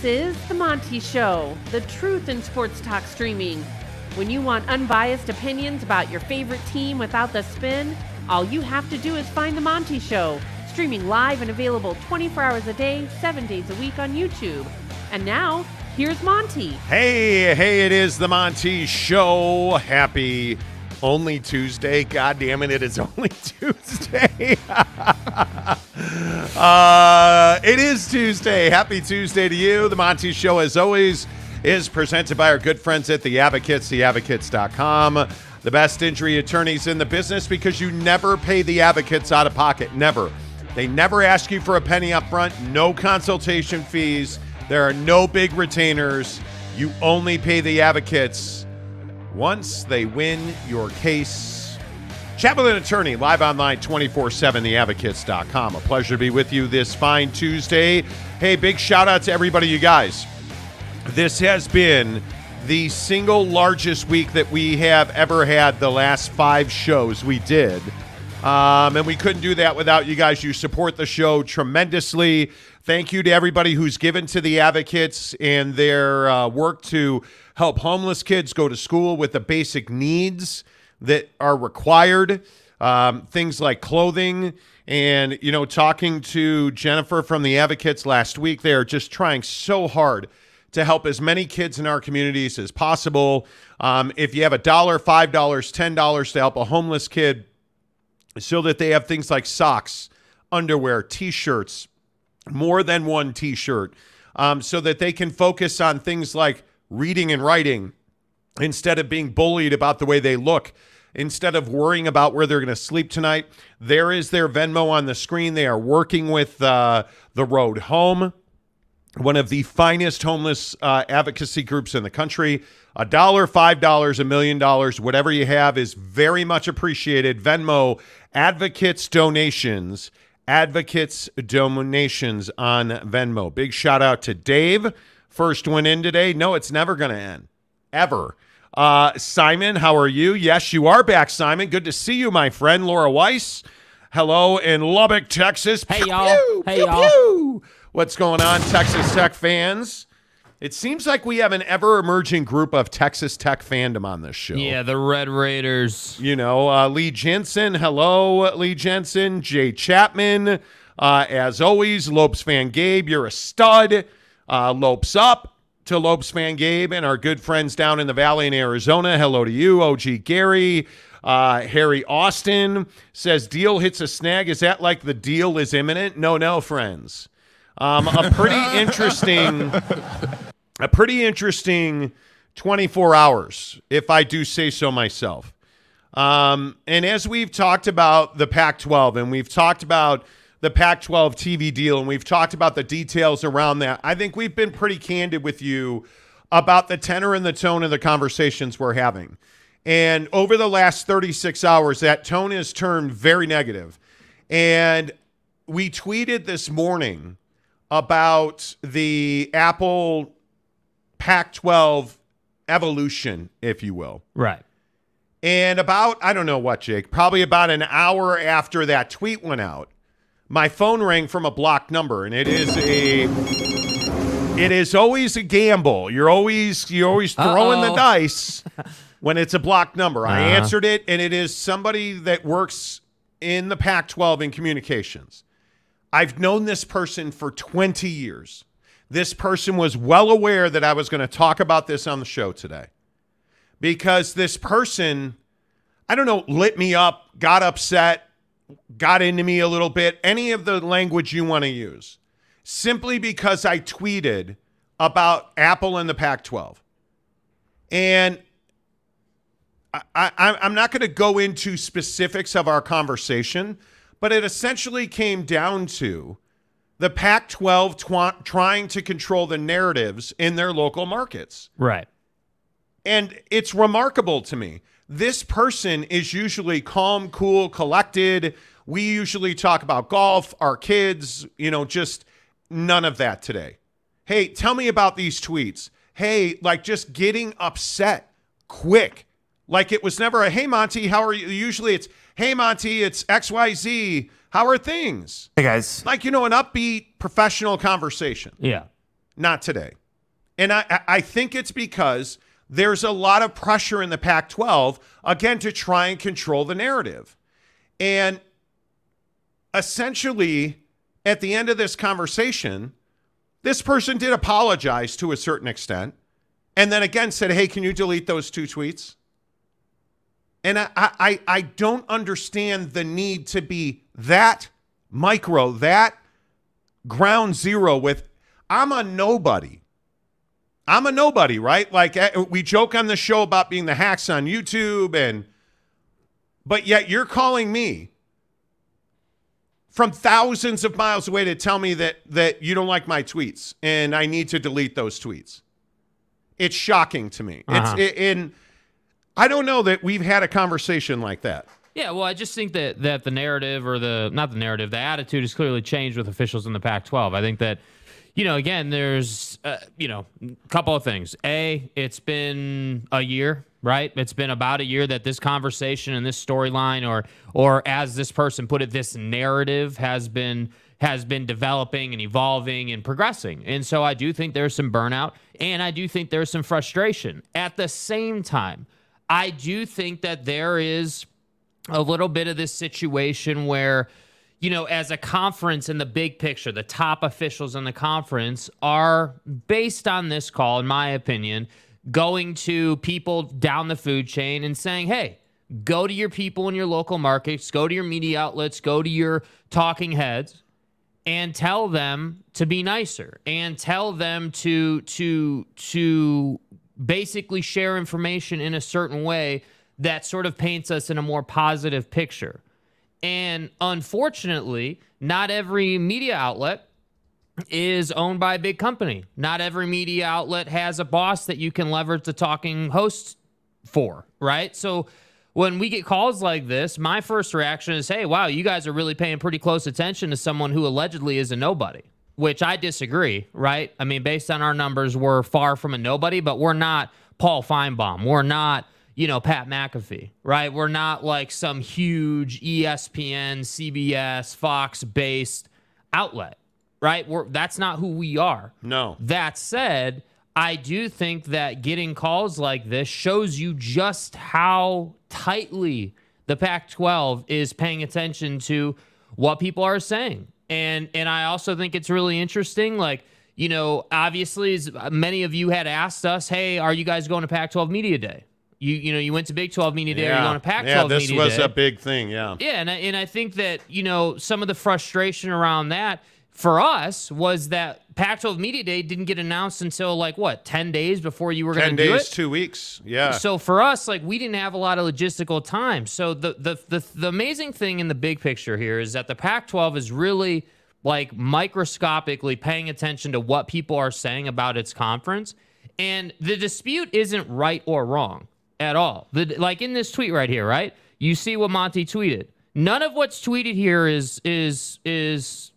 This is The Monty Show, the truth in sports talk streaming. When you want unbiased opinions about your favorite team without the spin, all you have to do is find The Monty Show, streaming live and available 24 hours a day, 7 days a week on YouTube. And now, here's Monty. Hey, hey, it is the Monty Show. Happy only Tuesday. God damn it, it is only Tuesday. uh, it is Tuesday. Happy Tuesday to you. The Monty Show, as always, is presented by our good friends at The Advocates, theadvocates.com. The best injury attorneys in the business because you never pay the advocates out of pocket. Never. They never ask you for a penny up front, no consultation fees. There are no big retainers. You only pay the advocates once they win your case. An attorney live online 24 7, theadvocates.com. A pleasure to be with you this fine Tuesday. Hey, big shout out to everybody, you guys. This has been the single largest week that we have ever had the last five shows we did. Um, and we couldn't do that without you guys. You support the show tremendously. Thank you to everybody who's given to the advocates and their uh, work to help homeless kids go to school with the basic needs that are required. Um, things like clothing. And, you know, talking to Jennifer from the advocates last week, they are just trying so hard to help as many kids in our communities as possible. Um, if you have a dollar, five dollars, ten dollars to help a homeless kid, so that they have things like socks, underwear, t-shirts, more than one t-shirt, um, so that they can focus on things like reading and writing instead of being bullied about the way they look. Instead of worrying about where they're going to sleep tonight, there is their Venmo on the screen. They are working with uh, the Road Home one of the finest homeless uh, advocacy groups in the country. A dollar, five dollars, a million dollars, whatever you have is very much appreciated. Venmo advocates donations, advocates donations on Venmo. Big shout out to Dave. First one in today. No, it's never going to end, ever. Uh, Simon, how are you? Yes, you are back, Simon. Good to see you, my friend. Laura Weiss, hello in Lubbock, Texas. Hey, Pew, y'all. pew, Hey, pew, y'all. What's going on, Texas Tech fans? It seems like we have an ever emerging group of Texas Tech fandom on this show. Yeah, the Red Raiders. You know, uh, Lee Jensen. Hello, Lee Jensen. Jay Chapman. Uh, as always, Lopes fan Gabe, you're a stud. Uh, Lopes up to Lopes fan Gabe and our good friends down in the valley in Arizona. Hello to you, OG Gary. Uh, Harry Austin says, Deal hits a snag. Is that like the deal is imminent? No, no, friends. Um, a pretty interesting, a pretty interesting 24 hours, if I do say so myself. Um, and as we've talked about the Pac 12 and we've talked about the Pac 12 TV deal and we've talked about the details around that, I think we've been pretty candid with you about the tenor and the tone of the conversations we're having. And over the last 36 hours, that tone has turned very negative. And we tweeted this morning about the Apple Pac 12 evolution, if you will. Right. And about, I don't know what, Jake, probably about an hour after that tweet went out, my phone rang from a blocked number, and it is a. It is always a gamble. You're always you're always throwing the Uh-oh. dice when it's a blocked number. I Uh-huh. answered it, and it is somebody that works in the Pac-12 in communications. I've known this person for 20 years. This person was well aware that I was going to talk about this on the show today because this person, I don't know, lit me up, got upset, got into me a little bit, any of the language you want to use, simply because I tweeted about Apple and the Pac 12. And I, I, I'm not going to go into specifics of our conversation, but it essentially came down to the Pac 12 twa- trying to control the narratives in their local markets. Right. And it's remarkable to me. This person is usually calm, cool, collected. We usually talk about golf, our kids, you know, just none of that today. Hey, tell me about these tweets. Hey, like just getting upset quick. Like it was never a, hey, Monty, how are you? Usually it's, hey, Monty, it's XYZ. How are things? Hey guys, Like, you know, an upbeat professional conversation. Yeah. not today. And I, I think it's because there's a lot of pressure in the Pac 12, again, to try and control the narrative. And essentially, at the end of this conversation, this person did apologize to a certain extent and then again said, Hey, can you delete those two tweets? And I, I, I don't understand the need to be that micro, that ground zero with, I'm a nobody. I'm a nobody, right? Like eh, we joke on the show about being the hacks on YouTube and but yet you're calling me from thousands of miles away to tell me that that you don't like my tweets and I need to delete those tweets. It's shocking to me. Uh-huh. It's in I don't know that we've had a conversation like that. Yeah, well, I just think that that the narrative or the not the narrative, the attitude has clearly changed with officials in the Pac-12. I think that you know, again, there's uh, you know, a couple of things. A, it's been a year, right? It's been about a year that this conversation and this storyline or or as this person put it, this narrative has been has been developing and evolving and progressing. And so I do think there's some burnout and I do think there's some frustration. At the same time, I do think that there is a little bit of this situation where, you know, as a conference in the big picture, the top officials in the conference are, based on this call, in my opinion, going to people down the food chain and saying, hey, go to your people in your local markets, go to your media outlets, go to your talking heads and tell them to be nicer and tell them to to to basically share information in a certain way that sort of paints us in a more positive picture. And unfortunately, not every media outlet is owned by a big company. Not every media outlet has a boss that you can leverage the talking host for, right? So when we get calls like this, my first reaction is, hey, wow, you guys are really paying pretty close attention to someone who allegedly is a nobody, which I disagree, right? I mean, based on our numbers, we're far from a nobody, but we're not Paul Finebaum. We're not you know, Pat McAfee, right? We're not like some huge ESPN, CBS, Fox based outlet, right? We're, that's not who we are. No. That said, I do think that getting calls like this shows you just how tightly the Pac 12 is paying attention to what people are saying. And and I also think it's really interesting like you know, obviously, as many of you had asked us, "Hey, are you guys going to Pac-12 Media Day?" You you know, you went to Big 12 Media Day, or you going to Pac-12 yeah, this Media was Day. a big thing. Yeah. Yeah, and I, and I think that you know some of the frustration around that for us was that Pac-12 Media Day didn't get announced until like what ten days before you were going to do days, it. two weeks. Yeah. So for us, like we didn't have a lot of logistical time. So the the the, the amazing thing in the big picture here is that the Pac-12 is really like microscopically paying attention to what people are saying about its conference, and the dispute isn't right or wrong at all. The, like in this tweet right here, right? You see what Monty tweeted. None of what's tweeted here is is is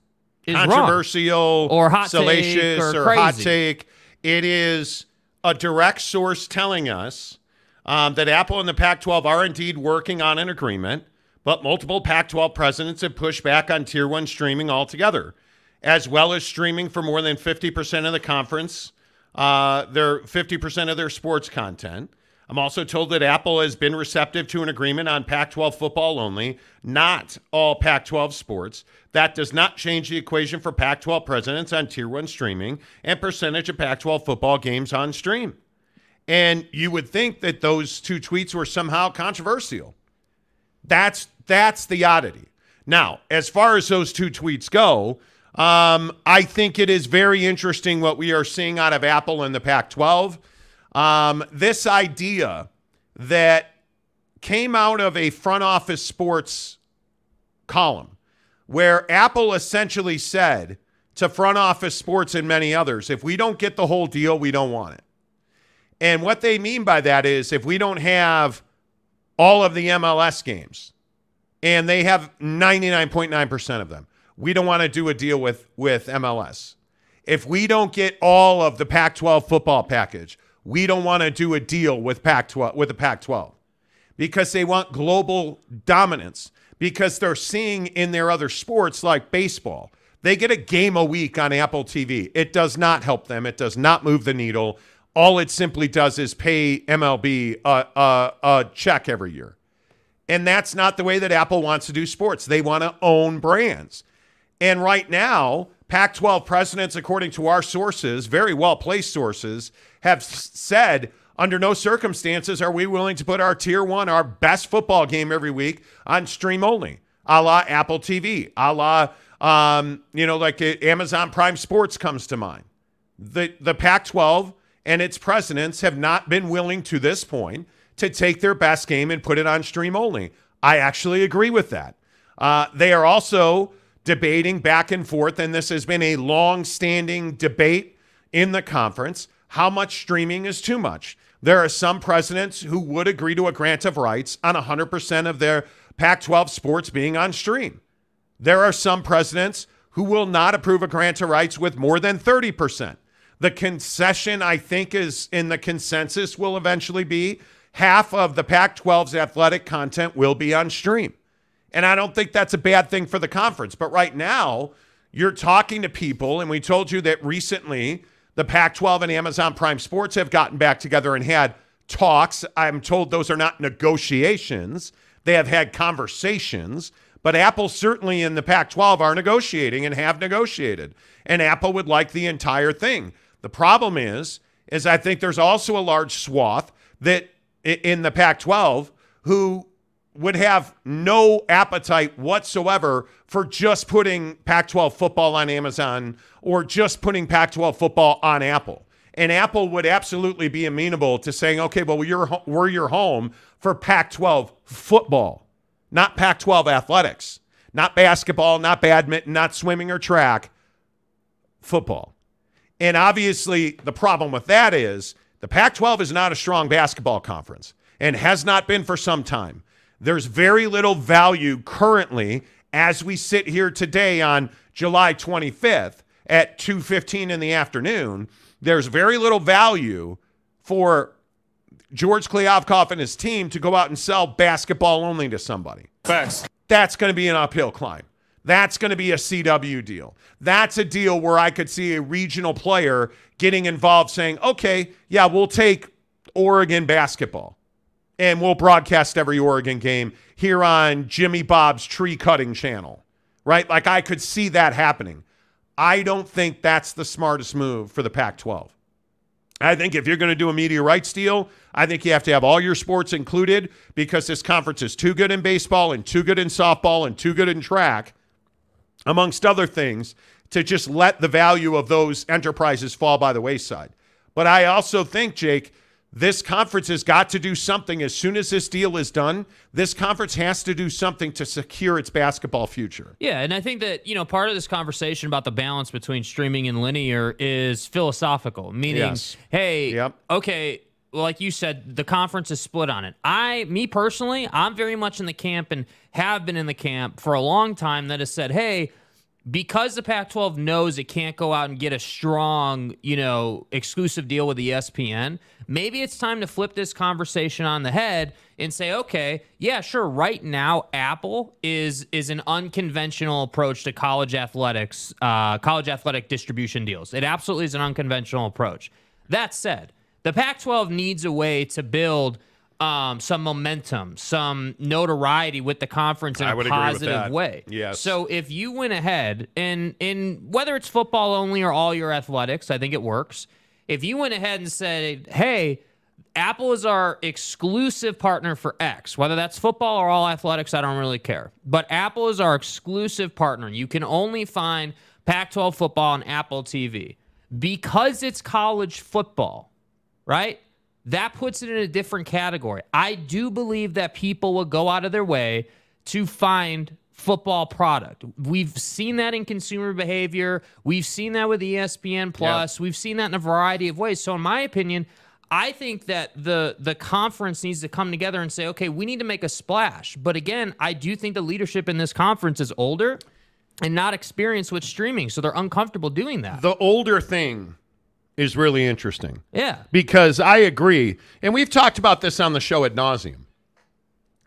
is wrong. controversial Or hot take salacious or or, hot take. It is a direct source telling us um, that Apple and the Pac-12 are indeed working on an agreement, but multiple Pac-12 presidents have pushed back on Tier One streaming altogether, as well as streaming for more than 50% of the conference, uh, their 50% of their sports content. I'm also told that Apple has been receptive to an agreement on Pac 12 football only, not all Pac 12 sports. That does not change the equation for Pac 12 presidents on Tier 1 streaming and percentage of Pac 12 football games on stream. And you would think that those two tweets were somehow controversial. That's that's the oddity. Now, as far as those two tweets go, um, I think it is very interesting what we are seeing out of Apple and the Pac-12. Um, this idea that came out of a front office sports column where Apple essentially said to front office sports and many others, if we don't get the whole deal, we don't want it. And what they mean by that is if we don't have all of the MLS games, and they have 99.9% of them, we don't want to do a deal with, with MLS. If we don't get all of the Pac 12 football package, we don't want to do a deal with Pac 12 with the Pac 12 because they want global dominance because they're seeing in their other sports like baseball They get a game a week on Apple TV. It does not help them. It does not move the needle. All it simply does is pay MLB a, a, a check every year. And that's not the way that Apple wants to do sports. They want to own brands. And right now, Pac 12 presidents, according to our sources, very well placed sources, have said under no circumstances are we willing to put our tier one, our best football game every week on stream only, a la Apple TV, a la, um, you know, like Amazon Prime Sports comes to mind. The, the Pac 12 and its presidents have not been willing to this point to take their best game and put it on stream only. I actually agree with that. Uh, they are also debating back and forth, and this has been a long standing debate in the conference how much streaming is too much. There are some presidents who would agree to a grant of rights on 100% of their Pac 12 sports being on stream. There are some presidents who will not approve a grant of rights with more than 30%. The concession, I think, is in the consensus will eventually be half of the Pac 12's athletic content will be on stream. And I don't think that's a bad thing for the conference. But right now, you're talking to people, and we told you that recently the Pac 12 and Amazon Prime Sports have gotten back together and had talks. I'm told those are not negotiations, they have had conversations. But Apple certainly in the Pac 12 are negotiating and have negotiated. And Apple would like the entire thing. The problem is, is I think there's also a large swath that in the Pac 12 who would have no appetite whatsoever for just putting Pac 12 football on Amazon or just putting Pac 12 football on Apple. And Apple would absolutely be amenable to saying, okay, well, you're, we're your home for Pac 12 football, not Pac 12 athletics, not basketball, not badminton, not swimming or track, football. And obviously, the problem with that is the Pac 12 is not a strong basketball conference and has not been for some time. There's very little value currently as we sit here today on July 25th at 2:15 in the afternoon. There's very little value for George Kliavkoff and his team to go out and sell basketball only to somebody. Facts. That's going to be an uphill climb. That's going to be a CW deal. That's a deal where I could see a regional player getting involved saying, okay, yeah, we'll take Oregon basketball and we'll broadcast every Oregon game here on Jimmy Bob's tree cutting channel, right? Like I could see that happening. I don't think that's the smartest move for the Pac 12. I think if you're going to do a media rights deal, I think you have to have all your sports included because this conference is too good in baseball and too good in softball and too good in track, amongst other things, to just let the value of those enterprises fall by the wayside. But I also think, Jake, this conference has got to do something as soon as this deal is done. This conference has to do something to secure its basketball future. Yeah, and I think that, you know, part of this conversation about the balance between streaming and linear is philosophical, meaning, yes. hey, yep. okay, like you said, the conference is split on it. I, me personally, I'm very much in the camp and have been in the camp for a long time that has said, hey, because the Pac 12 knows it can't go out and get a strong, you know, exclusive deal with ESPN, maybe it's time to flip this conversation on the head and say, okay, yeah, sure, right now Apple is is an unconventional approach to college athletics, uh, college athletic distribution deals. It absolutely is an unconventional approach. That said, the Pac 12 needs a way to build – um, some momentum, some notoriety with the conference in a positive way. Yes. So if you went ahead and in whether it's football only or all your athletics, I think it works. If you went ahead and said, "Hey, Apple is our exclusive partner for X, whether that's football or all athletics, I don't really care. But Apple is our exclusive partner. You can only find Pac 12 football on Apple TV because it's college football, right? That puts it in a different category. I do believe that people will go out of their way to find football product. We've seen that in consumer behavior. We've seen that with ESPN Plus. Yep. We've seen that in a variety of ways. So in my opinion, I think that the the conference needs to come together and say, okay, we need to make a splash. But again, I do think the leadership in this conference is older and not experienced with streaming, so they're uncomfortable doing that. The older thing is really interesting. Yeah. Because I agree. And we've talked about this on the show at nauseum.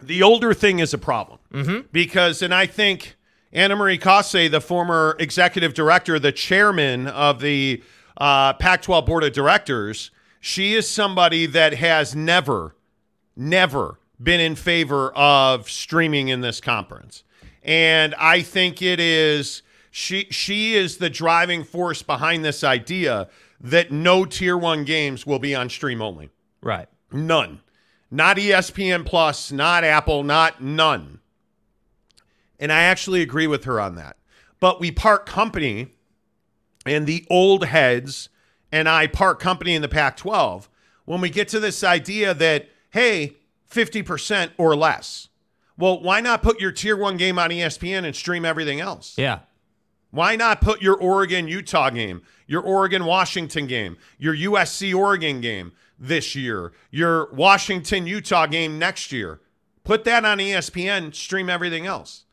The older thing is a problem. Mm-hmm. Because, and I think, Ana Mari Cauce, the former executive director, the chairman of the uh, Pac 12 board of directors, she is somebody that has never, never been in favor of streaming in this conference. And I think it is she she is the driving force behind this idea that no tier 1 games will be on stream only. Right. None. Not ESPN Plus, not Apple, not none. And I actually agree with her on that. But we part company and the old heads and I part company in the Pac 12 when we get to this idea that, hey, 50% or less. Well, why not put your tier one game on ESPN and stream everything else? Yeah. Why not put your Oregon Utah game, your Oregon Washington game, your USC Oregon game this year, your Washington Utah game next year? Put that on ESPN, stream everything else.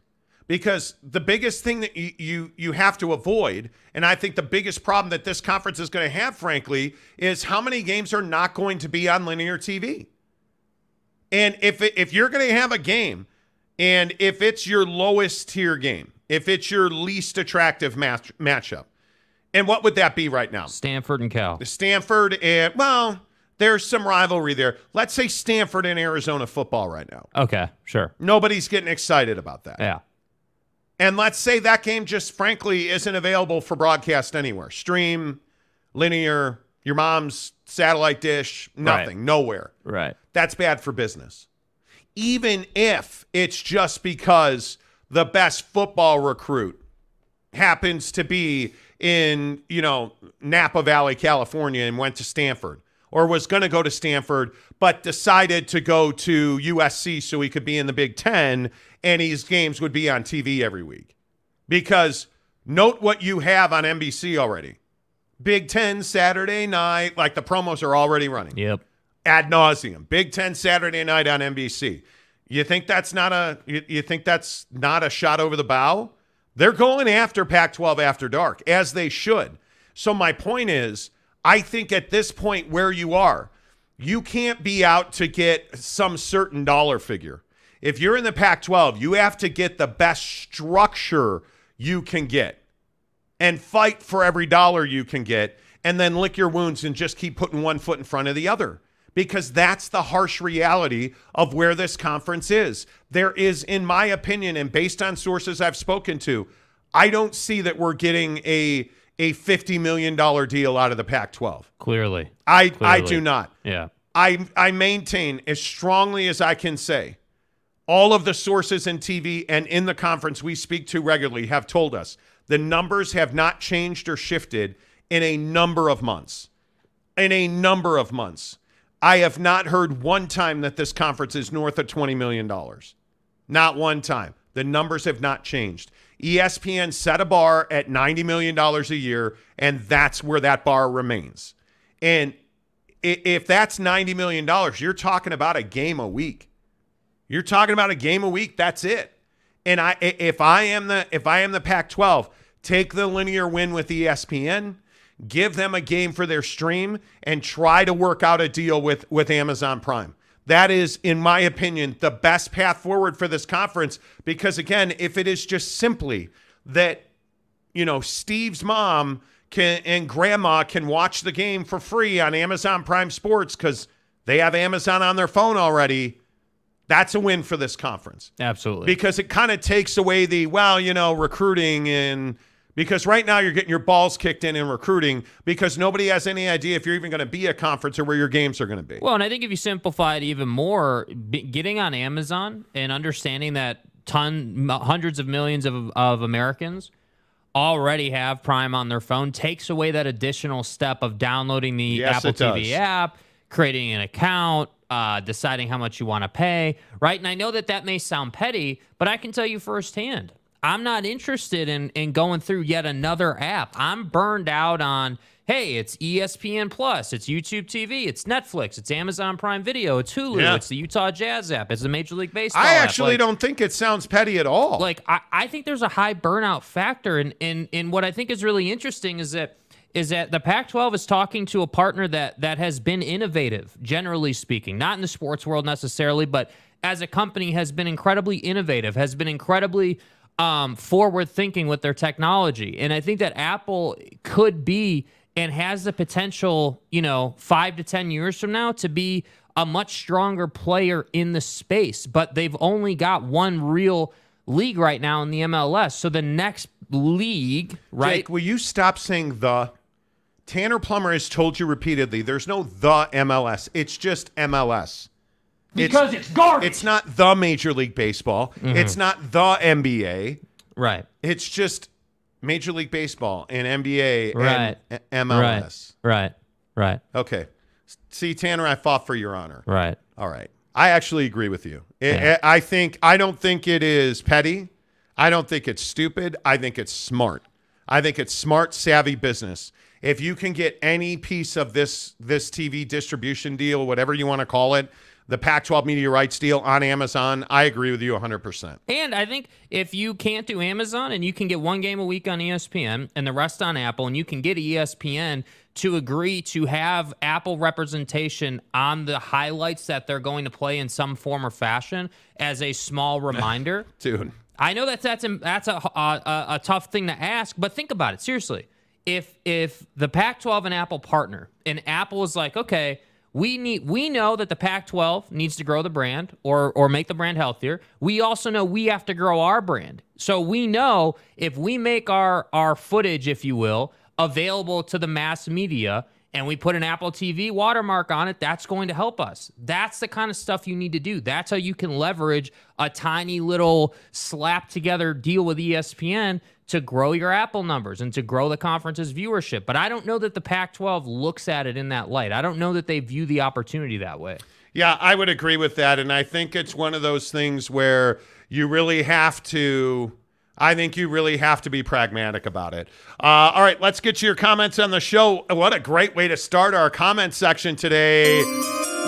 Because the biggest thing that you, you you have to avoid, and I think the biggest problem that this conference is going to have, frankly, is how many games are not going to be on linear TV. And if if you're going to have a game, and if it's your lowest tier game, if it's your least attractive match matchup, and what would that be right now? Stanford and Cal. Stanford and well, there's some rivalry there. Let's say Stanford and Arizona football right now. Okay, sure. Nobody's getting excited about that. Yeah. And let's say that game just frankly isn't available for broadcast anywhere. Stream, linear, your mom's satellite dish, nothing, Right. nowhere. Right. That's bad for business. Even if it's just because the best football recruit happens to be in, you know, Napa Valley, California and went to Stanford or was going to go to Stanford but decided to go to USC so he could be in the Big 10 and his games would be on TV every week. Because note what you have on NBC already. Big 10 Saturday night, like the promos are already running Yep. ad nauseum. Big Ten Saturday night on NBC. You think that's not a you, you think that's not a shot over the bow? They're going after Pac-12 after dark, as they should. So my point is, I think at this point where you are, you can't be out to get some certain dollar figure. If you're in the Pac-12, you have to get the best structure you can get and fight for every dollar you can get and then lick your wounds and just keep putting one foot in front of the other because that's the harsh reality of where this conference is. There is, in my opinion, and based on sources I've spoken to, I don't see that we're getting a a $50 million deal out of the Pac 12. Clearly. I, I do not. Yeah. I, I maintain as strongly as I can say, all of the sources in TV and in the conference we speak to regularly have told us the numbers have not changed or shifted in a number of months. In a number of months. I have not heard one time that this conference is north of $20 million. Not one time. The numbers have not changed. ESPN set a bar at $90 million a year, and that's where that bar remains. And if that's $90 million, you're talking about a game a week. You're talking about a game a week. That's it. And I, if I am the, if I am the Pac-12, take the linear win with ESPN, give them a game for their stream, and try to work out a deal with with Amazon Prime. That is, in my opinion, the best path forward for this conference. Because again, if it is just simply that you know, Steve's mom can and grandma can watch the game for free on Amazon Prime Sports because they have Amazon on their phone already. That's a win for this conference Absolutely. because it kind of takes away the well, you know, recruiting and because right now you're getting your balls kicked in in recruiting because nobody has any idea if you're even going to be a conference or where your games are going to be. Well, and I think if you simplify it even more, getting on Amazon and understanding that ton hundreds of millions of, of Americans already have Prime on their phone takes away that additional step of downloading the Yes, Apple TV does. app, creating an account, uh, deciding how much you want to pay, right? And I know that that may sound petty, but I can tell you firsthand, I'm not interested in in going through yet another app. I'm burned out on. Hey, it's ESPN Plus, it's YouTube TV, it's Netflix, it's Amazon Prime Video, it's Hulu, Yeah. it's the Utah Jazz app, it's the Major League Baseball. I actually Like- don't think it sounds petty at all. like I, I think there's a high burnout factor and in, in, what I think is really interesting is that is that the Pac-12 is talking to a partner that that has been innovative, generally speaking, not in the sports world necessarily, but as a company has been incredibly innovative, has been incredibly um, forward thinking with their technology. And I think that Apple could be and has the potential, you know, five to 10 years from now to be a much stronger player in the space. But they've only got one real league right now in the MLS. So the next league, right? Jake, will you stop saying the? Tanner Plummer has told you repeatedly there's no the MLS. It's just MLS. Because it's, garbage. It's not the Major League Baseball. Mm-hmm. It's not the NBA. right. It's just Major League Baseball and NBA Right. and MLS. Right. Right. Okay. See, Tanner, I fought for your honor. Right. All right. I actually agree with you. I- Yeah. I think I don't think it is petty. I don't think it's stupid. I think it's smart. I think it's smart, savvy business. If you can get any piece of this this TV distribution deal, whatever you want to call it, the Pac-12 media rights deal on Amazon, I agree with you 100%. And I think if you can't do Amazon and you can get one game a week on ESPN and the rest on Apple, and you can get ESPN to agree to have Apple representation on the highlights that they're going to play in some form or fashion as a small reminder. Dude. I know that's that's that's a, a a tough thing to ask, but think about it seriously. If if the Pac-12 and Apple partner, and Apple is like, okay, we need we know that the Pac-12 needs to grow the brand or or make the brand healthier. We also know we have to grow our brand. So we know if we make our our footage, if you will, available to the mass media and we put an Apple TV watermark on it, that's going to help us. That's the kind of stuff you need to do. That's how you can leverage a tiny little slap together deal with ESPN to grow your Apple numbers and to grow the conference's viewership. But I don't know that the Pac 12 looks at it in that light. I don't know that they view the opportunity that way. Yeah, I would agree with that. And I think it's one of those things where you really have to. I think you really have to be pragmatic about it. Uh, all right, let's get to your comments on the show. What a great way to start our comment section today.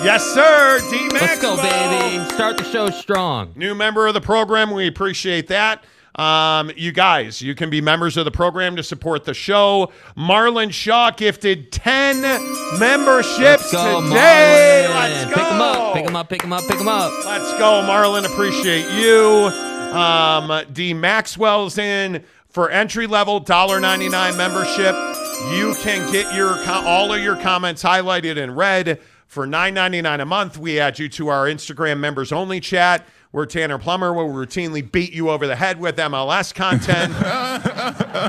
Yes, sir. D Let's go, baby. Start the show strong. New member of the program. We appreciate that. Um, you guys, you can be members of the program to support the show. Marlon Shaw gifted 10 memberships Let's go, today. Marlon. Let's go. Pick them up. Pick them up. Pick them up. Pick them up. Let's go, Marlon. Appreciate you. Um, D Maxwell's in for entry level $1.99 membership. You can get your all of your comments highlighted in red for $9.99 a month. We add you to our Instagram members only chat where Tanner Plummer will routinely beat you over the head with MLS content.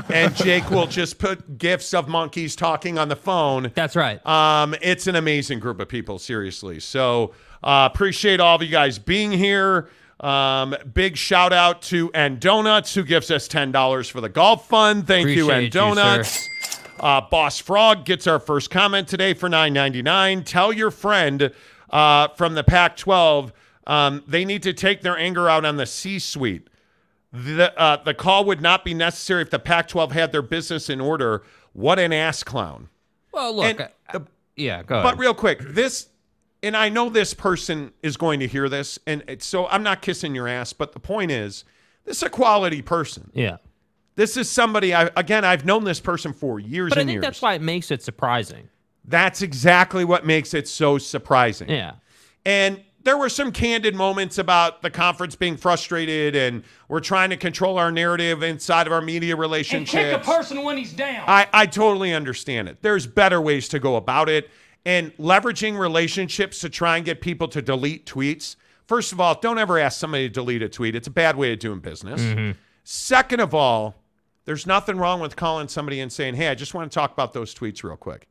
and Jake will just put gifs of monkeys talking on the phone. That's right. Um, it's an amazing group of people, seriously. So uh, appreciate all of you guys being here. Um, big shout out to And Donuts who gives us ten dollars for the golf fund. Thank you, Appreciate And Donuts. uh, Boss Frog gets our first comment today for nine ninety nine. Tell your friend uh, from the Pac-12 um, they need to take their anger out on the C-suite. The uh, the call would not be necessary if the Pac-12 had their business in order. What an ass clown. well, look. and I- the- yeah, go ahead. But real quick, this, and I know this person is going to hear this, and it's, so I'm not kissing your ass, but the point is, this is a quality person. yeah. This is somebody I again I've known this person for years and years. But I think years. that's why it makes it surprising. That's exactly what makes it so surprising. Yeah. And there were some candid moments about the conference being frustrated and we're trying to control our narrative inside of our media and relationships. kick a person when he's down. I, I totally understand it. There's better ways to go about it. And leveraging relationships to try and get people to delete tweets. First of all, don't ever ask somebody to delete a tweet. It's a bad way of doing business. Mm-hmm. Second of all, there's nothing wrong with calling somebody and saying, hey, I just want to talk about those tweets real quick.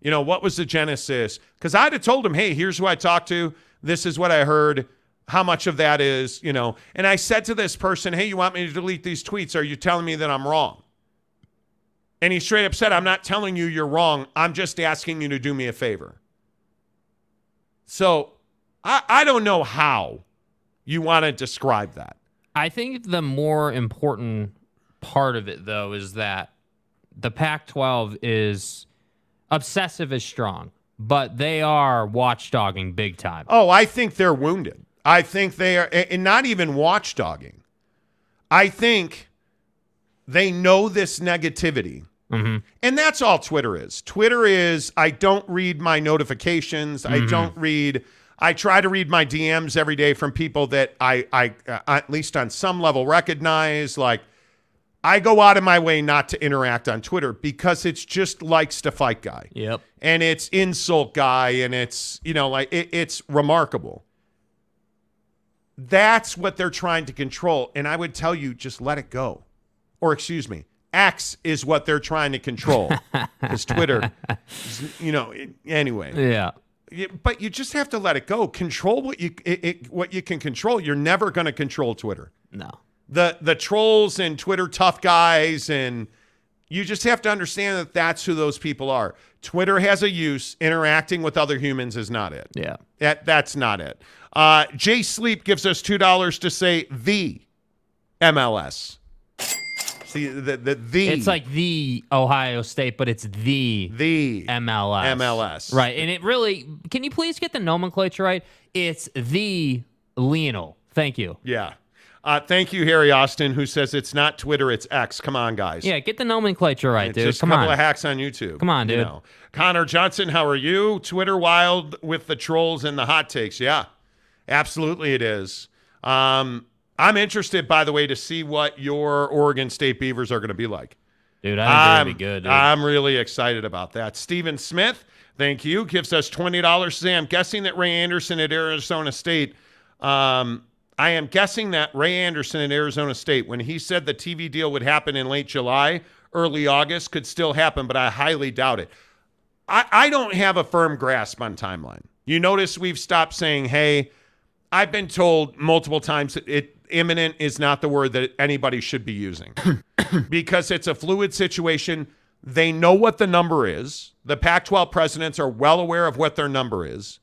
You know, what was the genesis? Because I'd have told him, hey, here's who I talked to. This is what I heard. How much of that is, you know? And I said to this person, hey, you want me to delete these tweets? Are you telling me that I'm wrong? And he straight up said, I'm not telling you you're wrong. I'm just asking you to do me a favor. So I, I don't know how you want to describe that. I think the more important part of it, though, is that the Pac 12 is obsessive is strong, but they are watchdogging big time. Oh, I think they're wounded. I think they are, and not even watchdogging. I think they know this negativity. And that's all Twitter is. Twitter is I don't read my notifications. I don't read I try to read my DMs every day from people that I, I uh, at least on some level recognize. Like, I go out of my way not to interact on Twitter because it's just likes to fight guy. Yep. And it's insult guy, and it's you know like it, it's remarkable. That's what they're trying to control, and I would tell you just let it go, or excuse me, X is what they're trying to control. Because Twitter, is, you know. It, anyway, Yeah. but you just have to let it go. Control what you it, it, what you can control. You're never going to control Twitter. No. The the trolls and Twitter tough guys and you just have to understand that that's who those people are. Twitter has a use. Interacting with other humans is not it. Yeah. That that's not it. Uh, Jay Sleep gives us two dollars to say the MLS. See the the the It's like the Ohio State, but it's the the MLS. MLS. Right. And it really, can you please get the nomenclature right? It's the Lionel. Thank you. yeah. Uh, thank you, Harry Austin, who says it's not Twitter, it's X. Come on, guys. Yeah, get the nomenclature right, It's dude. just Come a couple on. of hacks on YouTube. Come on, you dude. know. Connor Johnson, how are you? Twitter wild with the trolls and the hot takes. Yeah, absolutely it is. Um, I'm interested, by the way, to see what your Oregon State Beavers are going to be like. dude, I think I'm, they're going to be good, dude. I'm really excited about that. Steven Smith, thank you, gives us $20. Say, I'm guessing that Ray Anderson at Arizona State. Um, I am guessing that Ray Anderson at Arizona State, when he said the TV deal would happen in late July, early August, could still happen, but I highly doubt it. I, I don't have a firm grasp on timeline. You notice we've stopped saying, hey, I've been told multiple times that it imminent is not the word that anybody should be using because it's a fluid situation. They know what the number is. The Pac 12 presidents are well aware of what their number is.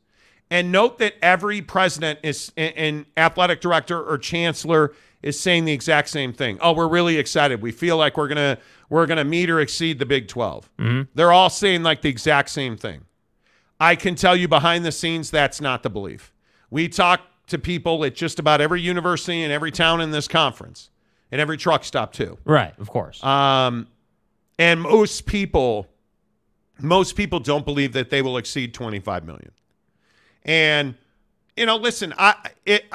And note that every president is and- athletic director or chancellor is saying the exact same thing. Oh, we're really excited. We feel like we're gonna we're gonna meet or exceed the Big 12. They're all saying like the exact same thing. I can tell you behind the scenes that's not the belief. We talk to people at just about every university and every town in this conference, and every truck stop too. right, of course. Um, and most people, most people don't believe that they will exceed 25 million. And you know, listen, I it,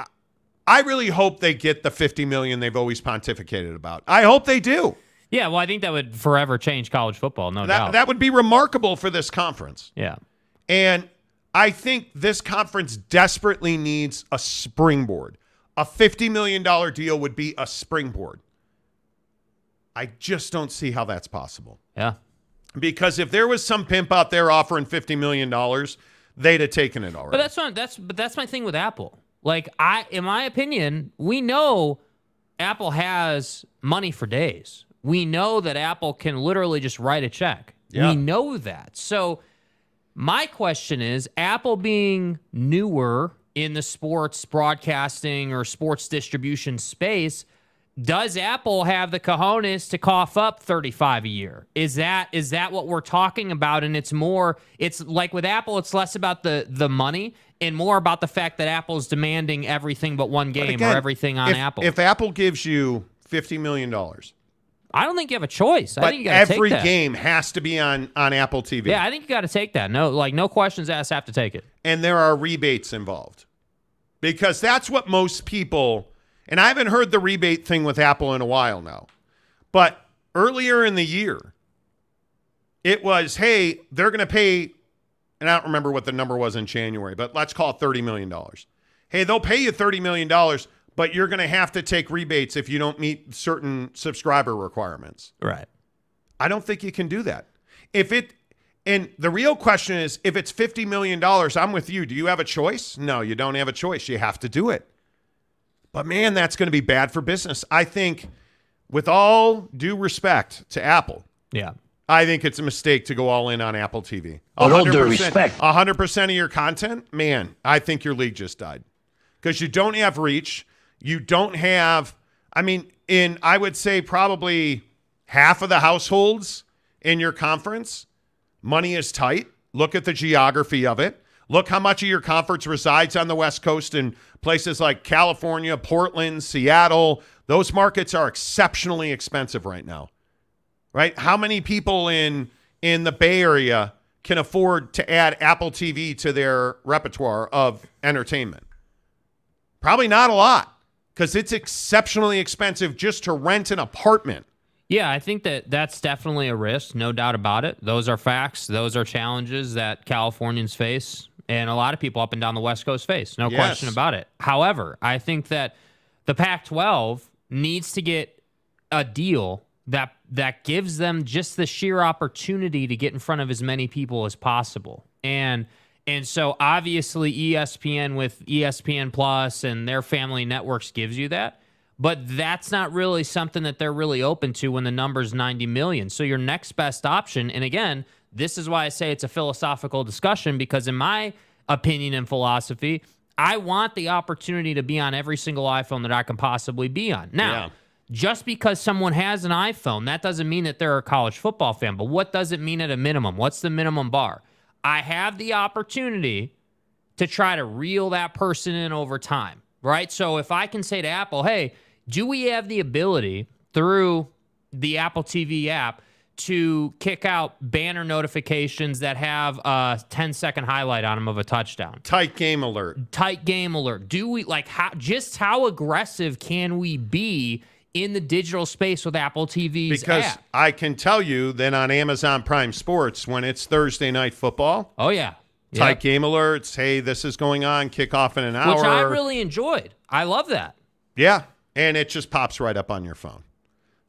I really hope they get the 50 million they've always pontificated about. I hope they do. yeah, well, I think that would forever change college football, no That doubt. that would be remarkable for this conference. yeah. And I think this conference desperately needs a springboard. A $50 million deal would be a springboard. I just don't see how that's possible. Yeah. Because if there was some pimp out there offering $50 million, they'd have taken it already. But that's not that's but that's my thing with Apple. Like I in my opinion, we know Apple has money for days. We know that Apple can literally just write a check. Yeah. We know that. So my question is Apple being newer in the sports broadcasting or sports distribution space, does Apple have the cojones to cough up 35 a year? Is that is that what we're talking about and it's more it's like with Apple it's less about the the money and more about the fact that Apple's demanding everything but one game Again, or everything on if, Apple. If Apple gives you $50 million, I don't think you have a choice. I but think you got to every take that. game has to be on, on Apple TV. Yeah, I think you got to take that. No like no questions asked have to take it. and there are rebates involved because that's what most people and i haven't heard the rebate thing with apple in a while now but earlier in the year it was hey they're going to pay and i don't remember what the number was in january but let's call it $30 million hey they'll pay you $30 million but you're going to have to take rebates if you don't meet certain subscriber requirements Right. I don't think you can do that. If it and the real question is if it's 50 million dollars, I'm with you. Do you have a choice? No, you don't have a choice. You have to do it. But man, that's going to be bad for business. I think with all due respect to Apple, Yeah. I think it's a mistake to go all in on Apple TV. With all due 100%, respect. 100% of your content, man, I think your league just died. Because you don't have reach. You don't have, I mean, in, I would say, probably half of the households in your conference, money is tight. Look at the geography of it. Look how much of your conference resides on the West Coast in places like California, Portland, Seattle. Those markets are exceptionally expensive right now right? How many people in in the Bay Area can afford to add Apple TV to their repertoire of entertainment? Probably not a lot because it's exceptionally expensive just to rent an apartment. Yeah, I think that that's definitely a risk, no doubt about it. Those are facts. Those are challenges that Californians face and a lot of people up and down the West Coast face. No Yes. question about it. However, I think that the Pac 12 needs to get a deal that that gives them just the sheer opportunity to get in front of as many people as possible. And and so obviously ESPN with ESPN Plus and their family networks gives you that. But that's not really something that they're really open to when the number's 90 million. So your next best option, and again, this is why I say it's a philosophical discussion because in my opinion and philosophy, I want the opportunity to be on every single iPhone that I can possibly be on. Now, Yeah. just because someone has an iPhone, that doesn't mean that they're a college football fan. But what does it mean at a minimum? What's the minimum bar? I have the opportunity to try to reel that person in over time, right? So if I can say to Apple, hey, do we have the ability through the Apple TV app to kick out banner notifications that have a 10 second highlight on them of a touchdown? Tight game alert. tight game alert. Do we like how just how aggressive can we be in the digital space with Apple TV's Because app? I can tell you that on Amazon Prime Sports, when it's Thursday night football, Oh yeah. tight Yep. game alerts. Hey, this is going on. Kickoff in an hour. Which I really enjoyed. I love that. yeah, and it just pops right up on your phone.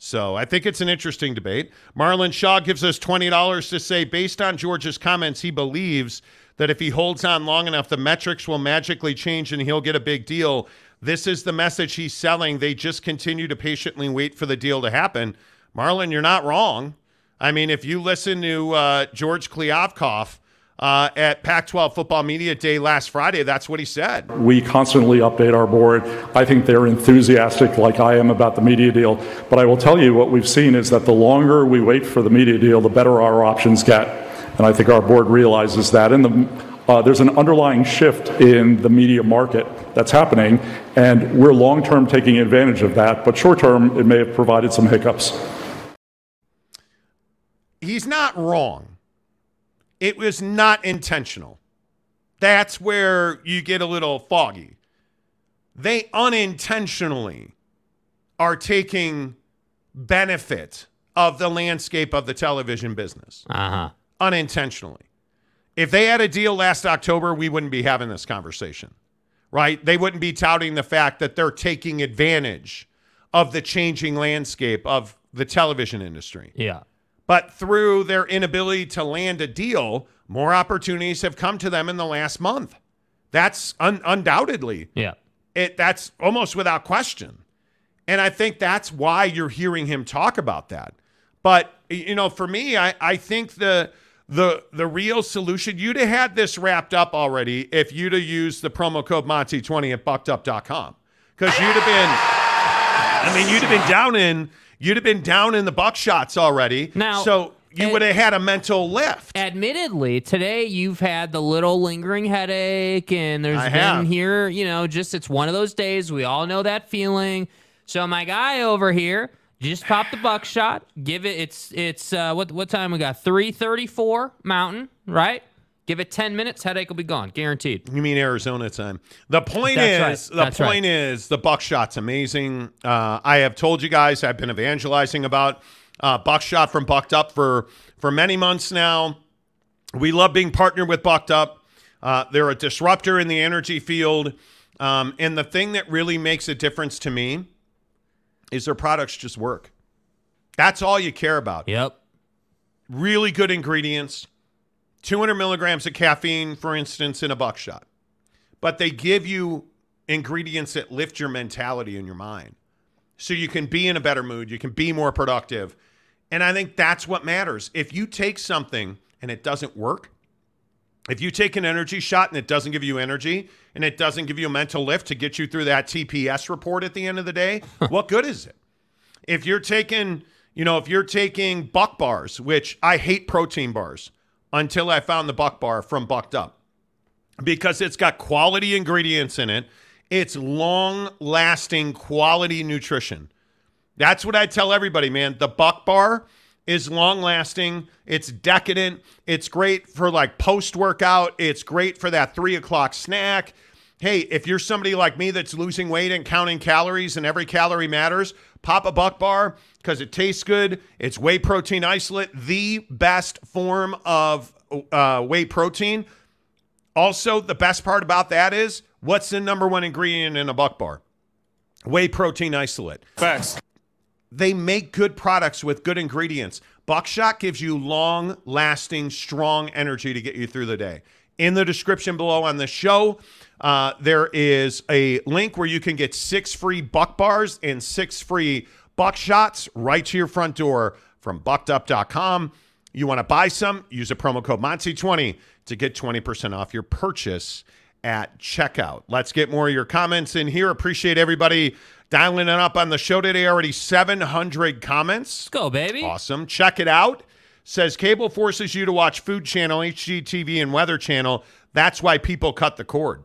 So I think it's an interesting debate. Marlon Shaw gives us twenty dollars to say, based on George's comments, he believes that if he holds on long enough, the metrics will magically change and he'll get a big deal. This is the message he's selling. They just continue to patiently wait for the deal to happen. Marlon, you're not wrong. I mean, if you listen to uh, George Kliavkoff uh, at Pac 12 Football Media Day last Friday, that's what he said. We constantly update our board. I think they're enthusiastic, like I am, about the media deal. But I will tell you what we've seen is that the longer we wait for the media deal, the better our options get. And I think our board realizes that. And the, uh, there's an underlying shift in the media market that's happening, and we're long term taking advantage of that. But short term, it may have provided some hiccups. he's not wrong. It was not intentional. That's where you get a little foggy. They unintentionally are taking benefit of the landscape of the television business Uh-huh. unintentionally. If they had a deal last October, we wouldn't be having this conversation, right? They wouldn't be touting the fact that they're taking advantage of the changing landscape of the television industry. Yeah. But through their inability to land a deal, more opportunities have come to them in the last month. That's un- undoubtedly Yeah. it. That's almost without question, and I think that's why you're hearing him talk about that. But you know, for me, I, I think the the the real solution you'd have had this wrapped up already if you'd have used the promo code Monty twenty at buckedup.com because you'd have been. I mean, you'd have been down in you'd have been down in the buckshots already. Now- so you would have had a mental lift. Admittedly, today you've had the little lingering headache, and there's I been have. here, you know, just it's one of those days. We all know that feeling. So my guy over here just popped the buckshot. Give it. It's it's uh, what what time we got? Three thirty four Mountain, right? Give it ten minutes, headache will be gone, guaranteed. You mean Arizona time? The point That's is, right. the That's right. point is, the buckshot's amazing. Uh, I have told you guys, I've been evangelizing about uh, buckshot from Bucked Up for for many months now. We love being partnered with Bucked Up. Uh, they're a disruptor in the energy field, um, and the thing that really makes a difference to me is their products just work. That's all you care about Yep. really good ingredients 200 milligrams of caffeine for instance in a buckshot. But they give you ingredients that lift your mentality and your mind. So you can be in a better mood you can be more productive. And i think that's what matters. If you take something and it doesn't work if you take an energy shot and it doesn't give you energy and it doesn't give you a mental lift to get you through that tps report at the end of the day what good is it? If you're taking, you know, if you're taking buck bars, which I hate protein bars until I found the buck bar from Bucked Up because it's got quality ingredients in it. It's long lasting quality nutrition. That's what I tell everybody, man. The buck bar is long lasting. It's decadent. It's great for like post workout. It's great for that three o'clock snack. Hey, if you're somebody like me that's losing weight and counting calories and every calorie matters, pop a buck bar because it tastes good. It's whey protein isolate, the best form of uh, whey protein. Also, the best part about that is what's the number one ingredient in a buck bar? Whey protein isolate. Facts. They make good products with good ingredients. Buckshot gives you long lasting, strong energy to get you through the day. In the description below on the show, uh, there is a link where you can get six free buck bars and six free buckshots right to your front door from buckedup.com. You want to buy some? Use a promo code Monty20 to get 20% off your purchase at checkout. Let's get more of your comments in here. Appreciate everybody dialing it up on the show today. Already 700 comments. Let's go, baby. Awesome. Check it out. Says cable forces you to watch Food Channel, HGTV, and Weather Channel. That's why people cut the cord.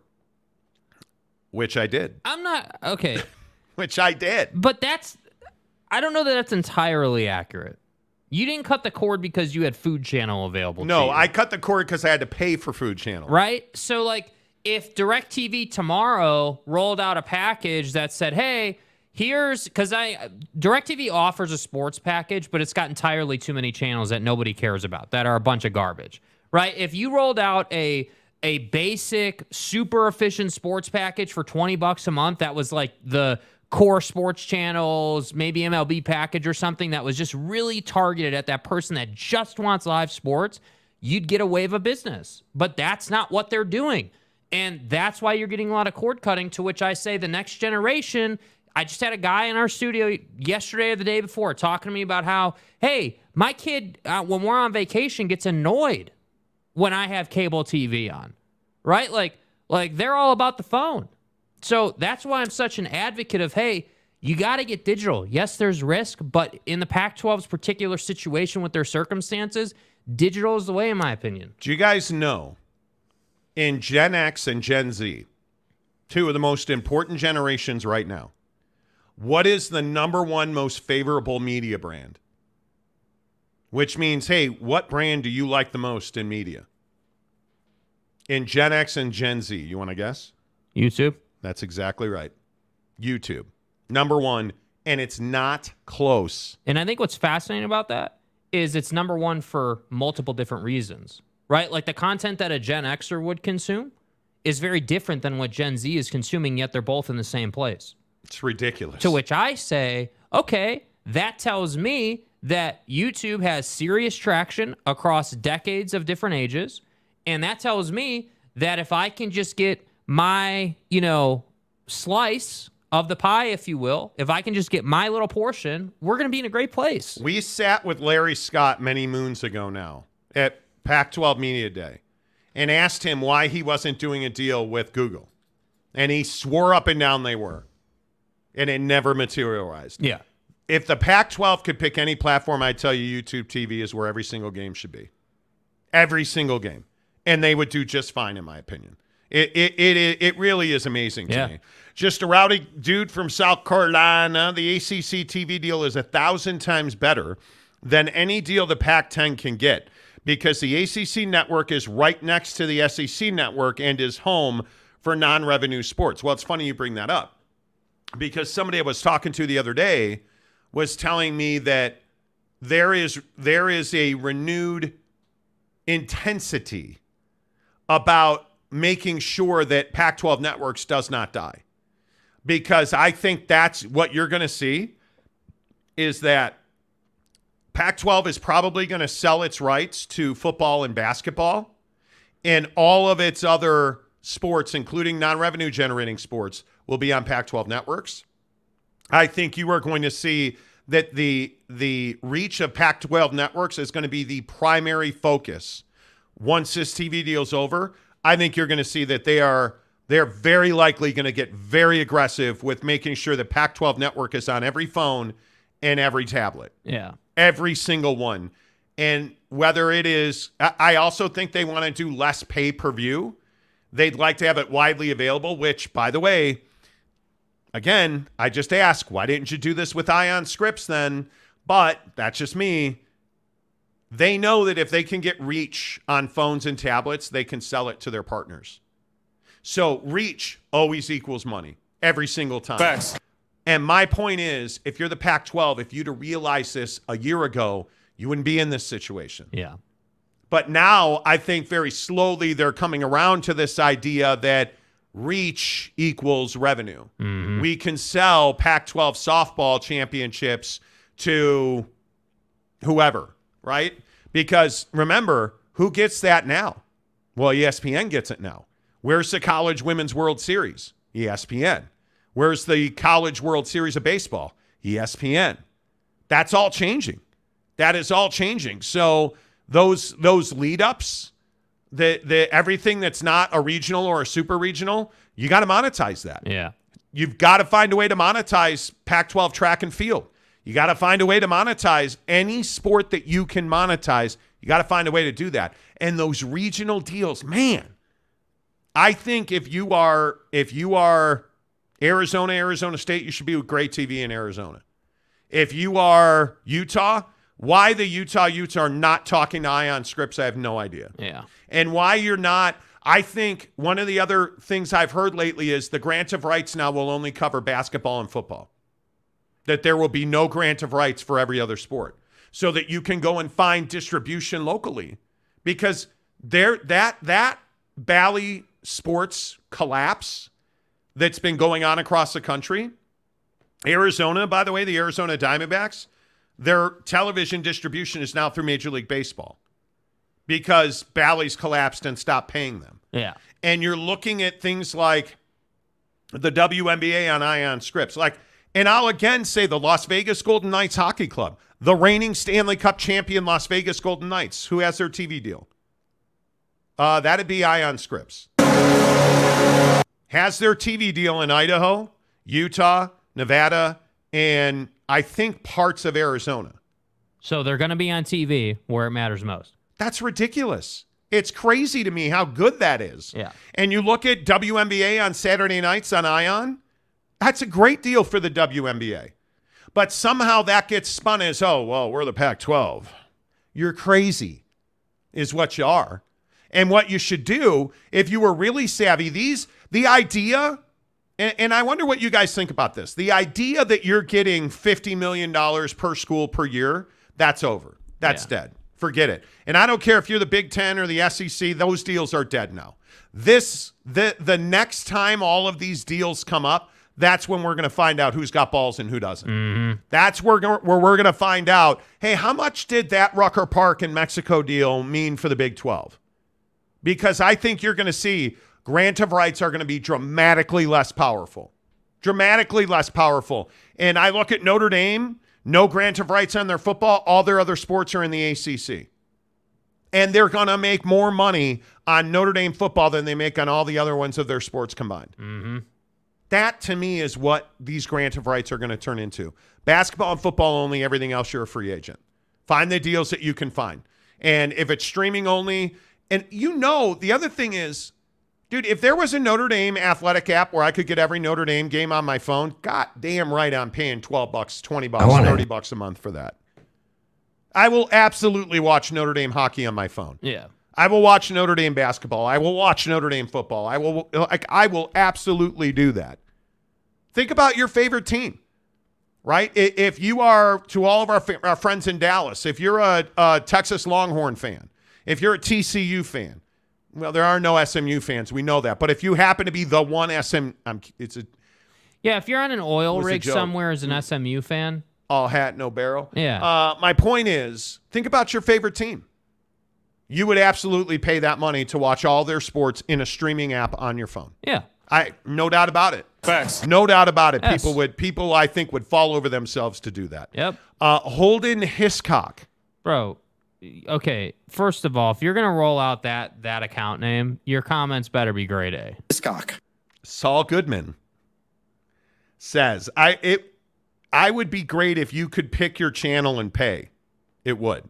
Which I did. I'm not okay, Which I did. but that's I don't know that that's entirely accurate. You didn't cut the cord because you had Food Channel available. to No, I cut the cord because I had to pay for Food Channel. right? So like if DirecTV tomorrow rolled out a package that said, "Hey, here's because I DirecTV offers a sports package, but it's got entirely too many channels that nobody cares about that are a bunch of garbage." Right? If you rolled out a a basic super efficient sports package for 20 bucks a month that was like the core sports channels, maybe MLB package or something that was just really targeted at that person that just wants live sports, you'd get a wave of business. But that's not what they're doing. And that's why you're getting a lot of cord cutting, to which I say the next generation. I just had a guy in our studio yesterday or the day before talking to me about how, hey, my kid, uh, when we're on vacation, gets annoyed when I have cable TV on, right? Like, like they're all about the phone. So that's why I'm such an advocate of, hey, you got to get digital. Yes, there's risk, but in the Pac 12's particular situation with their circumstances, digital is the way, in my opinion. Do you guys know in Gen X and Gen Z, two of the most important generations right now, what is the number one most favorable media brand? Which means, hey, what brand do you like the most in media? In Gen X and Gen Z, you want to guess? YouTube? That's exactly right. YouTube. Number one, and it's not close. And I think what's fascinating about that is it's number one for multiple different reasons, right? Like the content that a Gen Xer would consume is very different than what Gen Z is consuming, yet they're both in the same place. It's ridiculous. To which I say, okay, that tells me that YouTube has serious traction across decades of different ages. And that tells me that if I can just get my, you know, slice of the pie, if you will, if I can just get my little portion, we're going to be in a great place. We sat with Larry Scott many moons ago now at Pac 12 Media Day and asked him why he wasn't doing a deal with Google. And he swore up and down they were. And it never materialized. Yeah. If the Pac 12 could pick any platform, I'd tell you YouTube TV is where every single game should be. Every single game. And they would do just fine, in my opinion. It, it, it, it really is amazing to Yeah. me. Just a rowdy dude from South Carolina. The ACC TV deal is a thousand times better than any deal the Pac 10 can get because the ACC network is right next to the SEC network and is home for non revenue sports. Well, it's funny you bring that up because somebody I was talking to the other day was telling me that there is there is a renewed intensity about making sure that Pac-12 networks does not die. Because I think that's what you're going to see is that Pac-12 is probably going to sell its rights to football and basketball and all of its other sports including non-revenue generating sports will be on Pac-12 networks. I think you are going to see that the the reach of Pac-12 networks is going to be the primary focus once this TV deal's over. I think you're going to see that they are they're very likely going to get very aggressive with making sure the Pac-12 network is on every phone and every tablet Yeah. every single one. And whether it is, I I also think they want to do less pay per view. They'd like to have it widely available, which, by the way, again, I just ask, why didn't you do this with Ion Scripps then? But that's just me. They know that if they can get reach on phones and tablets, they can sell it to their partners. So reach always equals money every single time. Facts. And my point is, if you're the Pac 12, if you'd have realized this a year ago, you wouldn't be in this situation. Yeah. But now I think very slowly they're coming around to this idea that reach equals revenue. Mm-hmm. We can sell Pac 12 softball championships to whoever, right? Because remember, who gets that now? Well, ESPN gets it now. Where's the College Women's World Series? ESPN. Where's the College World Series of Baseball? ESPN. That's all changing. That is all changing. So those those lead ups, the the everything that's not a regional or a super regional, you got to monetize that. Yeah. You've got to find a way to monetize Pac 12 track and field. You got to find a way to monetize any sport that you can monetize. You got to find a way to do that. And those regional deals, man, I think if you are if you are Arizona, Arizona State, you should be with great TV in Arizona. If you are Utah, why the Utah Utes are not talking to Ion Scripps, I have no idea Yeah. and why you're not. I think one of the other things I've heard lately is the grant of rights now will only cover basketball and football. That there will be no grant of rights for every other sport, so that you can go and find distribution locally, because there that that Bally sports collapse that's been going on across the country. Arizona, by the way, the Arizona Diamondbacks, their television distribution is now through Major League Baseball because Bally's collapsed and stopped paying them. Yeah. And you're looking at things like the WNBA on Ion Scripps. Like, and I'll again say the Las Vegas Golden Knights Hockey Club, the reigning Stanley Cup champion Las Vegas Golden Knights, who has their TV deal. Uh, that'd be Ion Scripps. Has their TV deal in Idaho, Utah, Nevada, and I think parts of Arizona. So they're going to be on TV where it matters most. That's ridiculous. It's crazy to me how good that is. Yeah. And you look at WNBA on Saturday nights on Ion, that's a great deal for the WNBA. But somehow that gets spun as, oh, well, we're the Pac 12. You're crazy, is what you are. And what you should do, if you were really savvy, these, the idea, and, and I wonder what you guys think about this the idea that you're getting $50 million per school per year, that's over. That's Yeah. dead. Forget it. And I don't care if you're the Big Ten or the SEC; those deals are dead now. This the the next time all of these deals come up, that's when we're going to find out who's got balls and who doesn't. Mm-hmm. That's where where we're going to find out. Hey, how much did that Rucker Park in Mexico deal mean for the Big Twelve? Because I think you're going to see grant of rights are going to be dramatically less powerful, dramatically less powerful. And I look at Notre Dame no grant of rights on their football. All their other sports are in the ACC. And they're going to make more money on Notre Dame football than they make on all the other ones of their sports combined. Mm-hmm. That to me is what these grant of rights are going to turn into. Basketball and football only, everything else you're a free agent. Find the deals that you can find. And if it's streaming only, and you know, the other thing is, dude, if there was a Notre Dame athletic app where I could get every Notre Dame game on my phone, god damn right I'm paying 12 bucks, 20 bucks, 30 bucks a month for that. I will absolutely watch Notre Dame hockey on my phone. Yeah. I will watch Notre Dame basketball. I will watch Notre Dame football. I will like I will absolutely do that. Think about your favorite team, right? If you are to all of our, our friends in Dallas, if you're a, a Texas Longhorn fan, if you're a TCU fan, well, there are no SMU fans. We know that. But if you happen to be the one SM, I'm, it's a Yeah. If you're on an oil rig somewhere as an SMU fan, all hat, no barrel. Yeah. Uh, my point is, think about your favorite team. You would absolutely pay that money to watch all their sports in a streaming app on your phone. yeah. I no doubt about it. Facts. No doubt about it. Yes. People would people I think would fall over themselves to do that. Yep. Uh, Holden Hiscock. Bro, okay. First of all, if you're gonna roll out that that account name, your comments better be grade A. Hiscock. Saul Goodman says, I it I would be great if you could pick your channel and pay. It would.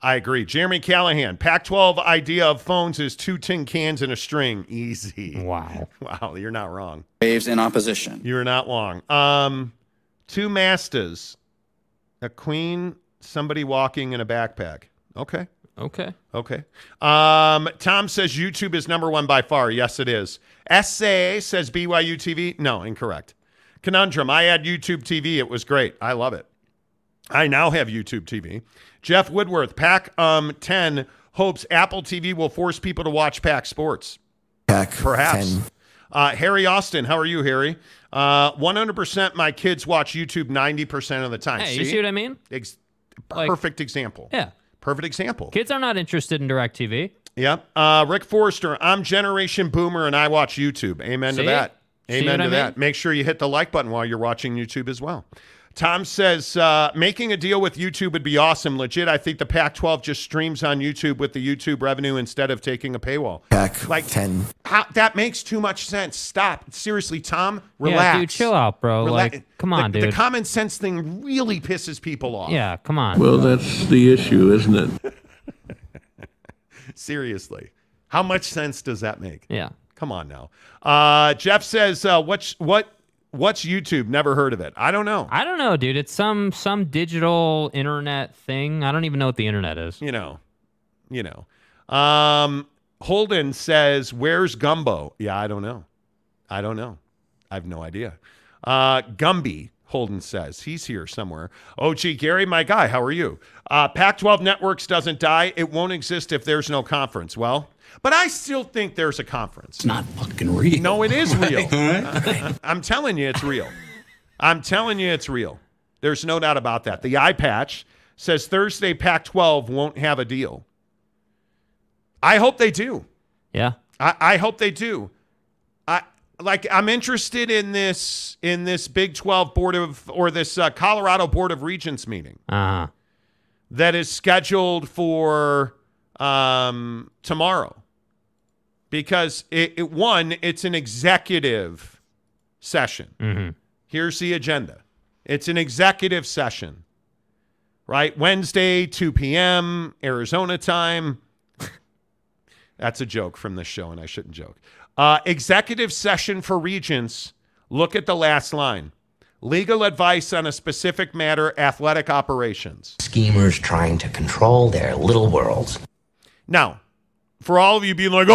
I agree. Jeremy Callahan, Pac 12 idea of phones is two tin cans and a string. Easy. Wow. Wow, you're not wrong. Waves in opposition. You're not wrong. Um, two masters, a queen, somebody walking in a backpack. Okay. Okay. Okay. Um, Tom says YouTube is number one by far. Yes, it is. SA says BYU TV. No, incorrect. Conundrum. I had YouTube TV. It was great. I love it. I now have YouTube TV. Jeff Woodworth. Pac um, 10 hopes Apple TV will force people to watch Pac Sports. Pac Perhaps. 10. Uh, Harry Austin. How are you, Harry? Uh, 100% my kids watch YouTube 90% of the time. Hey, you see what I mean? Ex- Like- perfect example. Yeah. Perfect example. Kids are not interested in DirecTV. Yep. Uh, Rick Forrester, I'm Generation Boomer and I watch YouTube. Amen to that. Amen to I that. mean? Make sure you hit the like button while you're watching YouTube as well. Tom says, uh, making a deal with YouTube would be awesome. Legit, I think the Pac 12 just streams on YouTube with the YouTube revenue instead of taking a paywall. Pac Like- 10. How, that makes too much sense. Stop. Seriously, Tom, relax. Yeah, dude, chill out, bro. Relax. Like, come on, the, dude. The common sense thing really pisses people off. yeah, come on. Well, that's the issue, isn't it? Seriously. How much sense does that make? yeah. Come on now. Uh, Jeff says, uh, what's what what's YouTube? Never heard of it. I don't know. I don't know, dude. It's some some digital internet thing. I don't even know what the internet is. You know, you know. Um, Holden says, "Where's Gumbo?" Yeah, I don't know. I don't know. I have no idea. Uh, Gumby. Holden says he's here somewhere. Oh, gee, Gary, my guy, how are you? Uh, Pac 12 Networks doesn't die. It won't exist if there's no conference. Well, but I still think there's a conference. It's not fucking real. No, it is real. I'm telling you, it's real. I'm telling you, it's real. There's no doubt about that. The eye patch says Thursday Pac 12 won't have a deal. I hope they do. Yeah. I, I hope they do. I like. I'm interested in this in this Big 12 board of or this uh, Colorado Board of Regents meeting Uh huh. that is scheduled for um, tomorrow because it, it one it's an executive session. Mm-hmm. here's the agenda. It's an executive session right? Wednesday 2 p.m arizona time. That's a joke from this show and i shouldn't joke. Uh, executive session for regents. Look at the last line. Legal advice on a specific matter athletic operations. Schemers trying to control their little worlds. Now, for all of you being like, oh,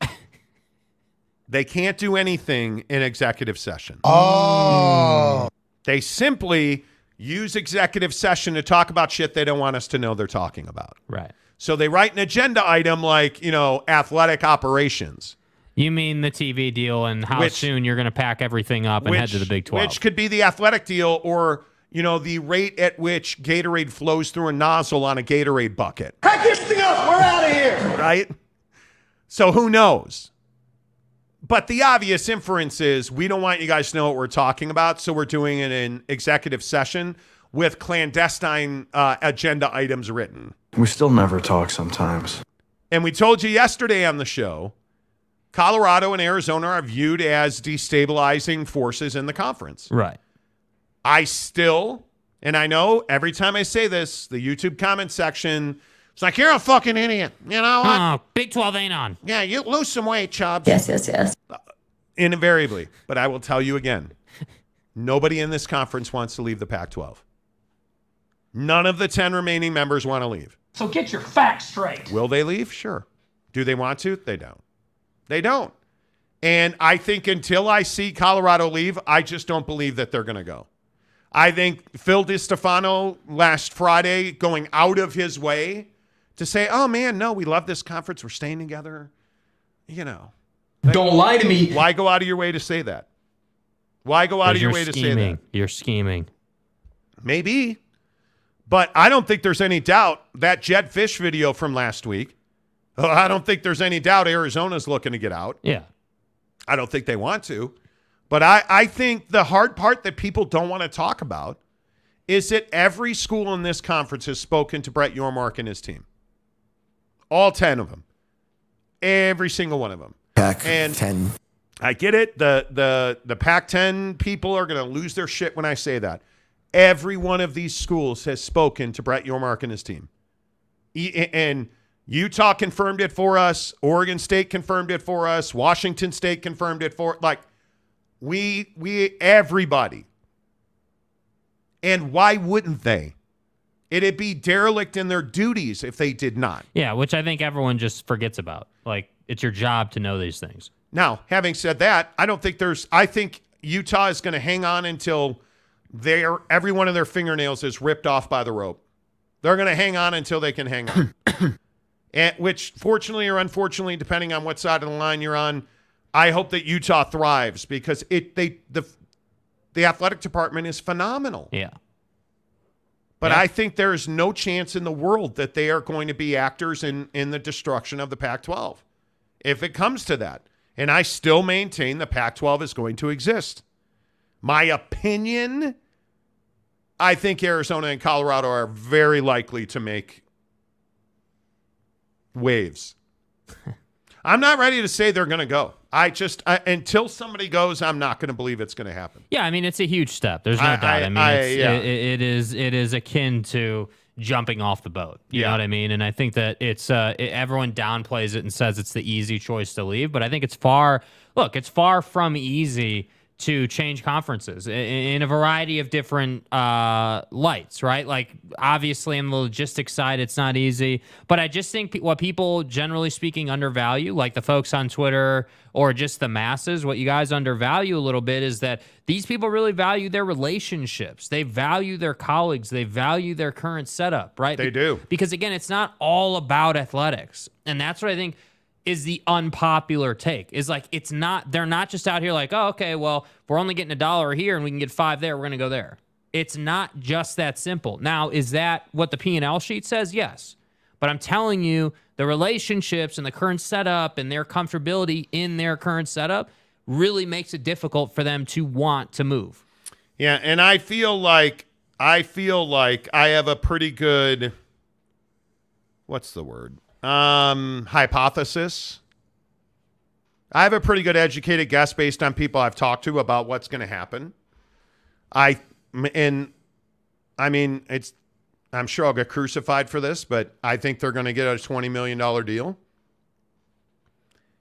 oh they can't do anything in executive session. Oh. They simply use executive session to talk about shit they don't want us to know they're talking about. Right. So they write an agenda item like, you know, athletic operations. You mean the TV deal and how Which- soon you're going to pack everything up and head to the Big 12? Which could be the athletic deal or, you know, the rate at which Gatorade flows through a nozzle on a Gatorade bucket. Pack this thing up. We're out of here. right? So who knows? But the obvious inference is we don't want you guys to know what we're talking about, so we're doing it in executive session with clandestine uh, agenda items written. We still never talk sometimes. And we told you yesterday on the show, Colorado and Arizona are viewed as destabilizing forces in the conference. right. I still, and I know every time I say this, the YouTube comment section, it's like, you're a fucking idiot. You know what? Oh, Big 12 ain't on. Yeah, you lose some weight, Chubbs. Yes, yes, yes. Uh, invariably. But I will tell you again nobody in this conference wants to leave the Pac 12. None of the 10 remaining members want to leave. So get your facts straight. Will they leave? Sure. Do they want to? They don't. They don't. And I think until I see Colorado leave, I just don't believe that they're going to go. I think Phil DiStefano last Friday going out of his way to say, oh man, no, we love this conference. We're staying together. You know, Don't lie to me. why go out of your way to say that? Why go out of your way to say scheming. that? You're scheming. Maybe. But I don't think there's any doubt that Jet Fish video from last week. uh, I don't think there's any doubt Arizona's looking to get out. Yeah. I don't think they want to. But I, I think the hard part that people don't want to talk about is that every school in this conference has spoken to Brett Yormark and his team. All 10 of them. Every single one of them. Pac And- 10. I get it. The the the Pac-10 people are going to lose their shit when I say that. Every one of these schools has spoken to Brett Yormark and his team. And Utah confirmed it for us. Oregon State confirmed it for us. Washington State confirmed it for like we we everybody. And why wouldn't they? It'd be derelict in their duties if they did not. Yeah, which I think everyone just forgets about. Like it's your job to know these things. Now, having said that, I don't think there's. I think Utah is going to hang on until their every one of their fingernails is ripped off by the rope. They're going to hang on until they can hang on. and, which, fortunately or unfortunately, depending on what side of the line you're on, I hope that Utah thrives because it they the the athletic department is phenomenal. Yeah. But Yeah. I think there is no chance in the world that they are going to be actors in, in the destruction of the Pac 12 if it comes to that. And I still maintain the Pac 12 is going to exist. My opinion I think Arizona and Colorado are very likely to make waves. I'm not ready to say they're going to go. I just, I, until somebody goes, I'm not going to believe it's going to happen. Yeah, I mean it's a huge step. There's no I- doubt. I- I, mean, it's, yeah. it, it is it is akin to jumping off the boat. You Yeah. know what I mean? And I think that it's uh, it, everyone downplays it and says it's the easy choice to leave, but I think it's far. Look, it's far from easy to change conferences in, a variety of different uh, lights, right? Like obviously on the logistics side, it's not easy, but I just think what people generally speaking undervalue, like the folks on Twitter or just the masses, what you guys undervalue a little bit is that these people really value their relationships. They value their colleagues. They value their current setup, right? They do. Because again, it's not all about athletics. And that's what I think is the unpopular take. Is like it's not they're not just out here like, "Oh, okay, well, we're only getting a dollar here and we can get 5 there, we're going to go there." It's not just that simple. Now, is that what the P&L sheet says? Yes. But I'm telling you, the relationships and the current setup and their comfortability in their current setup really makes it difficult for them to want to move. Yeah, and I feel like I feel like I have a pretty good what's the word? Um hypothesis. I have a pretty good educated guess based on people I've talked to about what's going to happen. I and I mean, it's I'm sure I'll get crucified for this, but I think they're going to get a 20 million dollar deal.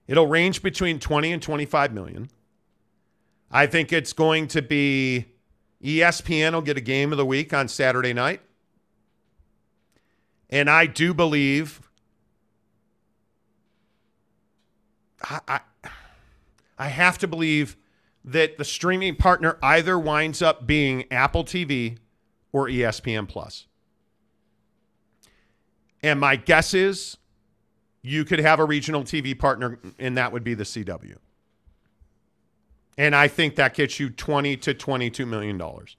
It'll range between 20 and 25 million. I think it's going to be ESPN will get a game of the week on Saturday night. And I do believe I, I, have to believe that the streaming partner either winds up being Apple TV or ESPN Plus. And my guess is you could have a regional TV partner, and that would be the CW. And I think that gets you 20 to 22 million dollars.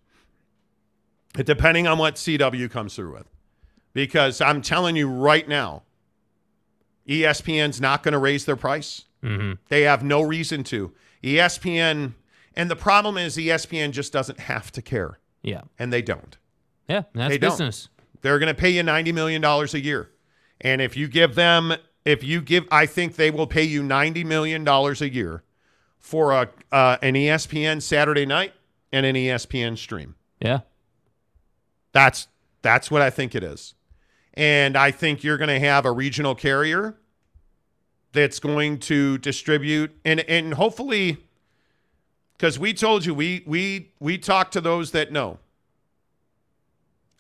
Depending on what CW comes through with. Because I'm telling you right now, ESPN's not going to raise their price. They have no reason to. ESPN, and the problem is ESPN just doesn't have to care, Yeah. and they don't. Yeah, that's They don't. business. They're going to pay you $90 million a year. And if you give them, if you give, I think they will pay you $90 million a year for a uh, an ESPN Saturday night and an ESPN stream. Yeah. That's that's what I think it is. And I think you're going to have a regional carrier that's going to distribute and and hopefully cuz we told you we we we talked to those that know.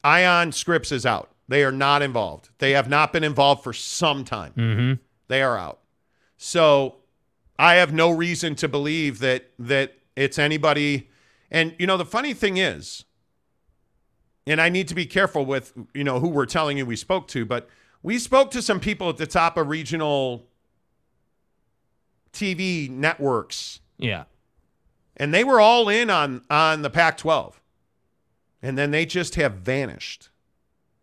Ion Scripps is out. They are not involved. They have not been involved for some time. Mm-hmm. They are out. So I have no reason to believe that that it's anybody. And you know, the funny thing is, and I need to be careful with you know who we're telling you we spoke to, but we spoke to some people at the top of regional TV networks, Yeah. and they were all in on on the Pac-12, and then they just have vanished,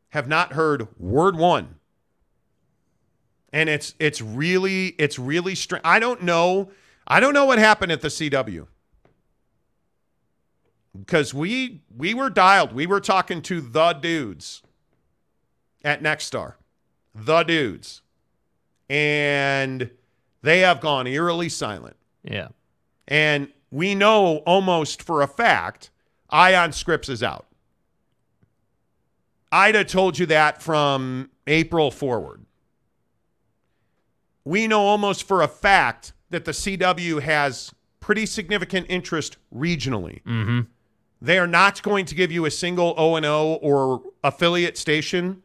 have not heard word one and it's it's really it's really strange. I don't know. I don't know what happened at the CW because we we were dialed. We were talking to the dudes at Nexstar, the dudes, and they have gone eerily silent. Yeah. And we know almost for a fact Ion Scripps is out. I'd have told you that from April forward. We know almost for a fact that the CW has pretty significant interest regionally. Mm-hmm. They are not going to give you a single O and O or affiliate station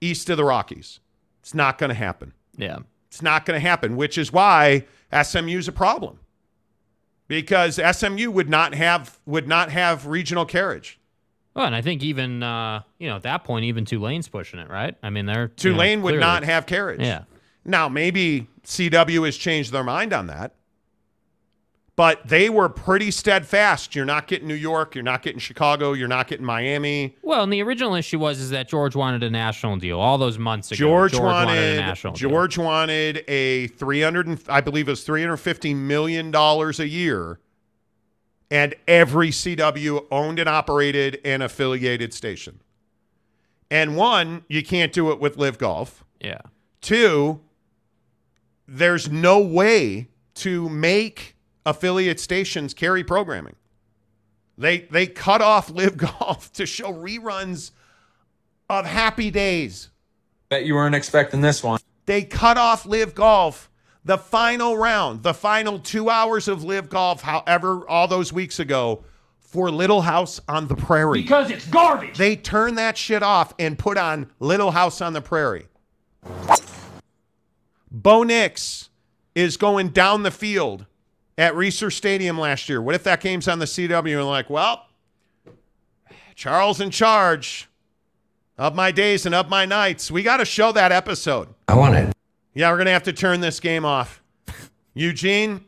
east of the Rockies. It's not going to happen. Yeah. It's not going to happen, which is why SMU is a problem. Because SMU would not have would not have regional carriage. Well, and I think even uh, you know at that point, even Tulane's pushing it, right? I mean, they're you know, Tulane would not have carriage. Yeah. Now, maybe CW has changed their mind on that, but they were pretty steadfast. You're not getting New York. You're not getting Chicago. You're not getting Miami. Well, and the original issue was is that George wanted a national deal all those months ago. George, a wanted, national deal. George wanted a 300 and, I believe it was 350 million dollars a year and every CW owned and operated an affiliated station. And one, you can't do it with LIV Golf. Yeah. Two, there's no way to make affiliate stations carry programming. They they cut off LIV Golf to show reruns of Happy Days. Bet you weren't expecting this one. They cut off LIV Golf the final round, the final 2 hours of LIV Golf however all those weeks ago for Little House on the Prairie. Because it's garbage. They turned that shit off and put on Little House on the Prairie. Bo Nix is going down the field at Reser Stadium last year. What if that game's on the CW and like, well, Charles in charge of my days and of my nights. We got to show that episode. I want it. Yeah, we're going to have to turn this game off. Eugene,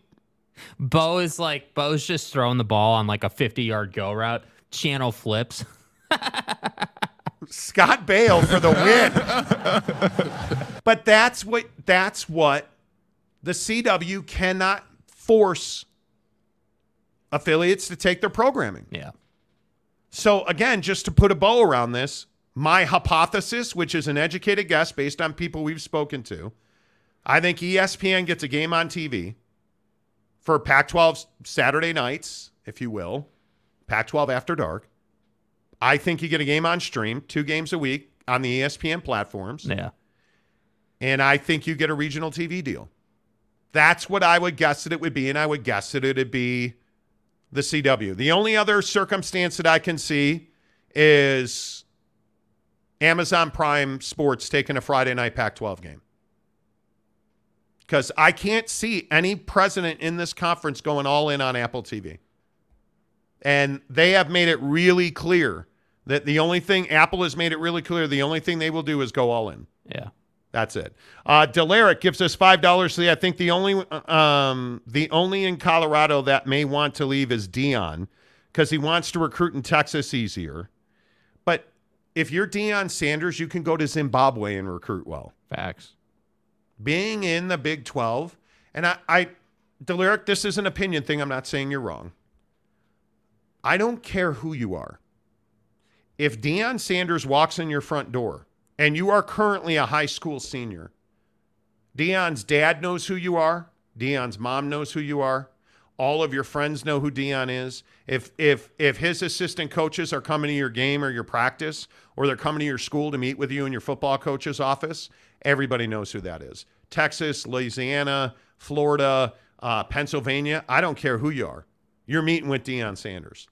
Bo is like Bo's just throwing the ball on like a 50 yard go route. Channel flips. Scott Baio for the win. but that's what that's what the CW cannot force affiliates to take their programming. Yeah. So again, just to put a bow around this, my hypothesis, which is an educated guess based on people we've spoken to, I think ESPN gets a game on TV for Pac-12 Saturday nights, if you will, Pac-12 after dark. I think you get a game on stream, two games a week on the ESPN platforms. Yeah. And I think you get a regional TV deal. That's what I would guess that it would be. And I would guess that it would be the CW. The only other circumstance that I can see is Amazon Prime Sports taking a Friday night Pac 12 game. Because I can't see any president in this conference going all in on Apple TV. And they have made it really clear that the only thing, Apple has made it really clear, the only thing they will do is go all in. Yeah. That's it. Uh, Delaric gives us five dollars. I think the only um, the only in Colorado that may want to leave is Deion because he wants to recruit in Texas easier. But if you're Deion Sanders, you can go to Zimbabwe and recruit well. Facts. Being in the Big Twelve, and I, I Delaric, this is an opinion thing. I'm not saying you're wrong. I don't care who you are. If Deion Sanders walks in your front door and you are currently a high school senior, Deion's dad knows who you are. Deion's mom knows who you are. All of your friends know who Deion is. If if if his assistant coaches are coming to your game or your practice, or they're coming to your school to meet with you in your football coach's office, everybody knows who that is. Texas, Louisiana, Florida, uh, Pennsylvania. I don't care who you are. You're meeting with Deion Sanders.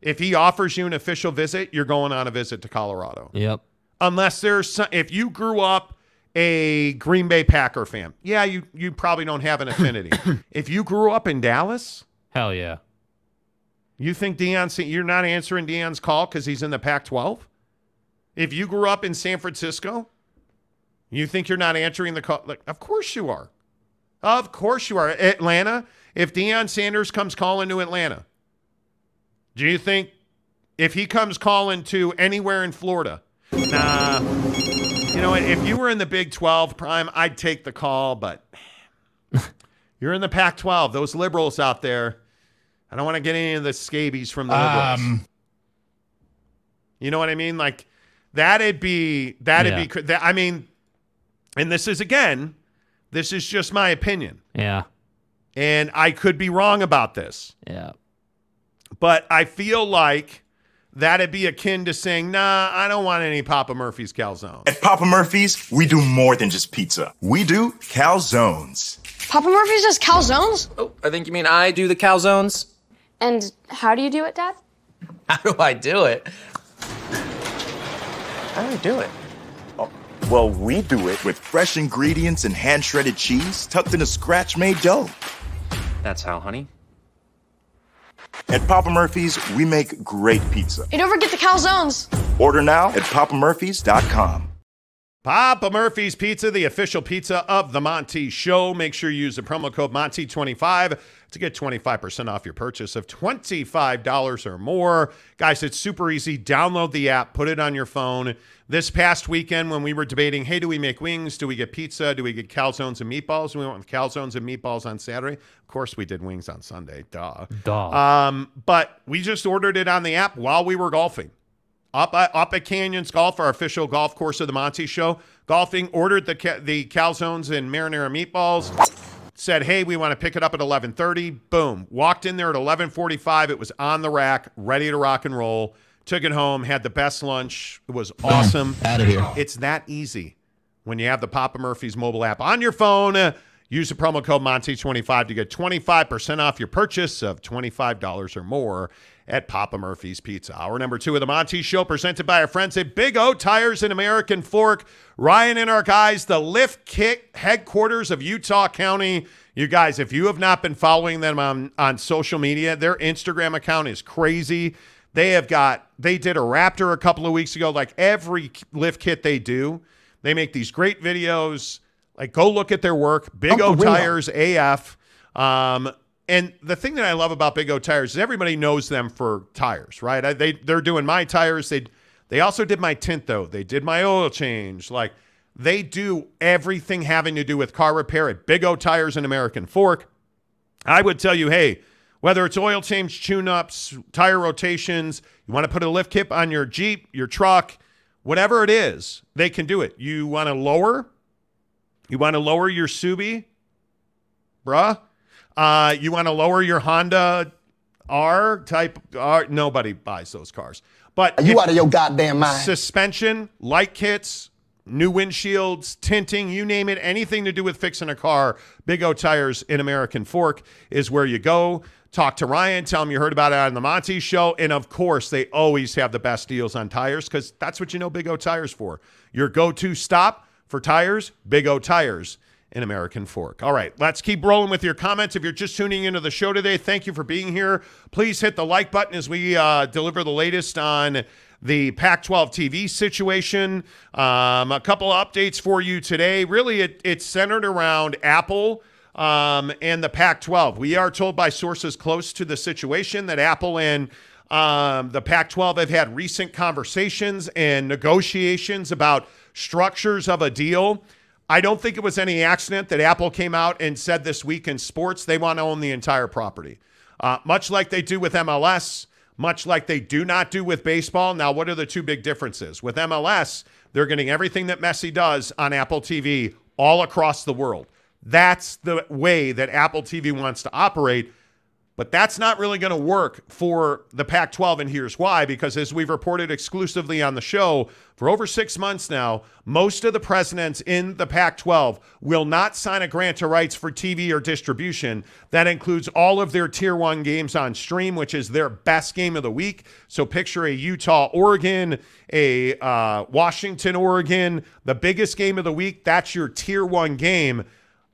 If he offers you an official visit, you're going on a visit to Colorado Yep. Unless there's some, if you grew up a Green Bay Packer fan, yeah, you you probably don't have an affinity. if you grew up in Dallas, Hell yeah. you think Deion you're not answering Deion's call because he's in the Pac-12. If you grew up in San Francisco, you think you're not answering the call. Like, of course you are. Of course you are. Atlanta. If Deion Sanders comes calling to Atlanta, do you think if he comes calling to anywhere in Florida, nah, you know what? If you were in the Big 12 prime, I'd take the call, but you're in the Pac 12. Those liberals out there, I don't want to get any of the scabies from the liberals. Um, you know what I mean? Like, that'd be, that'd Yeah. be, that, I mean, and this is again, this is just my opinion. Yeah. And I could be wrong about this. Yeah. But I feel like that'd be akin to saying, nah, I don't want any Papa Murphy's calzone. At Papa Murphy's, we do more than just pizza. We do calzones. Papa Murphy's does calzones? Oh, I think you mean I do the calzones. And how do you do it, Dad? How do I do it? How do I do it? Oh, well, we do it with fresh ingredients and hand shredded cheese tucked in a scratch made dough. That's how, honey. At Papa Murphy's, we make great pizza. Hey, don't forget the calzones. Order now at papamurphys.com. Papa Murphy's Pizza, the official pizza of the Monty Show. Make sure you use the promo code Monty25 to get 25% off your purchase of $25 or more. Guys, it's super easy. Download the app, put it on your phone. This past weekend, when we were debating, hey, do we make wings? Do we get pizza? Do we get calzones and meatballs? We went with calzones and meatballs on Saturday. Of course, we did wings on Sunday. Duh. Duh. Um, but we just ordered it on the app while we were golfing up at, up at Canyons Golf, our official golf course of the Monty Show. Golfing ordered the the calzones and marinara meatballs. Said, "Hey, we want to pick it up at 11:30." Boom. Walked in there at 11:45. It was on the rack, ready to rock and roll. Took it home. Had the best lunch. It was awesome. Out of here. It's that easy when you have the Papa Murphy's mobile app on your phone. uh, use the promo code Monty25 to get 25% off your purchase of $25 or more at Papa Murphy's Pizza. Hour number two of the Monty Show, presented by our friends at Big O Tires and American Fork. Ryan and our guys, the Lift Kit headquarters of Utah County. You guys, if you have not been following them on, on social media, their Instagram account is crazy. They have got, they did a Raptor a couple of weeks ago. Like every lift kit they do, they make these great videos. Like, go look at their work. Big O Tires AF. Um, and the thing that I love about Big O Tires is everybody knows them for tires, right? I, they they're doing my tires. They they also did my tint though. They did my oil change. Like they do everything having to do with car repair at Big O Tires and American Fork. I would tell you, hey, whether it's oil change, tune-ups, tire rotations, you want to put a lift kit on your Jeep, your truck, whatever it is, they can do it. You want to lower, you want to lower your Subi, bruh. Uh, you want to lower your Honda R type R. Nobody buys those cars. But You if- out of your goddamn mind. suspension, light kits, new windshields, tinting, you name it, anything to do with fixing a car, Big O Tires in American Fork is where you go. Talk to Ryan, tell him you heard about it on the Monty show. And of course, they always have the best deals on tires because that's what you know Big O Tires for. Your go to stop for tires, Big O Tires in American Fork. All right, let's keep rolling with your comments. If you're just tuning into the show today, thank you for being here. Please hit the like button as we uh, deliver the latest on the Pac 12 TV situation. Um, a couple updates for you today. Really, it, it's centered around Apple. Um, and the Pac 12. We are told by sources close to the situation that Apple and um, the Pac 12 have had recent conversations and negotiations about structures of a deal. I don't think it was any accident that Apple came out and said this week in sports they want to own the entire property, uh, much like they do with MLS, much like they do not do with baseball. Now, what are the two big differences? With MLS, they're getting everything that Messi does on Apple TV all across the world. That's the way that Apple TV wants to operate. But that's not really going to work for the Pac 12. And here's why because as we've reported exclusively on the show for over six months now, most of the presidents in the Pac 12 will not sign a grant of rights for TV or distribution. That includes all of their tier one games on stream, which is their best game of the week. So picture a Utah, Oregon, a uh, Washington, Oregon, the biggest game of the week. That's your tier one game.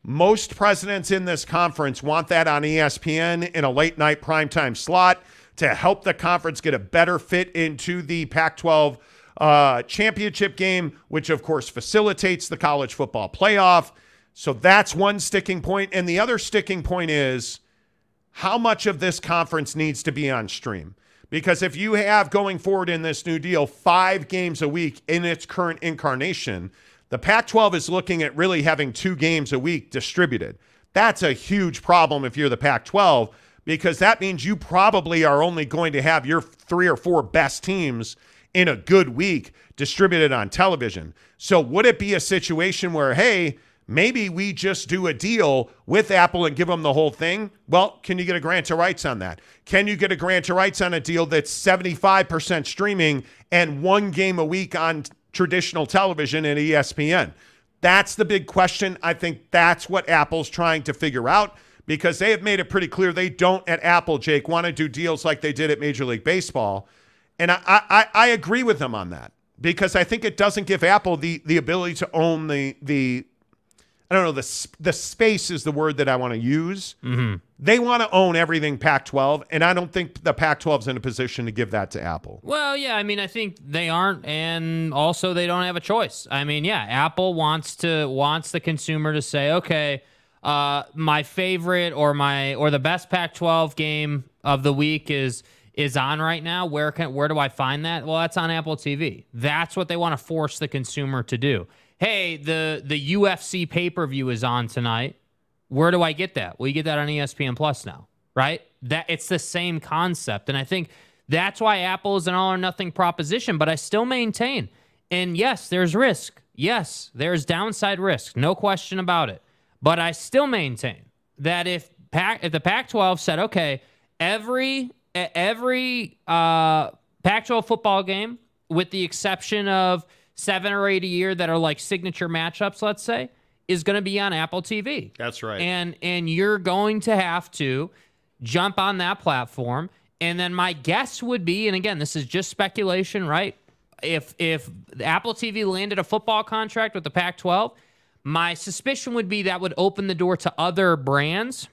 Most presidents in this conference want that on ESPN in a late night primetime slot to help the conference get a better fit into the Pac 12 uh, championship game, which of course facilitates the college football playoff. So that's one sticking point. And the other sticking point is how much of this conference needs to be on stream. Because if you have going forward in this new deal five games a week in its current incarnation, the Pac 12 is looking at really having two games a week distributed. That's a huge problem if you're the Pac 12, because that means you probably are only going to have your three or four best teams in a good week distributed on television. So, would it be a situation where, hey, maybe we just do a deal with Apple and give them the whole thing? Well, can you get a grant of rights on that? Can you get a grant of rights on a deal that's 75% streaming and one game a week on traditional television and ESPN? That's the big question. I think that's what Apple's trying to figure out because they have made it pretty clear they don't at Apple, Jake, want to do deals like they did at Major League Baseball. And I, I, I agree with them on that. because I think it doesn't give Apple the the ability to own the the I don't know the the space is the word that I want to use. Mm-hmm. They want to own everything Pac-12, and I don't think the Pac-12 is in a position to give that to Apple. Well, yeah, I mean, I think they aren't, and also they don't have a choice. I mean, yeah, Apple wants to wants the consumer to say, okay, uh, my favorite or my or the best Pac-12 game of the week is is on right now. Where can where do I find that? Well, that's on Apple TV. That's what they want to force the consumer to do. Hey, the the UFC pay-per-view is on tonight. Where do I get that? Well, you get that on ESPN Plus now, right? That it's the same concept. And I think that's why Apple is an all or nothing proposition, but I still maintain. And yes, there's risk. Yes, there's downside risk. No question about it. But I still maintain that if Pac, if the Pac-12 said, okay, every every uh, Pac-12 football game, with the exception of seven or eight a year that are like signature matchups, let's say, is going to be on Apple TV. That's right. And and you're going to have to jump on that platform. And then my guess would be, and again, this is just speculation, right? If if Apple TV landed a football contract with the Pac-12, my suspicion would be that would open the door to other brands,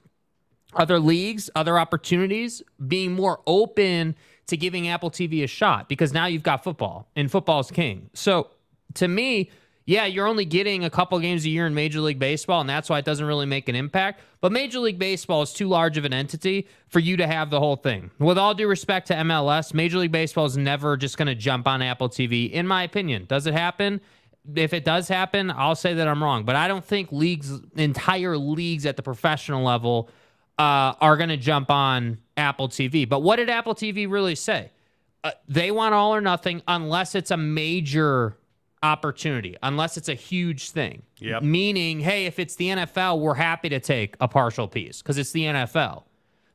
other leagues, other opportunities being more open to giving Apple TV a shot because now you've got football and football's king. So to me, yeah, you're only getting a couple games a year in Major League Baseball, and that's why it doesn't really make an impact. But Major League Baseball is too large of an entity for you to have the whole thing. With all due respect to MLS, Major League Baseball is never just going to jump on Apple TV, in my opinion. Does it happen? If it does happen, I'll say that I'm wrong. But I don't think leagues, entire leagues at the professional level, uh, are going to jump on Apple TV. But what did Apple TV really say? Uh, they want all or nothing unless it's a major opportunity, unless it's a huge thing. Yep. Meaning, hey, if it's the NFL, we're happy to take a partial piece because it's the NFL.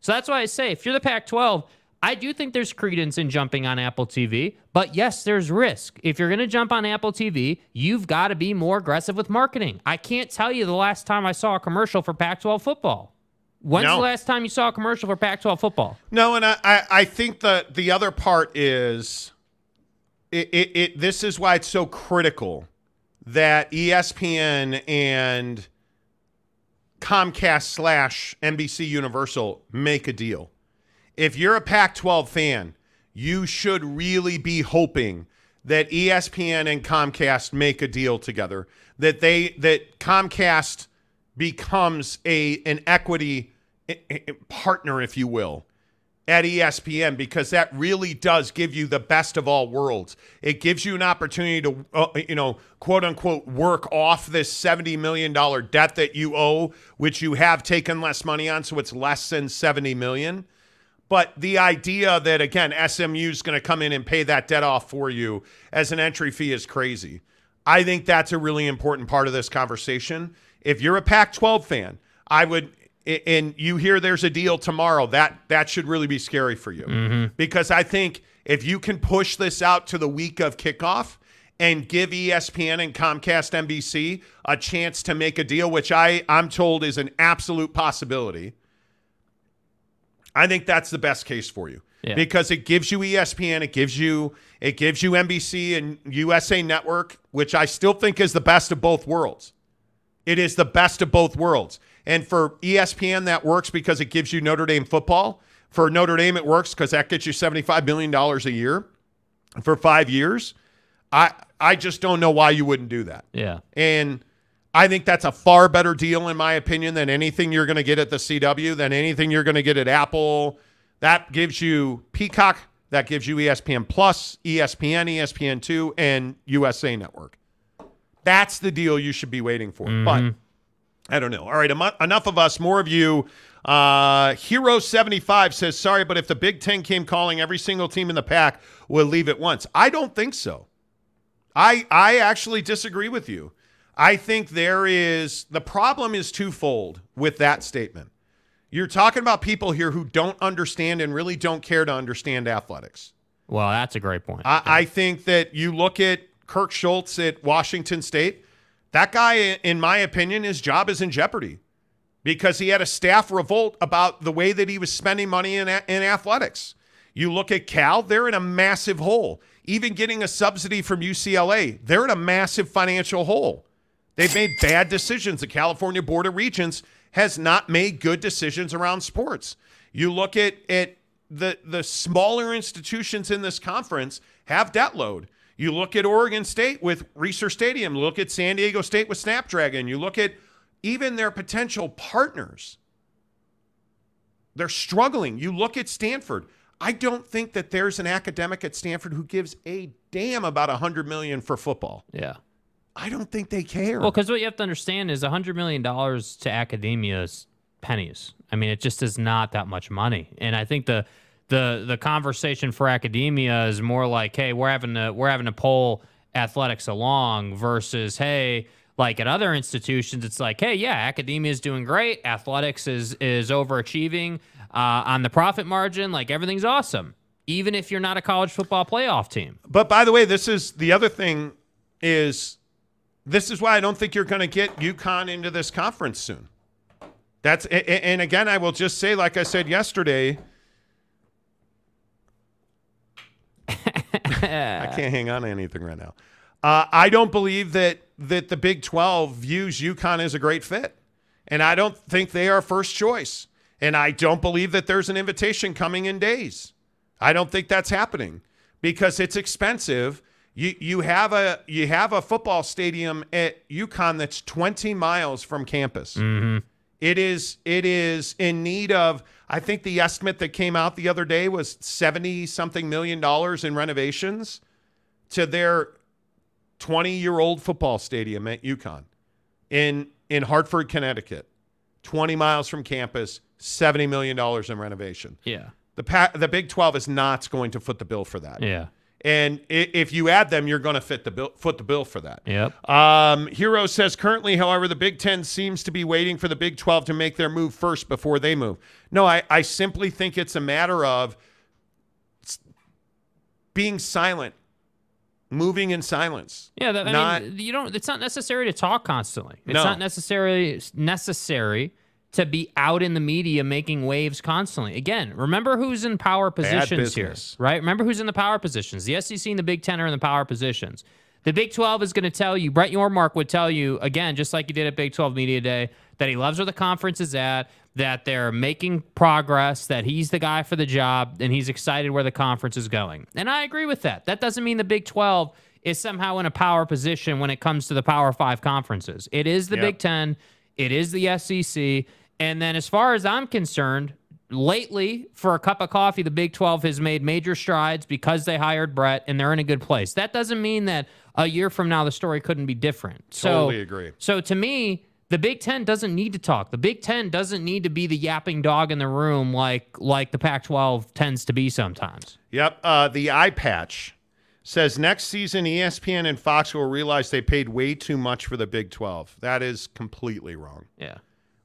So that's why I say if you're the Pac 12, I do think there's credence in jumping on Apple TV, but yes, there's risk. If you're going to jump on Apple TV, you've got to be more aggressive with marketing. I can't tell you the last time I saw a commercial for Pac 12 football. When's No. the last time you saw a commercial for Pac 12 football? No, and I, I, I think the the other part is it, it, it this is why it's so critical that ESPN and Comcast slash NBC Universal make a deal. If you're a Pac 12 fan, you should really be hoping that ESPN and Comcast make a deal together. That they that Comcast becomes a an equity partner, if you will, at ESPN because that really does give you the best of all worlds. It gives you an opportunity to, uh, you know, quote unquote, work off this $70 million debt that you owe, which you have taken less money on. So it's less than 70 million. But the idea that, again, SMU is going to come in and pay that debt off for you as an entry fee is crazy. I think that's a really important part of this conversation. If you're a Pac 12 fan, I would, and you hear there's a deal tomorrow, that, that should really be scary for you. Mm-hmm. Because I think if you can push this out to the week of kickoff and give ESPN and Comcast NBC a chance to make a deal, which I, I'm told is an absolute possibility. I think that's the best case for you Yeah. because it gives you ESPN, it gives you it gives you NBC and USA Network, which I still think is the best of both worlds. It is the best of both worlds. And for ESPN, that works because it gives you Notre Dame football. For Notre Dame, it works because that gets you $75 million a year for five years. I I just don't know why you wouldn't do that. Yeah. And I think that's a far better deal, in my opinion, than anything you're going to get at the CW, than anything you're going to get at Apple. That gives you Peacock, that gives you ESPN Plus, ESPN, ESPN2, and USA Network. That's the deal you should be waiting for. But mm-hmm. I don't know. All right, emo- enough of us, more of you. Uh, Hero75 says, sorry, but if the Big Ten came calling, every single team in the pack will leave at once. I don't think so. I I actually disagree with you. I think there is the problem is twofold with that statement. You're talking about people here who don't understand and really don't care to understand athletics. Well, that's a great point. I, I think that you look at Kirk Schulz at Washington State. That guy, in my opinion, his job is in jeopardy because he had a staff revolt about the way that he was spending money in, in athletics. You look at Cal, they're in a massive hole. even getting a subsidy from UCLA. They're in a massive financial hole. They've made bad decisions. The California Board of Regents has not made good decisions around sports. You look at, at the the smaller institutions in this conference have debt load. You look at Oregon State with Reser Stadium, look at San Diego State with Snapdragon, you look at even their potential partners. They're struggling. You look at Stanford. I don't think that there's an academic at Stanford who gives a damn about a 100 million for football. Yeah. I don't think they care. Well, because what you have to understand is $100 million to academia is pennies. I mean, it just is not that much money. And I think the the the conversation for academia is more like, hey, we're having to we're having to pull athletics along versus, hey, like at other institutions, it's like, hey, yeah, academia is doing great, athletics is is overachieving uh, on the profit margin, like everything's awesome, even if you're not a college football playoff team. But by the way, this is the other thing is this is why I don't think you're going to get UConn into this conference soon. That's and again, I will just say, like I said yesterday, I can't hang on to anything right now. Uh, I don't believe that that the Big 12 views UConn as a great fit, and I don't think they are first choice. And I don't believe that there's an invitation coming in days. I don't think that's happening because it's expensive. You you have a you have a football stadium at UConn that's 20 miles from campus. Mm-hmm. It is it is in need of I think the estimate that came out the other day was 70 something million dollars in renovations to their 20-year-old football stadium at UConn in in Hartford, Connecticut. 20 miles from campus, 70 million dollars in renovation. Yeah. The pa- the Big 12 is not going to foot the bill for that. Yeah. And if you add them, you're going to fit the bill, foot the bill for that. Yep. Um, Hero says currently, however, the Big Ten seems to be waiting for the Big 12 to make their move first before they move. No, I, I simply think it's a matter of being silent, moving in silence. Yeah, that, I Not- mean, you don't. It's not necessary to talk constantly. It's No. not necessarily necessary to be out in the media making waves constantly. Again, remember who's in power positions here, right? Remember who's in the power positions. The SEC and the Big Ten are in the power positions. The Big 12 is going to tell you, Brett Yormark would tell you, again, just like he did at Big 12 Media Day, that he loves where the conference is at, that they're making progress, that he's the guy for the job, and he's excited where the conference is going. And I agree with that. That doesn't mean the Big 12 is somehow in a power position when it comes to the Power Five conferences. It is the Yep. Big 10, it is the SEC. And then, as far as I'm concerned, lately, for a cup of coffee, the Big 12 has made major strides because they hired Brett and they're in a good place. That doesn't mean that a year from now the story couldn't be different. Totally so, agree. So to me, the Big Ten doesn't need to talk. The Big Ten doesn't need to be the yapping dog in the room like like the Pac-12 tends to be sometimes. Yep. Uh, the eye patch says next season ESPN and Fox will realize they paid way too much for the Big 12. That is completely wrong. Yeah.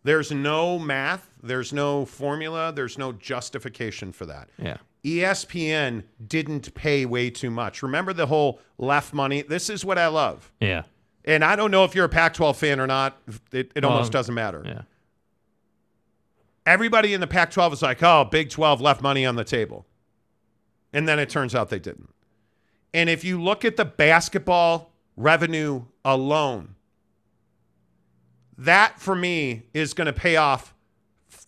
There's no math, there's no formula, there's no justification for that. Yeah. ESPN didn't pay way too much. Remember the whole left money? This is what I love. Yeah. And I don't know if you're a Pac 12 fan or not. It, it almost doesn't matter. Yeah. Everybody in the Pac 12 is like, oh, Big 12 left money on the table. And then it turns out they didn't. And if you look at the basketball revenue alone, that for me is going to pay off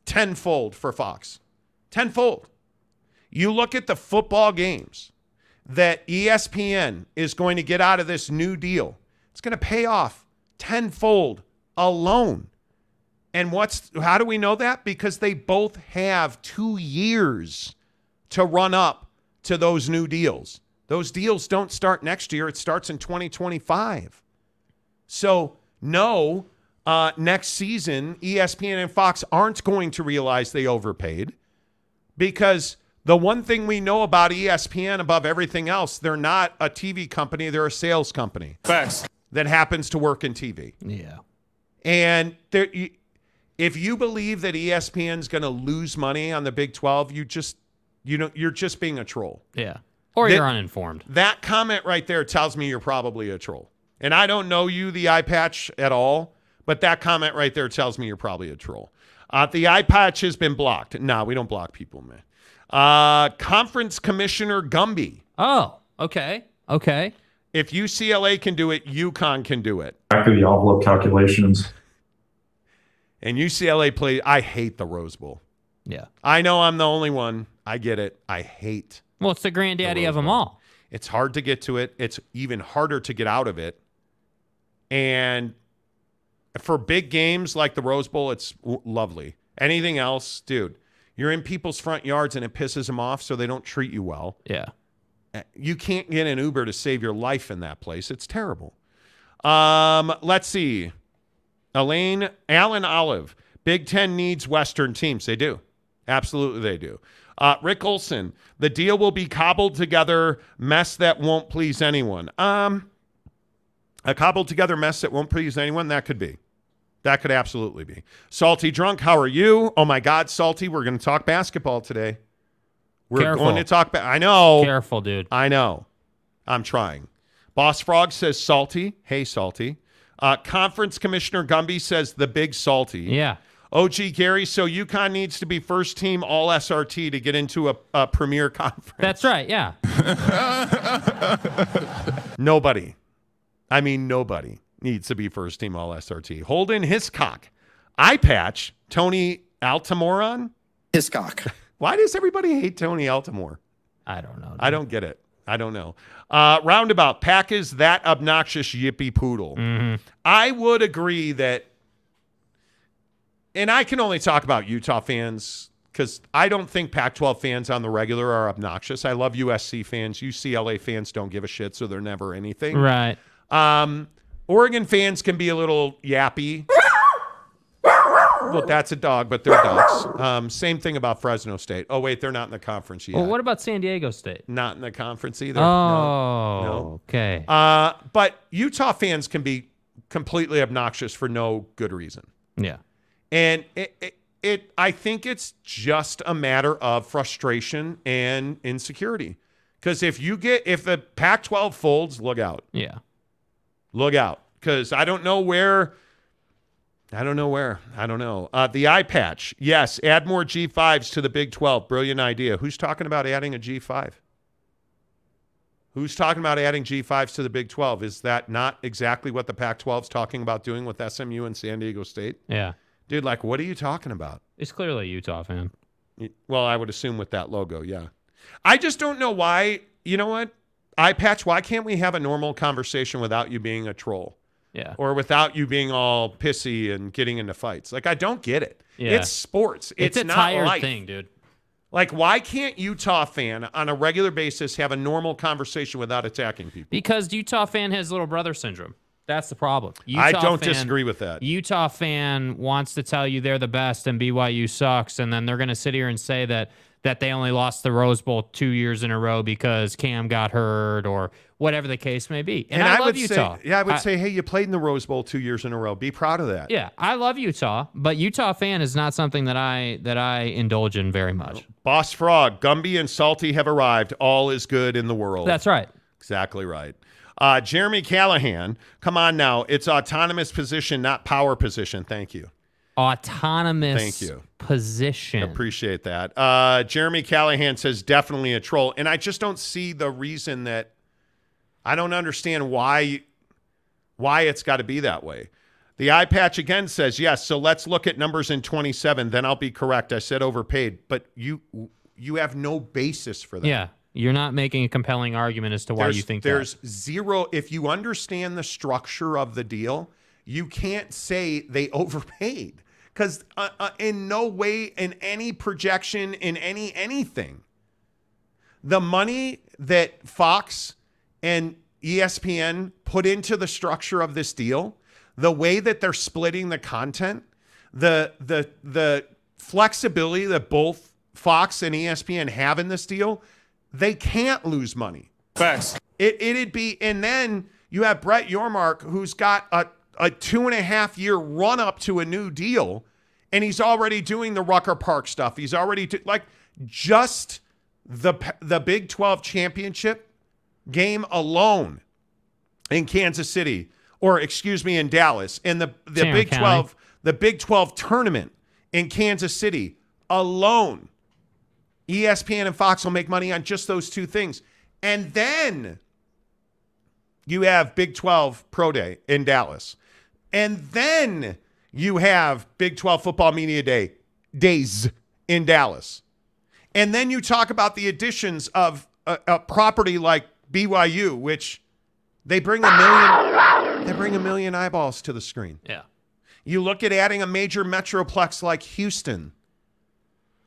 tenfold for Fox. Tenfold. You look at the football games that ESPN is going to get out of this new deal, it's going to pay off tenfold alone. And what's how do we know that? Because they both have 2 years to run up to those new deals. Those deals don't start next year, it starts in 2025. So, no, uh, next season, ESPN and Fox aren't going to realize they overpaid because the one thing we know about ESPN above everything else, they're not a TV company, they're a sales company. Facts. That happens to work in TV. Yeah. And there, if you believe that ESPN's going to lose money on the Big 12, you just, you know, you're just being a troll. Yeah. Or That- you're uninformed. That comment right there tells me you're probably a troll. And I don't know you, the eye patch, at all, but that comment right there tells me you're probably a troll. Uh, the eye patch has been blocked. No, we don't block people, man. Uh, Conference Commissioner Gumby Oh. Okay. Okay. If UCLA can do it, UConn can do it. Back of the envelope calculations. And UCLA play. I hate the Rose Bowl. Yeah. I know I'm the only one. I get it. I hate. Well, it's the granddaddy The of Rose them Bowl. all. It's hard to get to it. It's even harder to get out of it. And for big games like the Rose Bowl, it's w- lovely. Anything else, dude, you're in people's front yards and it pisses them off, so they don't treat you well. Yeah. Uh, You can't get an Uber to save your life in that place. It's terrible. Um, let's see. Elaine Allen Olive. Big Ten needs Western teams. They do. Absolutely, they do. Uh, Rick Olson. The deal will be cobbled together mess that won't please anyone. Um, a cobbled together mess that won't please anyone. That could be. That could absolutely be. Salty drunk. How are you? Oh my God, Salty. We're going to talk basketball today. We're Careful. going to talk. Ba- I know. Careful, dude. I know. I'm trying. Boss Frog says salty. Hey, salty. Uh, Conference Commissioner Gumby says the big salty. Yeah. OG Gary, so UConn needs to be first team all SRT to get into a, a premier conference. That's right. Yeah. Nobody. I mean, nobody needs to be first team all SRT. Holden Hiscock. Eye patch. Tony Altamoron. Hiscock. Why does everybody hate Tony Altamore? I don't know. I don't get it. I don't know. Uh, roundabout. Pack is that obnoxious yippy poodle. Mm-hmm. I would agree that, and I can only talk about Utah fans because I don't think Pac 12 fans on the regular are obnoxious. I love USC fans. UCLA fans don't give a shit, so they're never anything. Right. Um, Oregon fans can be a little yappy. well, that's a dog, but they're dogs. Um, same thing about Fresno State. Oh, wait, they're not in the conference yet. Well, what about San Diego State? Not in the conference either. Oh, No. no. okay. Uh, but Utah fans can be completely obnoxious for no good reason. yeah. And it, it, it, I think it's just a matter of frustration and insecurity. Because if you get, if the Pac 12 folds, look out. Yeah. Look out. Because I don't know where, I don't know where. I don't know. Uh, the eye patch. Yes, add more G5s to the Big 12. Brilliant idea. Who's talking about adding a G5? Who's talking about adding G5s to the Big 12? Is that not exactly what the Pac 12 is talking about doing with SMU and San Diego State? Yeah. Dude, like, what are you talking about? It's clearly a Utah fan. Well, I would assume with that logo, yeah. I just don't know why. You know what? Eye patch, why can't we have a normal conversation without you being a troll? Yeah. Or without you being all pissy and getting into fights. Like, I don't get it. Yeah. It's sports. It's, It's, a not tired life. thing, dude. Like, why can't Utah fan on a regular basis have a normal conversation without attacking people? Because Utah fan has little brother syndrome. That's the problem. I don't fan- disagree with that. Utah fan wants to tell you they're the best and BYU sucks, and then they're going to sit here and say that that they only lost the Rose Bowl two years in a row because Cam got hurt or whatever the case may be. And, I, love would Utah. say, yeah, I would I- say, hey, you played in the Rose Bowl two years in a row. Be proud of that. Yeah, I love Utah, but Utah fan is not something that I that I indulge in very much. Boss Frog, Gumby, and Salty have arrived. All is good in the world. That's right. Exactly right. Uh, Jeremy Callahan, come on now. It's autonomous position, not power position. Thank you. Autonomous Thank you. position. Appreciate that. Uh, Jeremy Callahan says definitely a troll. And I just don't see the reason that I don't understand why why it's got to be that way. The eye patch again says yes. So let's look at numbers in 27. Then I'll be correct. I said overpaid, but you you have no basis for that. Yeah, you're not making a compelling argument as to why there's, you think there's that. zero. If you understand the structure of the deal, you can't say they overpaid because uh, uh, in no way, in any projection, in any anything, the money that Fox and ESPN put into the structure of this deal, the way that they're splitting the content, the the the flexibility that both Fox and ESPN have in this deal, they can't lose money. Facts. It it'd be, and then you have Brett Yormark, who's got a a two and a half year run up to a new deal, and he's already doing the Rucker Park stuff. He's already do, like just the the Big Twelve championship game alone in Kansas City, or excuse me, in Dallas, and the the Big County. Twelve the Big Twelve tournament in Kansas City alone. ESPN and Fox will make money on just those two things. And then you have Big 12 Pro Day in Dallas. And then you have Big 12 Football Media Day days in Dallas. And then you talk about the additions of a, a property like BYU, which they bring a million they bring a million eyeballs to the screen. Yeah. You look at adding a major metroplex like Houston,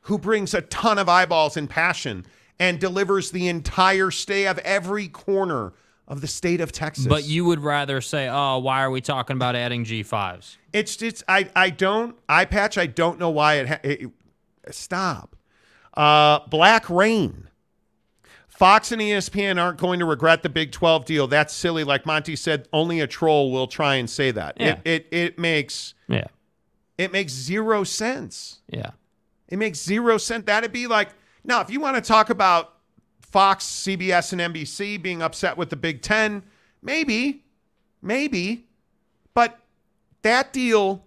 who brings a ton of eyeballs and passion and delivers the entire stay of every corner of the state of Texas. But you would rather say, "Oh, why are we talking about adding G5s?" It's it's I I don't eye patch. I don't know why it. Ha- it stop. Uh, Black Rain. Fox and ESPN aren't going to regret the Big 12 deal. That's silly. Like Monty said, only a troll will try and say that. Yeah. It, it it makes Yeah. it makes zero sense. Yeah. It makes zero sense. That'd be like now if you want to talk about Fox, CBS, and NBC being upset with the Big Ten, maybe, maybe, but that deal,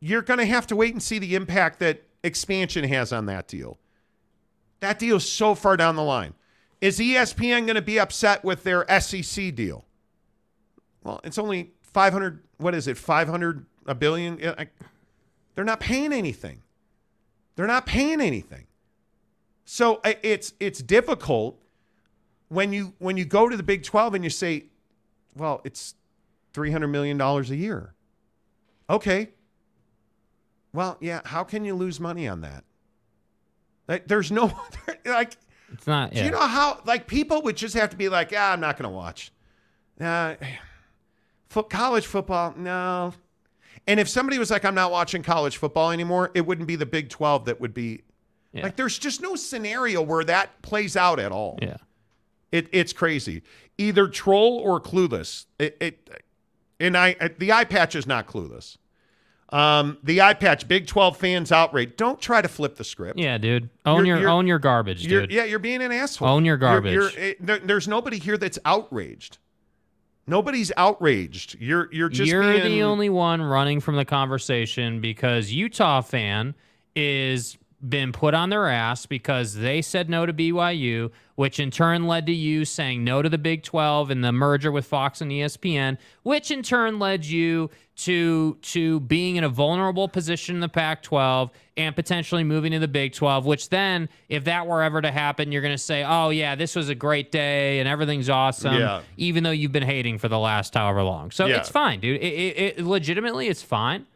you're going to have to wait and see the impact that expansion has on that deal. That deal is so far down the line. Is ESPN going to be upset with their SEC deal? Well, it's only 500, what is it, 500, a billion? They're not paying anything. They're not paying anything. So it's it's difficult when you when you go to the Big 12 and you say, well, it's 300 million dollars a year. Okay. Well, yeah, how can you lose money on that? Like there's no like It's not. do Yeah. you know how like people would just have to be like, "Yeah, I'm not going to watch." Uh, foot, college football, no. And if somebody was like, "I'm not watching college football anymore," it wouldn't be the Big 12 that would be Yeah. like there's just no scenario where that plays out at all. yeah. It, it's crazy. Either troll or clueless. It, it and I the eye patch is not clueless. Um, the eye patch, Big 12 fans outrage. Don't try to flip the script. Yeah, dude. Own You're- your you're- own your garbage, You're, dude. yeah, you're being an asshole. Own your You're- garbage. you're- it- there- there's nobody here that's outraged. Nobody's outraged. You're you're just You're being, the only one running from the conversation because Utah fan is been put on their ass because they said no to BYU, which in turn led to you saying no to the Big 12 and the merger with Fox and ESPN, which in turn led you to to being in a vulnerable position in the Pac-12 and potentially moving to the Big 12, which then if that were ever to happen, you're going to say, "Oh yeah, this was a great day and everything's awesome," Yeah. even though you've been hating for the last however long. So Yeah. it's fine, dude. It, it, it legitimately it's fine.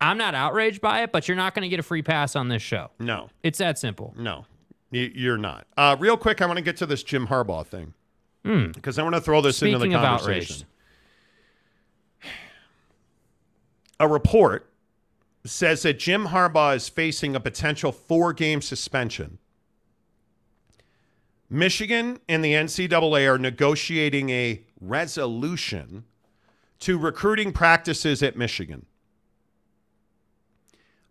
I'm not outraged by it, but you're not going to get a free pass on this show. No, It's that simple. no, You- you're not. Uh, real quick, I want to get to this Jim Harbaugh thing because I want to throw this into the Hmm. Speaking conversation. A report says that Jim Harbaugh is facing a potential four-game suspension. Michigan and the NCAA are negotiating a resolution to recruiting practices at Michigan.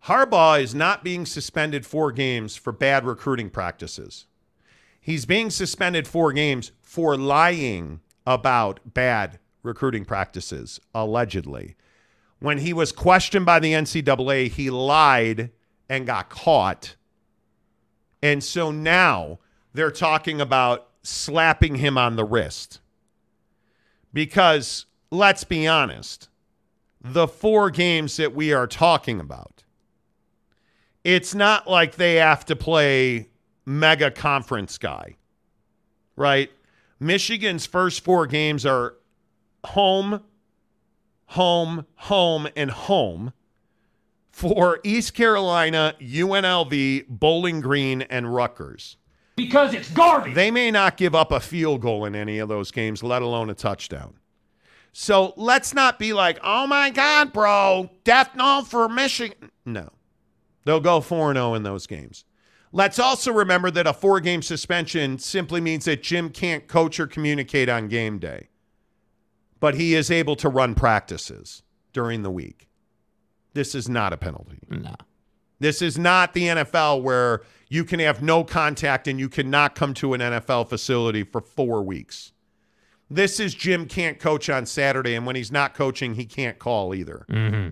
Harbaugh is not being suspended four games for bad recruiting practices. He's being suspended four games for lying about bad recruiting practices, allegedly. When he was questioned by the NCAA, he lied and got caught. And so now they're talking about slapping him on the wrist. Because let's be honest, the four games that we are talking about, it's not like they have to play mega conference guy, right? Michigan's first four games are home, home, home, and home for East Carolina, UNLV, Bowling Green, and Rutgers. Because it's garbage. They may not give up a field goal in any of those games, let alone a touchdown. So let's not be like, oh my God, bro, death knell for Michigan. No. They'll go 4 0 in those games. Let's also remember that a four game suspension simply means that Jim can't coach or communicate on game day, but he is able to run practices during the week. This is not a penalty. No. This is not the NFL where you can have no contact and you cannot come to an NFL facility for four weeks. This is Jim can't coach on Saturday, and when he's not coaching, he can't call either. Mm-hmm.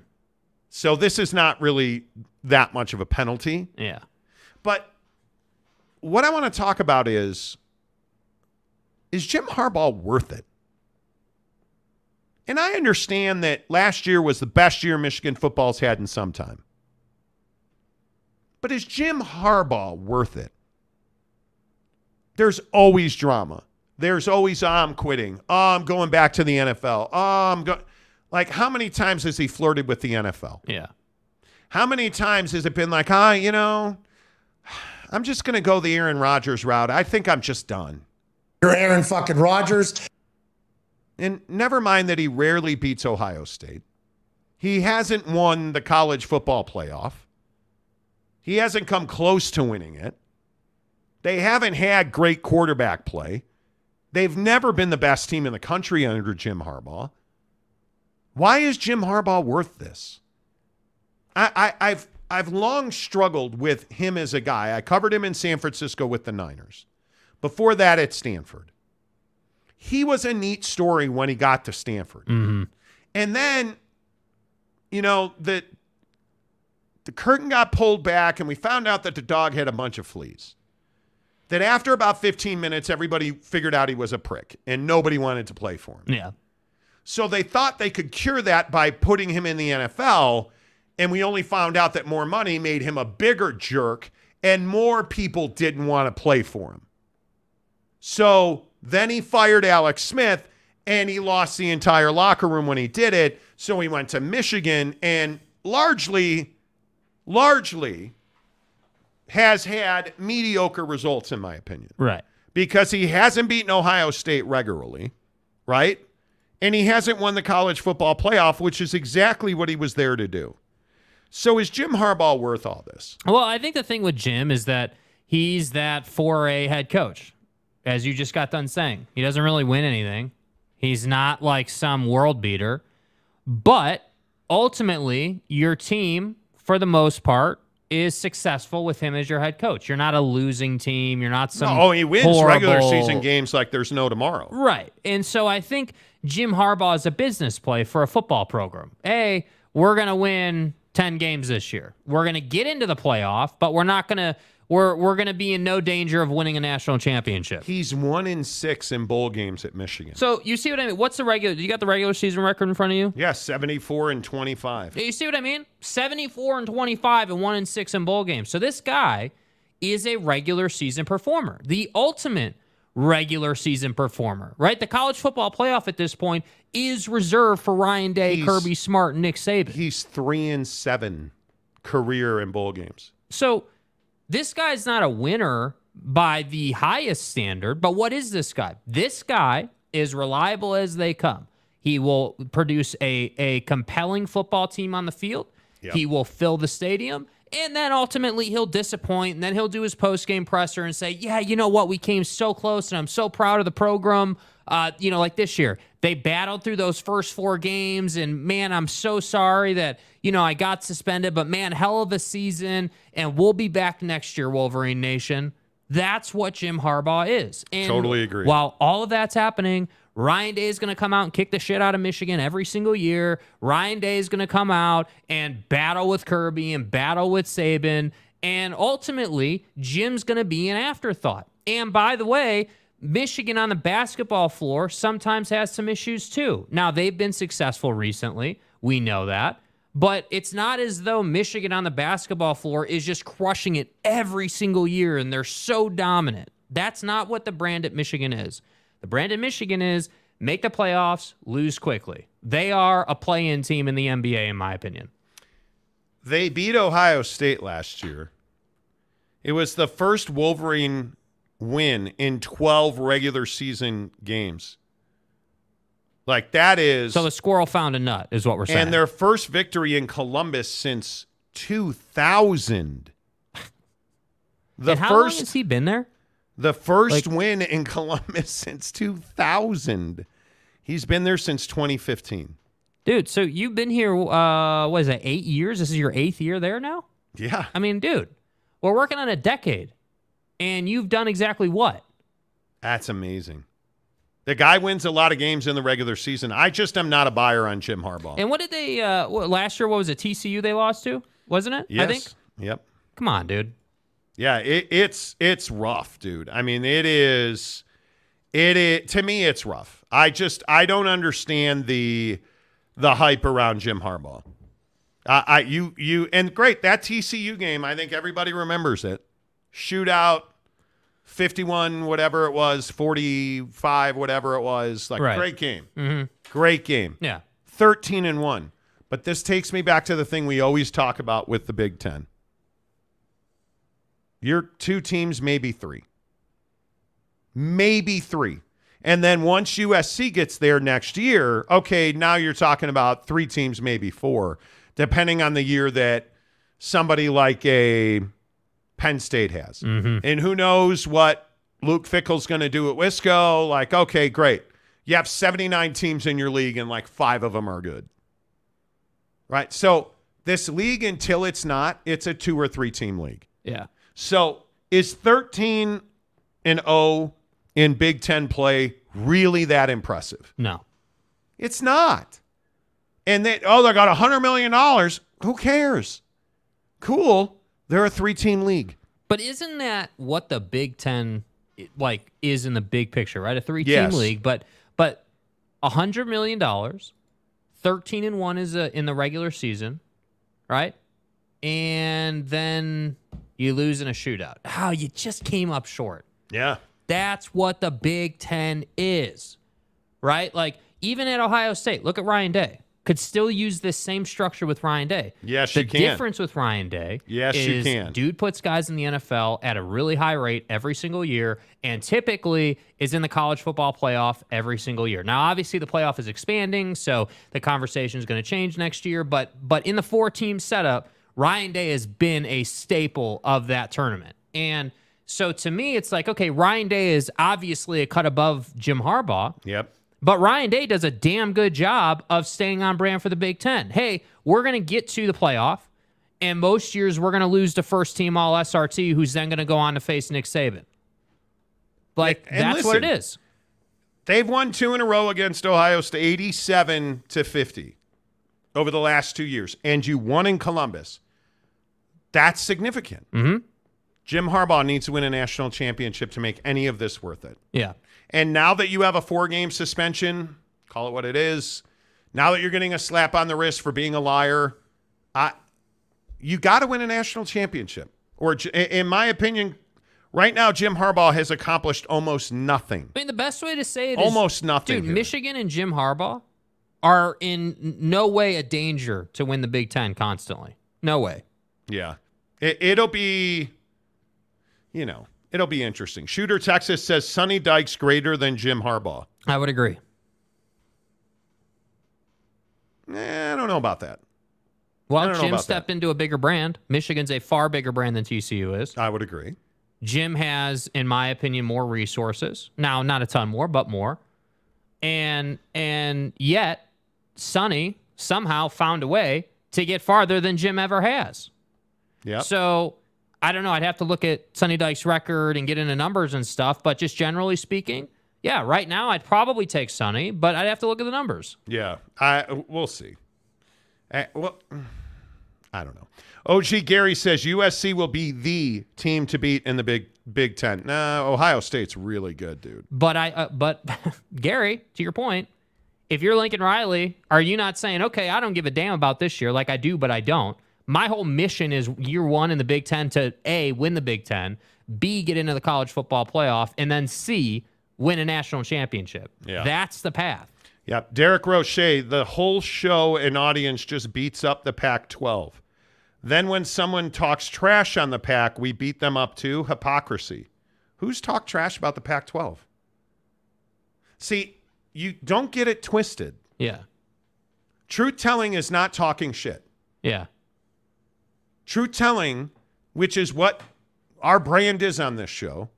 So this is not really that much of a penalty. Yeah. But what I want to talk about is is Jim Harbaugh worth it? And I understand that last year was the best year Michigan football's had in some time. But is Jim Harbaugh worth it? There's always drama. There's always, oh, I'm quitting. Oh, I'm going back to the NFL. Oh, I'm going. Like, how many times has he flirted with the NFL? Yeah. How many times has it been like, ah, you know, I'm just going to go the Aaron Rodgers route. I think I'm just done. You're Aaron fucking Rodgers. And never mind that he rarely beats Ohio State. He hasn't won the college football playoff. He hasn't come close to winning it. They haven't had great quarterback play. They've never been the best team in the country under Jim Harbaugh. Why is Jim Harbaugh worth this? I, I, I've I've long struggled with him as a guy. I covered him in San Francisco with the Niners. Before that, at Stanford. He was a neat story when he got to Stanford. Mm-hmm. And then, you know, the the curtain got pulled back and we found out that the dog had a bunch of fleas. That after about 15 minutes, everybody figured out he was a prick and nobody wanted to play for him. Yeah. So they thought they could cure that by putting him in the NFL. And we only found out that more money made him a bigger jerk and more people didn't want to play for him. So then he fired Alex Smith and he lost the entire locker room when he did it. So he went to Michigan and largely, largely has had mediocre results, in my opinion. Right. Because he hasn't beaten Ohio State regularly, right? And he hasn't won the college football playoff, which is exactly what he was there to do. So is Jim Harbaugh worth all this? Well, I think the thing with Jim is that he's that 4A head coach, as you just got done saying. He doesn't really win anything. He's not like some world beater. But ultimately, your team, for the most part, is successful with him as your head coach. You're not a losing team. You're not some. No, oh, he wins horrible... regular season games like there's no tomorrow. Right. And so I think Jim Harbaugh is a business play for a football program. A, we're going to win 10 games this year. We're going to get into the playoff, but we're not going to we're we're going to be in no danger of winning a national championship. He's 1 in 6 in bowl games at Michigan. So, you see what I mean? What's the regular You got the regular season record in front of you? Yeah, 74 and 25. You see what I mean? 74 and 25 and 1 in 6 in bowl games. So this guy is a regular season performer. The ultimate regular season performer, right? The college football playoff at this point is reserved for Ryan Day, he's, Kirby Smart, and Nick Saban. He's three and seven career in bowl games. So this guy's not a winner by the highest standard, but what is this guy? This guy is reliable as they come. He will produce a, a compelling football team on the field. Yep. He will fill the stadium and then ultimately he'll disappoint, and then he'll do his post game presser and say, "Yeah, you know what? We came so close, and I'm so proud of the program." Uh, you know, like this year, they battled through those first four games, and man, I'm so sorry that you know I got suspended, but man, hell of a season, and we'll be back next year, Wolverine Nation. That's what Jim Harbaugh is. And totally agree. While all of that's happening, Ryan Day is going to come out and kick the shit out of Michigan every single year. Ryan Day is going to come out and battle with Kirby and battle with Saban. And ultimately, Jim's going to be an afterthought. And by the way, Michigan on the basketball floor sometimes has some issues too. Now, they've been successful recently. We know that. But it's not as though Michigan on the basketball floor is just crushing it every single year and they're so dominant. That's not what the brand at Michigan is. The brand in Michigan is make the playoffs, lose quickly. They are a play in team in the NBA, in my opinion. They beat Ohio State last year. It was the first Wolverine win in 12 regular season games. Like that is. So the squirrel found a nut, is what we're saying. And their first victory in Columbus since 2000. The and how first, long has he been there? The first like, win in Columbus since 2000. He's been there since 2015. Dude, so you've been here, uh, what is it, eight years? This is your eighth year there now? Yeah. I mean, dude, we're working on a decade, and you've done exactly what? That's amazing. The guy wins a lot of games in the regular season. I just am not a buyer on Jim Harbaugh. And what did they, uh, what, last year, what was it, TCU they lost to? Wasn't it? Yes. I think? Yep. Come on, dude. Yeah, it, it's it's rough, dude. I mean, it is It, it to me it's rough. I just I don't understand the the hype around Jim Harbaugh. I, I you you and great that TCU game. I think everybody remembers it. Shootout, fifty-one, whatever it was, forty-five, whatever it was. Like Right. great game, Mm-hmm. great game. Yeah. thirteen and one. But this takes me back to the thing we always talk about with the Big Ten. You're two teams, maybe three, maybe three. And then once USC gets there next year, okay, now you're talking about three teams, maybe four, depending on the year that somebody like a Penn State has. Mm-hmm. And who knows what Luke Fickell's going to do at Wisco. Like, okay, great. You have 79 teams in your league, and like five of them are good. Right? So this league, until it's not, it's a two or three team league. Yeah. So is 13 and 0 in Big Ten play really that impressive? No. It's not. And they oh, they got a hundred million dollars. Who cares? Cool. They're a three team league. But isn't that what the Big Ten like is in the big picture, right? A three team Yes. league, but but a hundred million dollars, thirteen and one is a, in the regular season, right? And then you lose in a shootout. How you just came up short. Yeah. That's what the Big Ten is, right? Like even at Ohio State, look at Ryan Day. Could still use this same structure with Ryan Day. Yes, the you can. The difference with Ryan Day, Yes, you can. Dude puts guys in the NFL at a really high rate every single year, and typically is in the college football playoff every single year. Now, obviously, the playoff is expanding, so the conversation is going to change next year. But but in the four team setup, Ryan Day has been a staple of that tournament, and so to me, it's like okay, Ryan Day is obviously a cut above Jim Harbaugh. Yep. But Ryan Day does a damn good job of staying on brand for the Big Ten. Hey, we're going to get to the playoff, and most years we're going to lose to first team All SRT, who's then going to go on to face Nick Saban. Like And that's what it is. They've won two in a row against Ohio State, 87 to 50 over the last two years. And you won in Columbus. That's significant. Mm-hmm. Jim Harbaugh needs to win a national championship to make any of this worth it. Yeah. And now that you have a four game suspension, call it what it is, now that you're getting a slap on the wrist for being a liar, I, you got to win a national championship. Or, in my opinion, right now, Jim Harbaugh has accomplished almost nothing. I mean, the best way to say it is Almost nothing Dude, here. Michigan and Jim Harbaugh are in no way a danger to win the Big Ten constantly. No way. Yeah. It, it'll be, you know, it'll be interesting. Shooter Texas says Sonny Dykes greater than Jim Harbaugh. I would agree. Eh, I don't know about that. Well, Jim stepped into a bigger brand. Michigan's a far bigger brand than TCU is. I would agree. Jim has, in my opinion, more resources. Now, not a ton more, but more. And and yet, Sonny somehow found a way to get farther than Jim ever has. Yeah. So I don't know. I'd have to look at Sonny Dyke's record and get into numbers and stuff. But just generally speaking, yeah, right now I'd probably take Sonny, but I'd have to look at the numbers. Yeah, I we'll see. Eh, well, I don't know. OG Gary says USC will be the team to beat in the Big Big Ten. No, Ohio State's really good, dude. But I, uh, but Gary, to your point, if you're Lincoln Riley, are you not saying, okay, I don't give a damn about this year, like I do, but I don't. My whole mission is year one in the Big Ten to a win the Big Ten, b get into the college football playoff, and then c win a national championship. Yeah. that's the path. Yep. Derek Roche, the whole show and audience just beats up the Pac 12. Then when someone talks trash on the Pac, we beat them up too. Hypocrisy. Who's talked trash about the Pac 12? See, you don't get it twisted. Yeah, Truth telling is not talking shit. yeah, Truth telling, which is what our brand is on this show,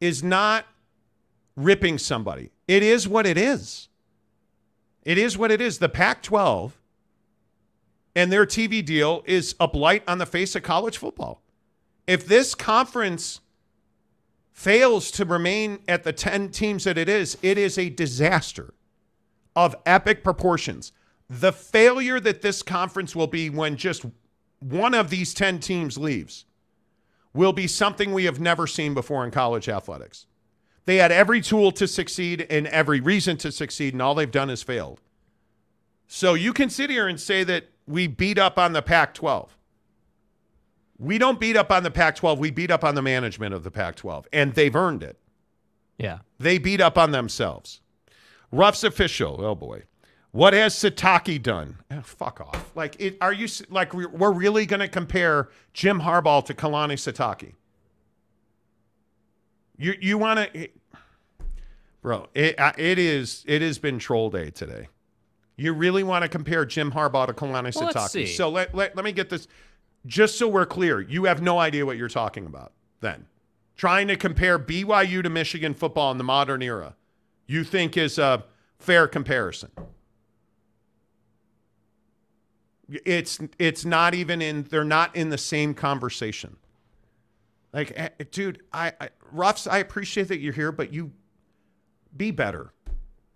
is not ripping somebody. It is what it is. It is what it is. The Pac 12 and their TV deal is a blight on the face of college football. If this conference fails to remain at the 10 teams that it is, it is a disaster of epic proportions. The failure that this conference will be when just one of these 10 teams leaves will be something we have never seen before in college athletics. They had every tool to succeed and every reason to succeed, and all they've done is failed. So you can sit here and say that we beat up on the Pac 12. We don't beat up on the Pac 12. We beat up on the management of the Pac 12, and they've earned it. Yeah. They beat up on themselves. Ruff's official. Oh, boy. What has Sitake done? Oh, fuck off. Like, it, are you like we're really going to compare Jim Harbaugh to Kalani Sitake? You you want to, eh, bro? It it is it has been troll day today. You really want to compare Jim Harbaugh to Kalani Well, let's Sitake? see. So let, let let me get this, just so we're clear. You have no idea what you're talking about. Then, trying to compare BYU to Michigan football in the modern era, you think is a fair comparison? It's it's not even in. They're not in the same conversation. Like, eh, dude, I, I Ruffs, I appreciate that you're here, but you be better.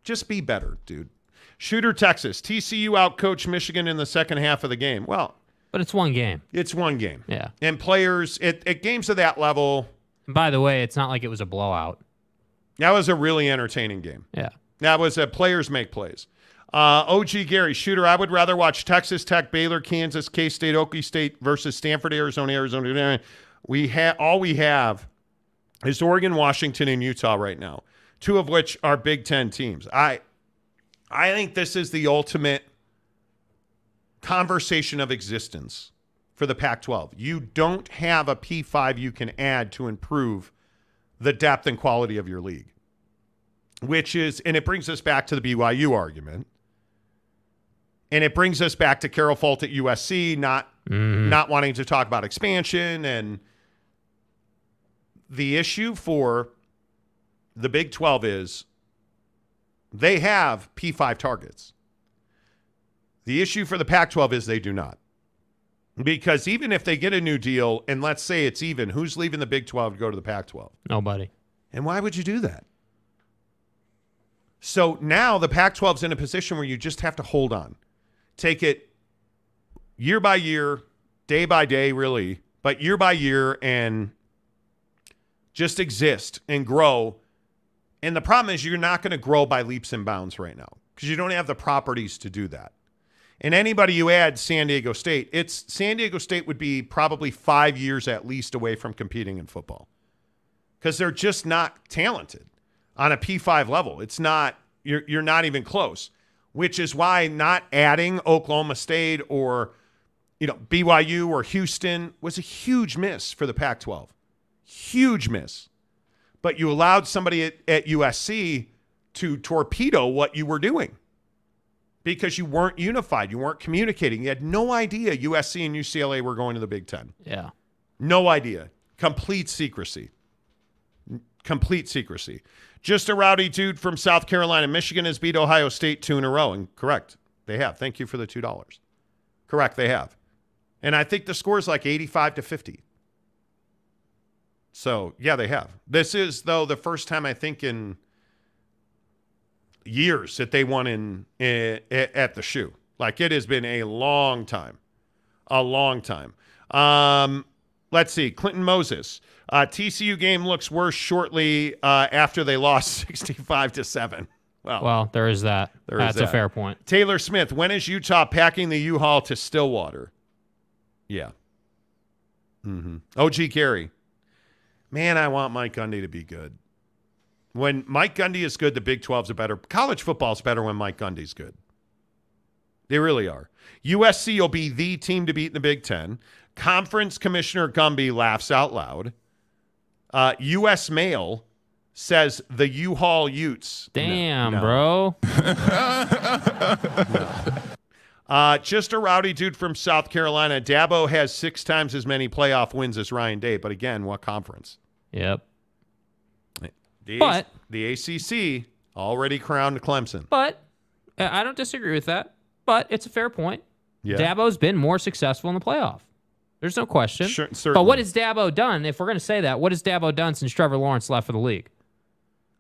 Just be better, dude. Shooter Texas, TCU out coach Michigan in the second half of the game. Well, But it's one game. it's one game. Yeah. And players at, at games of that level, And by the way, it's not like it was a blowout. that was a really entertaining game. Yeah. That was a players make plays. Uh, OG Gary, shooter, I would rather watch Texas Tech, Baylor, Kansas, K State, Okie State versus Stanford, Arizona, Arizona. We have all we have is Oregon, Washington, and Utah right now, two of which are Big Ten teams. I, I think this is the ultimate conversation of existence for the Pac-12. You don't have a P5 you can add to improve the depth and quality of your league which is, and it brings us back to the BYU argument, and it brings us back to Carol Folt at USC not mm-hmm. not wanting to talk about expansion and the issue for the Big 12 is they have P5 targets. The issue for the Pac 12 is they do not. Because even if they get a new deal, and let's say it's even, who's leaving the Big 12 to go to the Pac 12? Nobody. And why would you do that? So now the Pac 12 is in a position where you just have to hold on. Take it year by year, day by day, really, but year by year and just exist and grow. And the problem is you're not going to grow by leaps and bounds right now because you don't have the properties to do that. And anybody you add San Diego State, it's San Diego State would be probably five years at least away from competing in football because they're just not talented on a P5 level. It's not you're you're not even close, which is why not adding Oklahoma State or you know BYU or Houston was a huge miss for the Pac-12. Huge miss. But you allowed somebody at, at USC to torpedo what you were doing because you weren't unified, you weren't communicating. You had no idea USC and UCLA were going to the Big 10. Yeah. No idea. Complete secrecy. Complete secrecy. Just a rowdy dude from South Carolina. Michigan has beat Ohio State two in a row. And correct, they have. Thank you for the $2. Correct, they have. And I think the score is like 85 to 50. So, yeah, they have. This is, though, the first time I think in years that they won in, in at the shoe. Like it has been a long time, a long time. Um, let's see, Clinton Moses. Uh, TCU game looks worse shortly uh, after they lost sixty-five to seven. Well, Well, there is that. there is That's a that. fair point. Taylor Smith. When is Utah packing the U-Haul to Stillwater? Yeah. Mm-hmm. OG Carey. Man, I want Mike Gundy to be good. When Mike Gundy is good, the Big 12's a better. College football's better when Mike Gundy's good. They really are. USC will be the team to beat in the Big Ten. Conference Commissioner Gumby laughs out loud. Uh, U.S. Mail says the U-Haul Utes. Damn, no. bro. Uh, just a rowdy dude from South Carolina. Dabo has six times as many playoff wins as Ryan Day, but again, what conference? Yep. The, But- the ACC already crowned Clemson. But I don't disagree with that. But it's a fair point. Yeah. Dabo's been more successful in the playoff. There's no question. Sure- but what has Dabo done? If we're going to say that, what has Dabo done since Trevor Lawrence left for the league?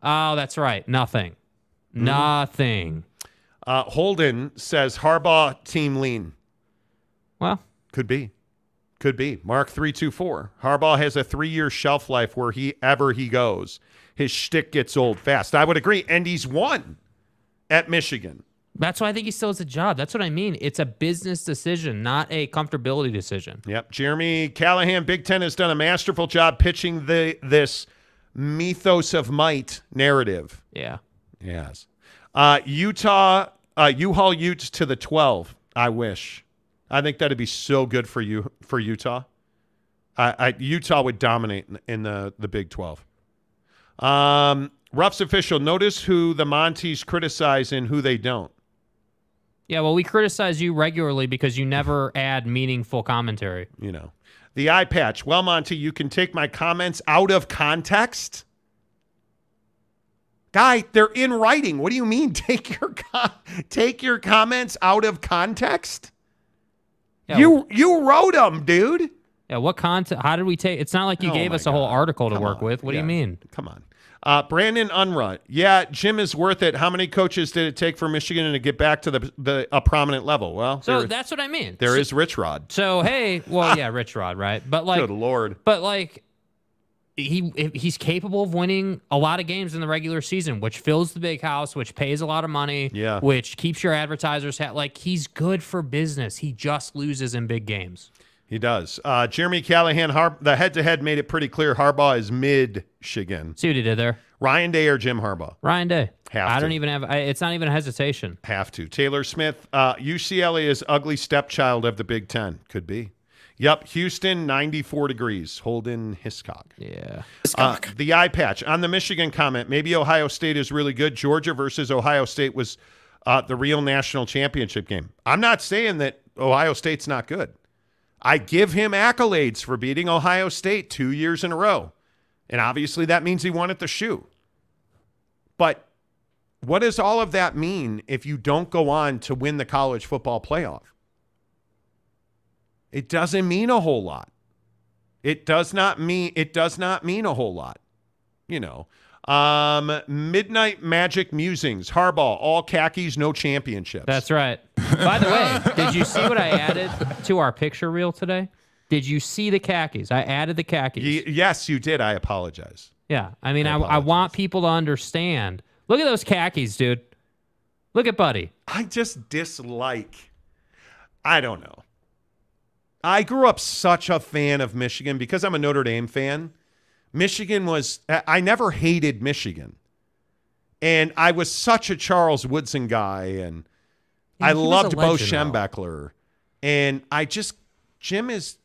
Oh, that's right. Nothing. Mm-hmm. Nothing. Uh, Holden says Harbaugh team lean. Well, Could be. Could be. Mark 324. Harbaugh has a three year shelf life where he ever he goes. His shtick gets old fast. I would agree. And he's won at Michigan. That's why I think he still has a job. That's what I mean. It's a business decision, not a comfortability decision. Yep. Jeremy Callahan, Big Ten has done a masterful job pitching the this mythos of might narrative. Yeah. Yes. Uh, Utah, uh, U-Haul Utes to the 12. I wish. I think that'd be so good for you for Utah. I, I Utah would dominate in, in the the Big 12. Um, Ruff's official. Notice who the Monties criticize and who they don't. Yeah, well, we criticize you regularly because you never add meaningful commentary. You know, the eye patch. Well, Monty, you can take my comments out of context. Guy, they're in writing. What do you mean? Take your com- take your comments out of context. Yeah, you you wrote them, dude. Yeah, what content? How did we take? It's not like you Oh gave us a whole article to Come work on. with. What do you mean? Come on. Uh, Brandon Unruh. Yeah, Jim is worth it. How many coaches did it take for Michigan to get back to the the a prominent level? Well, So there, that's what I mean. there so, is Rich Rod. So hey, well, yeah, Rich Rod, right? But like, Good lord. but like, he he's capable of winning a lot of games in the regular season, which fills the big house, which pays a lot of money, Yeah. which keeps your advertisers ha- like he's good for business. He just loses in big games. He does. Uh, Jeremy Callahan, Har- the head to head made it pretty clear Harbaugh is mid Michigan. See what he did there, Ryan Day or Jim Harbaugh? Ryan Day. Have I to. don't even have. I, it's not even a hesitation. Have to. Taylor Smith, uh, UCLA is ugly stepchild of the Big Ten. Could be. Yep. Houston, 94 degrees. Holden Hiscock. Yeah. Uh, the eye patch on the Michigan comment. Maybe Ohio State is really good. Georgia versus Ohio State was uh, the real national championship game. I'm not saying that Ohio State's not good. I give him accolades for beating Ohio State two years in a row. And obviously that means he won at the shoe. But what does all of that mean if you don't go on to win the college football playoff? It doesn't mean a whole lot. It does not mean it does not mean a whole lot. You know. Um, Midnight Magic Musings, Harbaugh, all khakis, no championships. That's right. By the way, did you see what I added to our picture reel today? Did you see the khakis? I added the khakis. Y- yes, you did. I apologize. Yeah, I mean, I I, I want people to understand. Look at those khakis, dude. Look at Buddy. I just dislike. I don't know. I grew up such a fan of Michigan because I'm a Notre Dame fan. Michigan was, I never hated Michigan. And I was such a Charles Woodson guy. And He- I he loved Bo though. And I just, Jim is,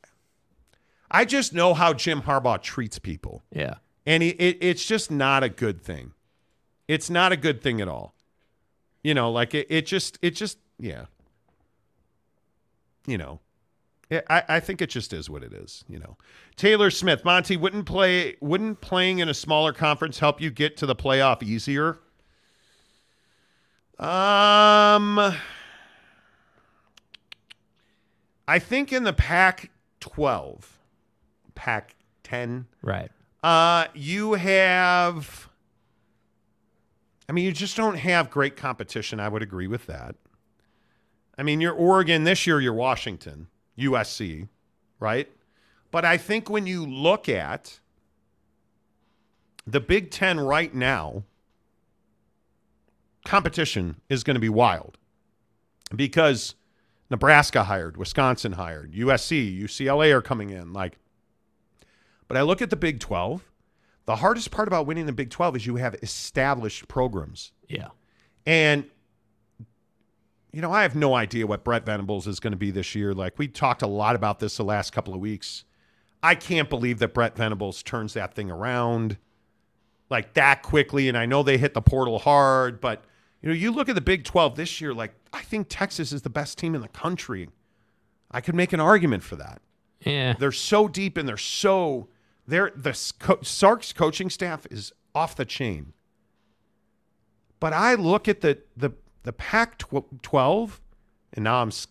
I just know how Jim Harbaugh treats people. Yeah. And he, it, it's just not a good thing. It's not a good thing at all. You know, like it, it just, it just, yeah. You know, I, I think it just is what it is. You know, Taylor Smith, Monty wouldn't play, wouldn't playing in a smaller conference help you get to the playoff easier? Um, I think in the Pac 12, Pac 10, Right. uh, you have. I mean, you just don't have great competition. I would agree with that. I mean, you're Oregon this year, you're Washington, USC, right? But I think when you look at the Big Ten right now, competition is going to be wild because Nebraska hired, Wisconsin hired, USC, UCLA are coming in. Like, but I look at the Big 12. The hardest part about winning the Big 12 is you have established programs. Yeah. And, you know, I have no idea what Brent Venables is going to be this year. Like, we talked a lot about this the last couple of weeks. I can't believe that Brent Venables turns that thing around like that quickly. And I know they hit the portal hard, but, you know, you look at the Big 12 this year, like, I think Texas is the best team in the country. I could make an argument for that. Yeah. They're so deep and they're so they're the co- Sark's coaching staff is off the chain. But I look at the the the Pac 12 and now I'm s-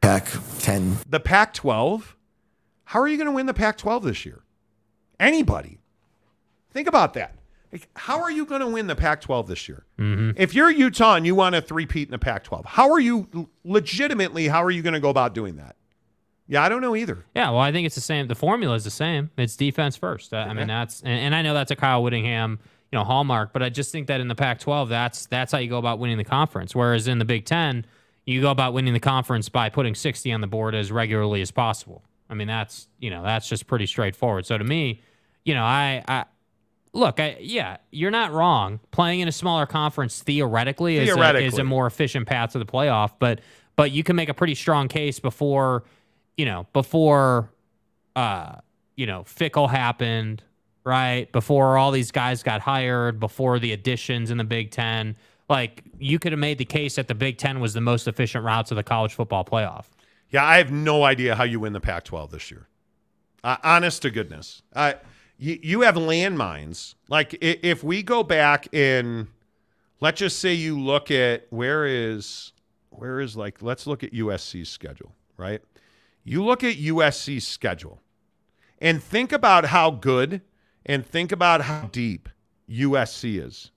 Pac 10. the Pac 12. How are you going to win the Pac 12 this year? Anybody. Think about that. Like, how are you going to win the Pac 12 this year? Mm-hmm. If you're Utah and you want to three-peat in the Pac 12, how are you legitimately, how are you going to go about doing that? Yeah, I don't know either. Yeah, well, I think it's the same. The formula is the same. It's defense first. I, I mean, that's and, and I know that's a Kyle Whittingham, you know, hallmark. But I just think that in the Pac-12, that's that's how you go about winning the conference. Whereas in the Big Ten, you go about winning the conference by putting 60 on the board as regularly as possible. I mean, that's you know, that's just pretty straightforward. So to me, you know, I, I look, I, yeah, you're not wrong. Playing in a smaller conference theoretically, Theoretically. Is, a, is a more efficient path to the playoff, but but you can make a pretty strong case before, you know, before, uh, you know, Fickell happened, right? Before all these guys got hired, before the additions in the Big Ten. Like you could have made the case that the Big Ten was the most efficient route to the college football playoff. Yeah, I have no idea how you win the Pac-12 this year. Uh, honest to goodness, you, you have landmines. Like if we go back in, let's just say you look at where is where is like let's look at USC's schedule, right? You look at USC's schedule and think about how good and think about how deep USC is.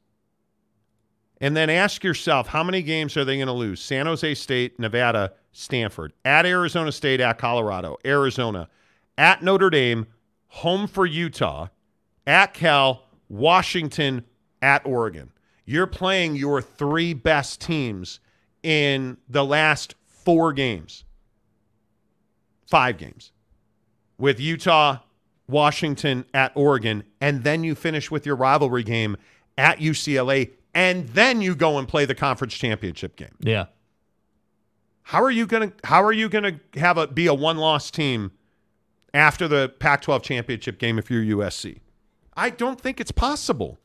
And then ask yourself, how many games are they going to lose? San Jose State, Nevada, Stanford, at Arizona State, at Colorado, Arizona, at Notre Dame, home for Utah, at Cal, Washington, at Oregon. You're playing your three best teams in the last four games, five games, with Utah, Washington, at Oregon, and then you finish with your rivalry game at UCLA, and then you go and play the conference championship game. Yeah. How are you gonna How are you gonna have a be a one loss team after the Pac-12 championship game if you're USC? I don't think it's possible.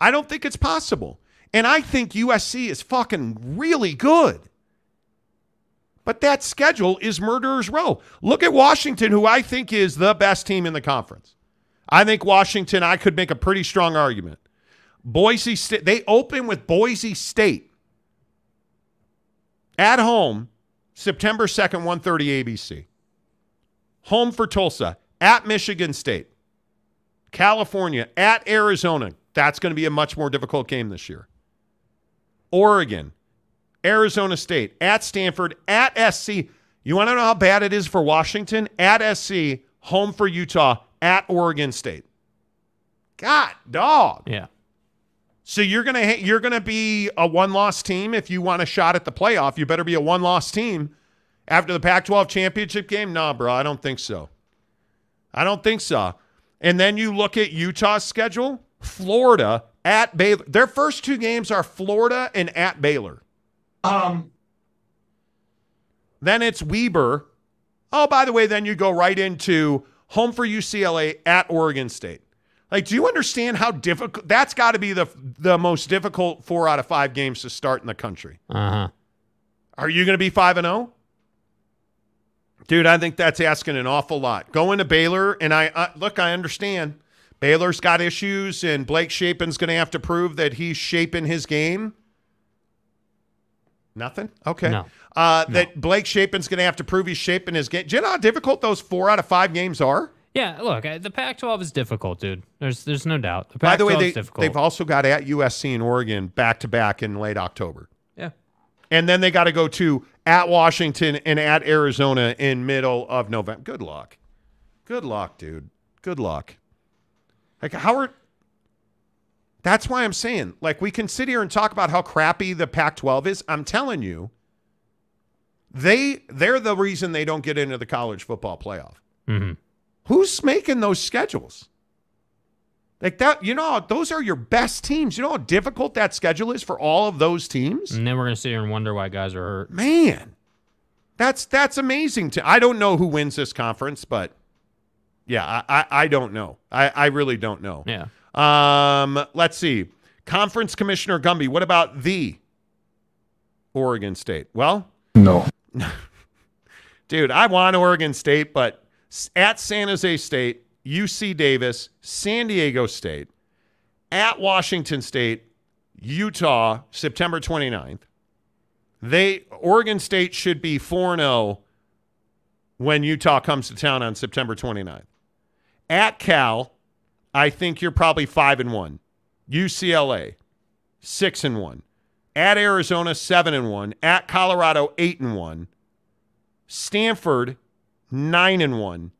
I don't think it's possible, and I think USC is fucking really good. But that schedule is murderer's row. Look at Washington, who I think is the best team in the conference. I think Washington. I could make a pretty strong argument. Boise State. They open with Boise State at home, September 2nd, 130 ABC. Home for Tulsa, at Michigan State. California, at Arizona. That's going to be a much more difficult game this year. Oregon, Arizona State, at Stanford, at SC. You want to know how bad it is for Washington? At SC, home for Utah, at Oregon State. God, dog. Yeah. So you're gonna you're gonna be a one loss team if you want a shot at the playoff. You better be a one loss team after the Pac-12 championship game. Nah, bro, I don't think so. I don't think so. And then you look at Utah's schedule: Florida at Baylor. Their first two games are Florida and at Baylor. Um, Then it's Weber. Oh, by the way, then you go right into home for UCLA at Oregon State. Like, do you understand how difficult that's got to be the the most difficult four out of five games to start in the country? Uh huh. Are you going to be five and zero, dude? I think that's asking an awful lot. Going to Baylor, and I uh, look, I understand Baylor's got issues, and Blake Shapen's going to have to prove that he's shaping his game. Nothing. Okay. No. Uh, That Blake Shapen's going to have to prove he's shaping his game. Do you know how difficult those four out of five games are? Yeah, look, the Pac-12 is difficult, dude. There's there's no doubt. The By the way, Pac-12 they, is difficult. they've also got at USC and Oregon back to back in late October. yeah. And then they got to go to at Washington and at Arizona in middle of November. Good luck. Good luck, dude. Good luck. Like Howard That's why I'm saying, like we can sit here and talk about how crappy the Pac-12 is. I'm telling you, they they're the reason they don't get into the college football playoff. Mm-hmm. Who's making those schedules? Like that, you know, those are your best teams. You know how difficult that schedule is for all of those teams? And then we're gonna sit here and wonder why guys are hurt. Man, that's that's amazing. To I don't know who wins this conference, but yeah, I I, I don't know. I, I really don't know. Yeah. Um, let's see. Conference Commissioner Gumby, what about the Oregon State? Well, No. dude, I want Oregon State, but at San Jose State, UC Davis, San Diego State, at Washington State, Utah, September 29th. They Oregon State should be 4-0 when Utah comes to town on September 29th. At Cal, I think you're probably 5 and 1. UCLA, 6 and 1. At Arizona, 7 and 1. At Colorado, 8 and 1. Stanford, nine and one.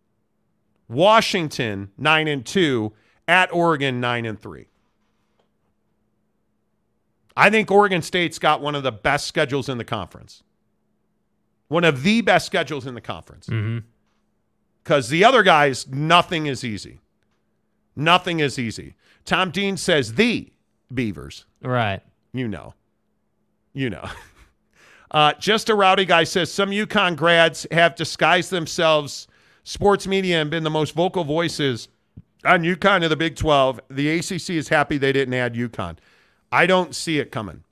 Washington nine and two. At Oregon nine and three. I think Oregon State's got one of the best schedules in the conference. One of the best schedules in the conference. Mm-hmm. Because the other guys, nothing is easy. Nothing is easy. Tom Dean says the Beavers. Right. You know. You know. Uh, just a rowdy guy says some UConn grads have disguised themselves sports media and been the most vocal voices on UConn to the Big 12. The ACC is happy they didn't add UConn. I don't see it coming.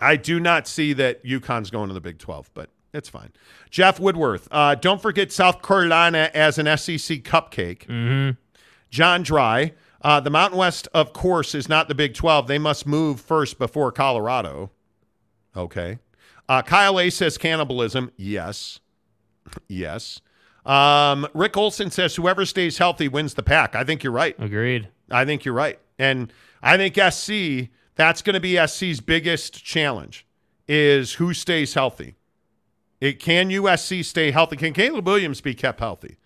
I do not see that UConn's going to the Big 12, but it's fine. Jeff Woodworth, uh, don't forget South Carolina as an SEC cupcake. Mm-hmm. John Dry, uh, the Mountain West, of course, is not the Big 12. They must move first before Colorado. Okay. Uh, Kyle A says cannibalism. Yes. yes. Um, Rick Olson says whoever stays healthy wins the pack. I think you're right. Agreed. I think you're right. And I think SC, that's going to be SC's biggest challenge is who stays healthy. It can USC stay healthy? Can Caleb Williams be kept healthy?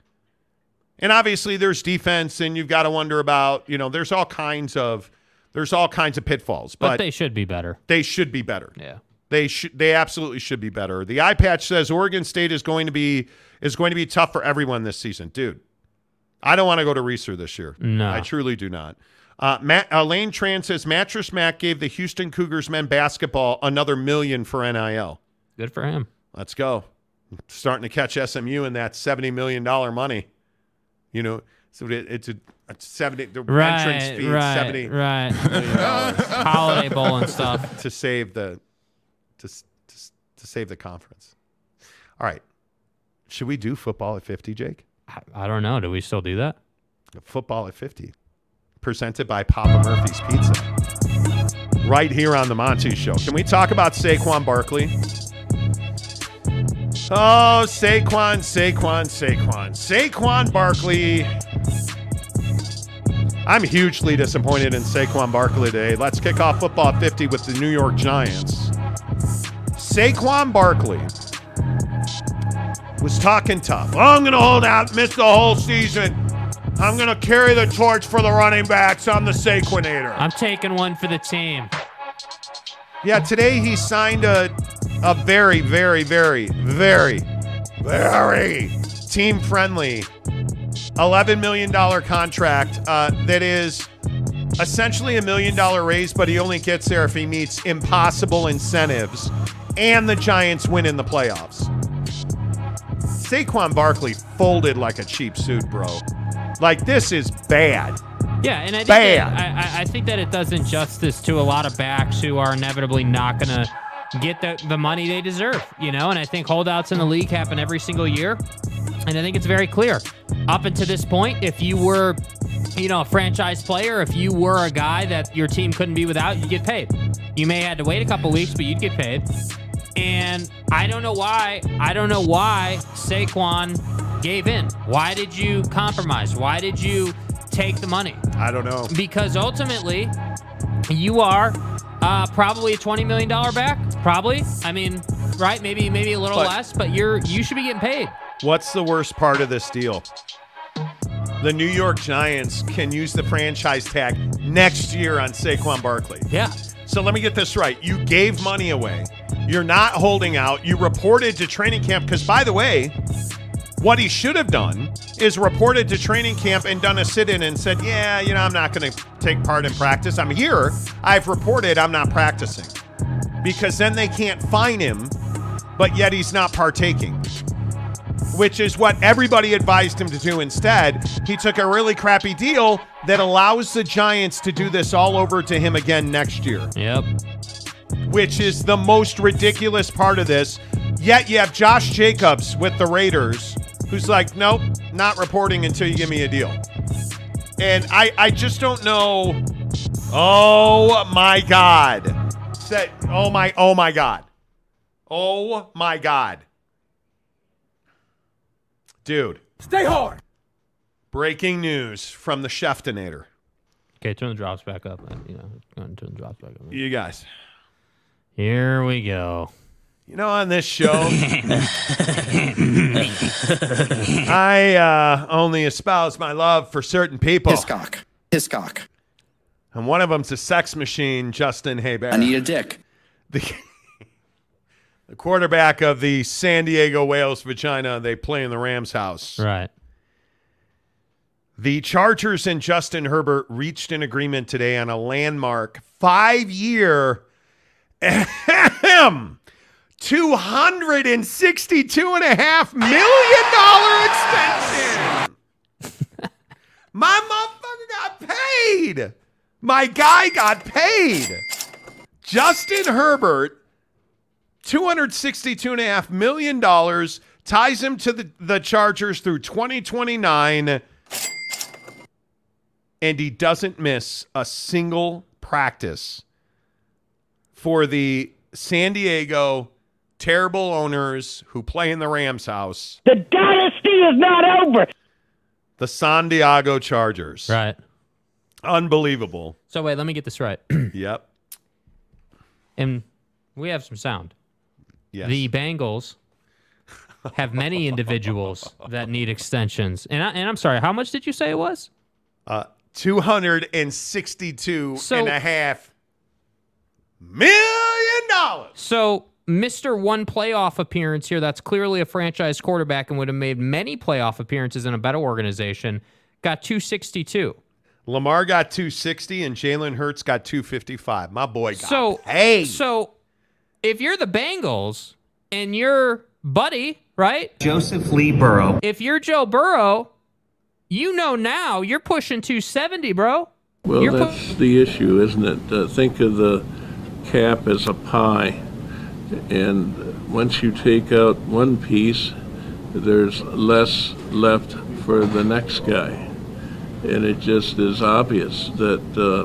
And obviously there's defense and you've got to wonder about, you know, there's all kinds of there's all kinds of pitfalls, But, but, they should be better. they should be better. Yeah. They should they absolutely should be better. The eye patch says Oregon State is going to be is going to be tough for everyone this season. Dude, I don't want to go to Reser this year. No. I truly do not. Uh, Matt, uh, Lane Tran says Mattress Mac gave the Houston Cougars men basketball another million for NIL. Good for him. Let's go. Starting to catch SMU in that $70 million money. You know, so it, it's a, a 70 the Right, entrance fee right, 70 right. Holiday Bowl and stuff. to save the to, to, to save the conference. All right. Should we do football at 50, Jake? I, I don't know. Do we still do that? Football at 50. Presented by Papa Murphy's Pizza. Right here on the Monty Show. Can we talk about Saquon Barkley? Oh, Saquon, Saquon, Saquon. Saquon Barkley. I'm hugely disappointed in Saquon Barkley today. Let's kick off football 50 with the New York Giants. Saquon Barkley was talking tough. I'm going to hold out, miss the whole season. I'm going to carry the torch for the running backs. I'm the Saquonator. I'm taking one for the team. Yeah, today he signed a a very, very, very, very, very team friendly $11 million contract uh, that is essentially a million dollar raise, but he only gets there if he meets impossible incentives and the Giants win in the playoffs. Saquon Barkley folded like a cheap suit, bro. Like, this is bad. Yeah, and I think, that, I, I- I think that it does injustice to a lot of backs who are inevitably not going to get the, the money they deserve, you know? And I think holdouts in the league happen every single year. And I think it's very clear. Up until this point, if you were, you know, a franchise player, if you were a guy that your team couldn't be without, you'd get paid. You may have had to wait a couple weeks, but you'd get paid. And I don't know why. I don't know why Saquon gave in. Why did you compromise? Why did you take the money? I don't know. Because ultimately, you are uh, probably a twenty million dollar back. Probably. I mean, right? Maybe maybe a little But- less, but you're you should be getting paid. What's the worst part of this deal? The New York Giants can use the franchise tag next year on Saquon Barkley. Yeah. So let me get this right. You gave money away. You're not holding out. You reported to training camp because, by the way, what he should have done is reported to training camp and done a sit-in and said, "Yeah, you know, I'm not going to take part in practice. I'm here. I've reported I'm not practicing." Because then they can't fine him, but yet he's not partaking which is what everybody advised him to do instead. He took a really crappy deal that allows the Giants to do this all over to him again next year, Yep. which is the most ridiculous part of this. Yet you have Josh Jacobs with the Raiders, who's like, nope, not reporting until you give me a deal. And I, I just don't know. Oh my God. Say, oh my, oh my God. Oh my God. Dude. Stay hard. Breaking news from the Cheftonator. Okay, turn the drops back up. uh, You know, go ahead and turn the drops back up. You guys. Here we go. You know, on this show, I uh, only espouse my love for certain people. Hiscock. Hiscock. And one of them's a sex machine, Justin Haber. I need a dick. The, the quarterback of the San Diego Whales vagina, they play in the Rams house. Right. The Chargers and Justin Herbert reached an agreement today on a landmark five year $262.5 million extension. My motherfucker got paid. My guy got paid. Justin Herbert, $262.5 million, ties him to the, the Chargers through 2029 and he doesn't miss a single practice for the San Diego terrible owners who play in the Rams house. The dynasty is not over. The San Diego Chargers. Right. Unbelievable. So wait, let me get this right. yep. And we have some sound. Yes. The Bengals have many individuals that need extensions. And, I, and I'm sorry, how much did you say it was? Uh, 262 So- and a half million dollars. So, Mr. One playoff appearance here, that's clearly a franchise quarterback and would have made many playoff appearances in a better organization, got 262. Lamar got 260 and Jalen Hurts got 255. My boy got So, paid. so if you're the Bengals and you're Buddy, right? Joseph Lee Burrow. If you're Joe Burrow, you know now you're pushing 270, bro. Well, You're pu- that's the issue, isn't it? Uh, think of the cap as a pie, and once you take out one piece, there's less left for the next guy. And it just is obvious that uh,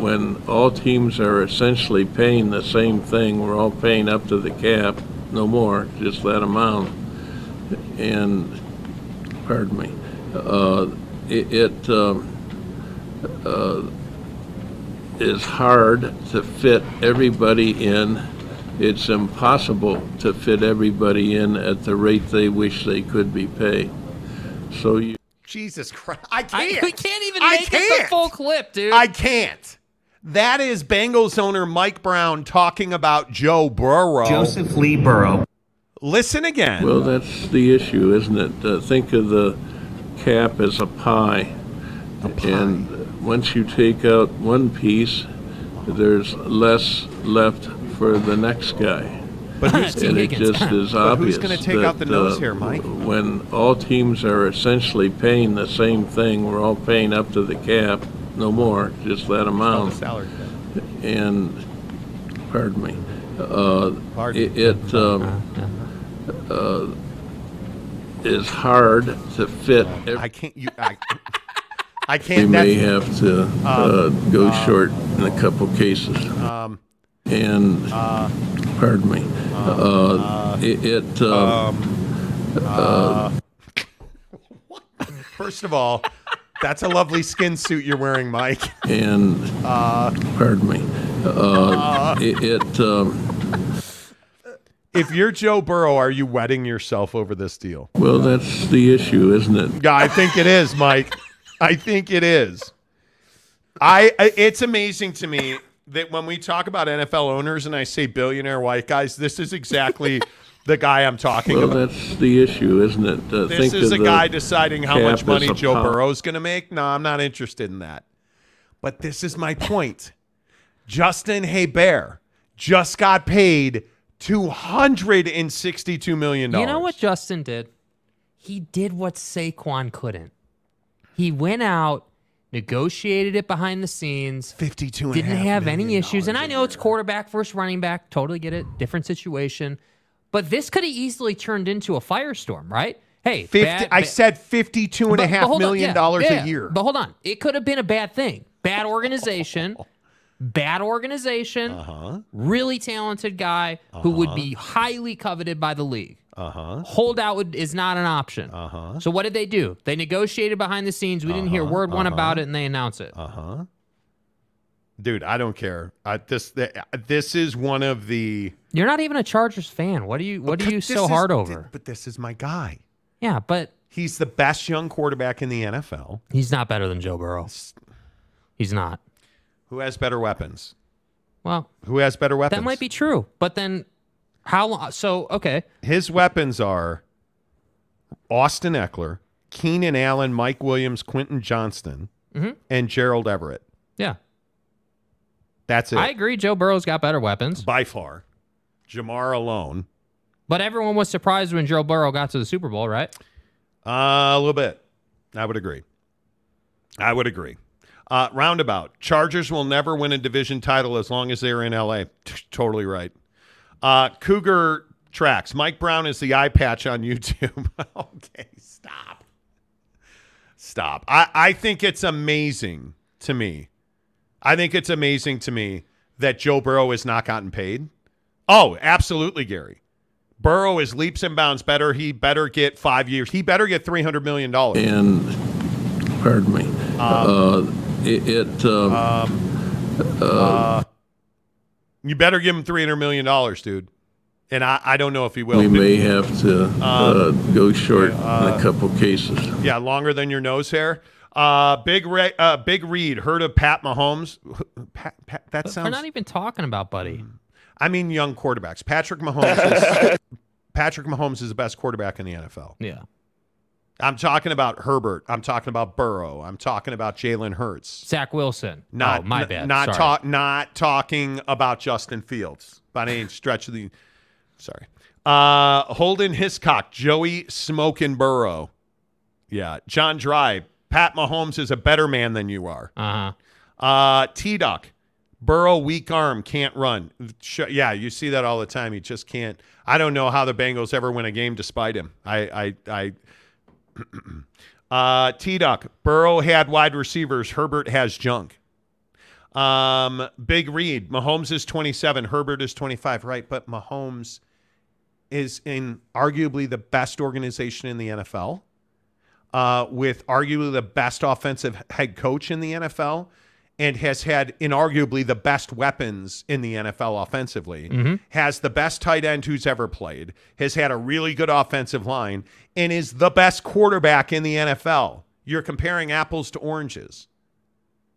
when all teams are essentially paying the same thing, we're all paying up to the cap, no more, just that amount. And, pardon me, uh, it, it um, uh, is hard to fit everybody in. It's impossible to fit everybody in at the rate they wish they could be paid. So you. Jesus Christ. I I, can't. we can't even I make it the full clip, dude. I can't. That is Bengals owner Mike Brown talking about Joe Burrow. Joseph Lee Burrow. Listen again. Well, that's the issue, isn't it? Uh, think of the cap as a pie. And once you take out one piece, there's less left for the next guy. But who's- and it Higgins. just is But obvious who's gonna take that, out the nose uh, here, Mike? When all teams are essentially paying the same thing, we're all paying up to the cap, no more, just that amount. salary cap. And, pardon me, uh, it, it um, uh, is hard to fit. I can't. You. I, I We can't. may that's- have to uh, Um, go uh, short in a couple cases. Um, And, uh, pardon me, uh, it, it um, uh, First of all, that's a lovely skin suit you're wearing, Mike. and, Uh, pardon me, uh, it, it um, if you're Joe Burrow, are you wetting yourself over this deal? well, that's the issue, isn't it? Yeah, I think it is, Mike. I think it is. I, I it's amazing to me that when we talk about NFL owners and I say billionaire white guys, this is exactly the guy I'm talking Well, about. that's the issue, isn't it? Uh, This think is a the guy deciding how much money Joe pie. Burrow's going to make. No, I'm not interested in that. But this is my point. Justin Herbert just got paid $262 million. You know what Justin did? He did what Saquon couldn't. He went out, negotiated it behind the scenes. 52 Didn't have any issues. And I know it's quarterback versus running back. Totally get it. Different situation. But this could have easily turned into a firestorm, right? Hey, 50, bad- I said fifty-two and a half on, million yeah, dollars yeah, a year. But hold on. It could have been a bad thing. Bad organization. bad organization. Uh-huh. Really talented guy who would be highly coveted by the league. Uh-huh. Holdout is not an option. Uh-huh. So what did they do? They negotiated behind the scenes. We didn't hear Uh-huh, word one uh-huh. about it, and they announce it. Uh-huh. Dude, I don't care. I, this this is one of the You're not even a Chargers fan. What are you what are you so is- hard over? But this is my guy. Yeah, but He's the best young quarterback in the NFL. he's not better than Joe Burrow. He's not. Who has better weapons? Well, Who has better weapons? that might be true. But then how long so okay. His weapons are Austin Ekeler, Keenan Allen, Mike Williams, Quentin Johnston, Mhm. and Gerald Everett. Yeah. That's it. I agree Joe Burrow's got better weapons. by far. Ja'Marr alone. But everyone was surprised when Joe Burrow got to the Super Bowl, right? Uh, a little bit. I would agree. I would agree. Uh, roundabout. Chargers will never win a division title as long as they're in LA. totally right. Uh, Cougar tracks. Mike Brown is the eye patch on YouTube. okay, stop. Stop. I, I think it's amazing to me. I think it's amazing to me that Joe Burrow has not gotten paid. Oh, absolutely, Gary. Burrow is leaps and bounds better. He better get five years. He better get three hundred million dollars. And, pardon me, uh, it, it um, Uh, you better give him three hundred million dollars, dude. And I, I don't know if he will. we may have to uh, go short in a couple cases. Yeah, longer than your nose hair. Uh, big Ray, uh, Big Reed. Heard of Pat Mahomes? Pat, Pat, that sounds. we're not even talking about Buddy. I mean, young quarterbacks. Patrick Mahomes. is, Patrick Mahomes is the best quarterback in the NFL. Yeah. I'm talking about Herbert. I'm talking about Burrow. I'm talking about Jalen Hurts. Zach Wilson. Not oh, my n- bad. Not talk. Not talking about Justin Fields by any stretch of the. Sorry. Uh, Holden Hiscock, Joey Smokin Burrow. Yeah, John Dry. Pat Mahomes is a better man than you are. Uh-huh. Uh T Duck. Burrow weak arm can't run. Yeah, you see that all the time. He just can't. I don't know how the Bengals ever win a game despite him. I I I uh T Duck. Burrow had wide receivers. Herbert has junk. Um Big Reed. Mahomes is 27. Herbert is 25. Right, but Mahomes is in arguably the best organization in the NFL. Uh, with arguably the best offensive head coach in the NFL and has had inarguably the best weapons in the NFL offensively, Mhm. has the best tight end who's ever played, has had a really good offensive line, and is the best quarterback in the NFL. You're comparing apples to oranges.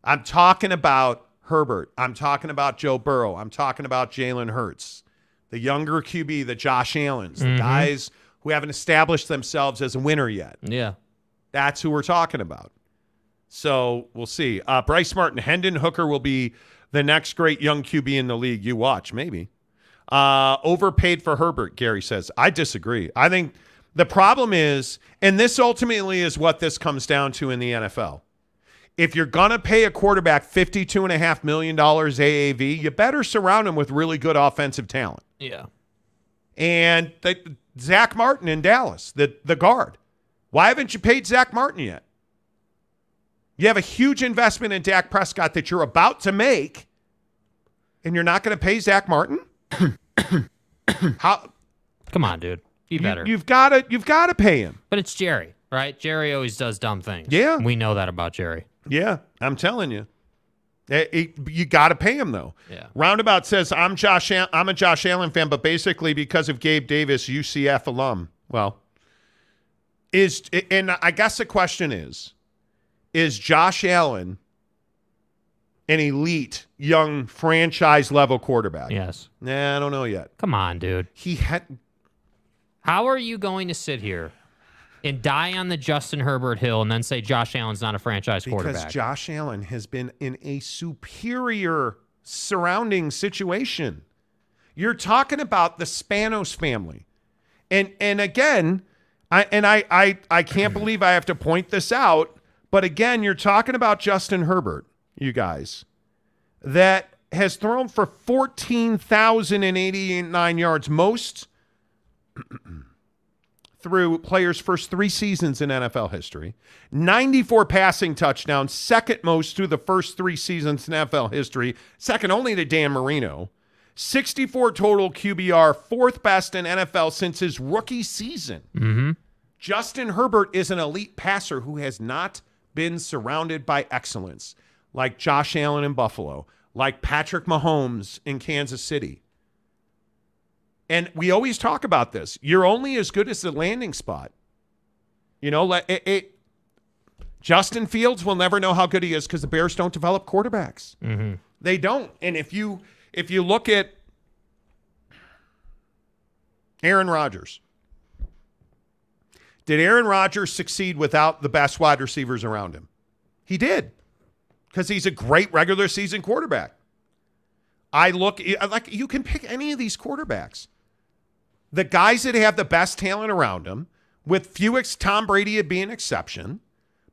I'm talking about Herbert. I'm talking about Joe Burrow. I'm talking about Jalen Hurts, the younger QB, the Josh Allens, the Mhm. guys who haven't established themselves as a winner yet. Yeah. That's who we're talking about. So we'll see. Uh, Bryce Martin, Hendon Hooker will be the next great young QB in the league. You watch, maybe. Uh, overpaid for Herbert, Gary says. I disagree. I think the problem is, and this ultimately is what this comes down to in the NFL. If you're going to pay a quarterback $52.5 million AAV, you better surround him with really good offensive talent. Yeah. And the, Zack Martin in Dallas, the, the guard. Why haven't you paid Zack Martin yet? You have a huge investment in Dak Prescott that you're about to make, and you're not going to pay Zack Martin? How Come on, dude. Be you, better. you've got to you've got to pay him. but it's Jerry, right? Jerry always does dumb things. Yeah. We know that about Jerry. Yeah, I'm telling you. Eh, it- you got to pay him though. Yeah. Roundabout says I'm Josh. I'm a Josh Allen fan, but basically because of Gabe Davis, UCF alum. Well, is and I guess the question is, is Josh Allen an elite young franchise level quarterback? Yes. Nah, I don't know yet. Come on, dude. He had. How are you going to sit here and die on the Justin Herbert hill and then say Josh Allen's not a franchise Because quarterback? Josh Allen has been in a superior surrounding situation. You're talking about the Spanos family. And and again, I and I I I can't believe I have to point this out, but again, you're talking about Justin Herbert, you guys, that has thrown for 14,089 yards, most through players' first three seasons in NFL history. 94 passing touchdowns, second most through the first three seasons in NFL history, second only to Dan Marino. 64 total QBR, fourth best in NFL since his rookie season. mm-hmm. Justin Herbert is an elite passer who has not been surrounded by excellence, like Josh Allen in Buffalo, like Patrick Mahomes in Kansas City. And we always talk about this. You're only as good as the landing spot. You know, like it, it Justin Fields will never know how good he is because the Bears don't develop quarterbacks. Mm-hmm. They don't. And if you if you look at Aaron Rodgers, did Aaron Rodgers succeed without the best wide receivers around him? He did. Because he's a great regular season quarterback. I look like you can pick any of these quarterbacks. The guys that have the best talent around them, with few ex- Tom Brady would be an exception,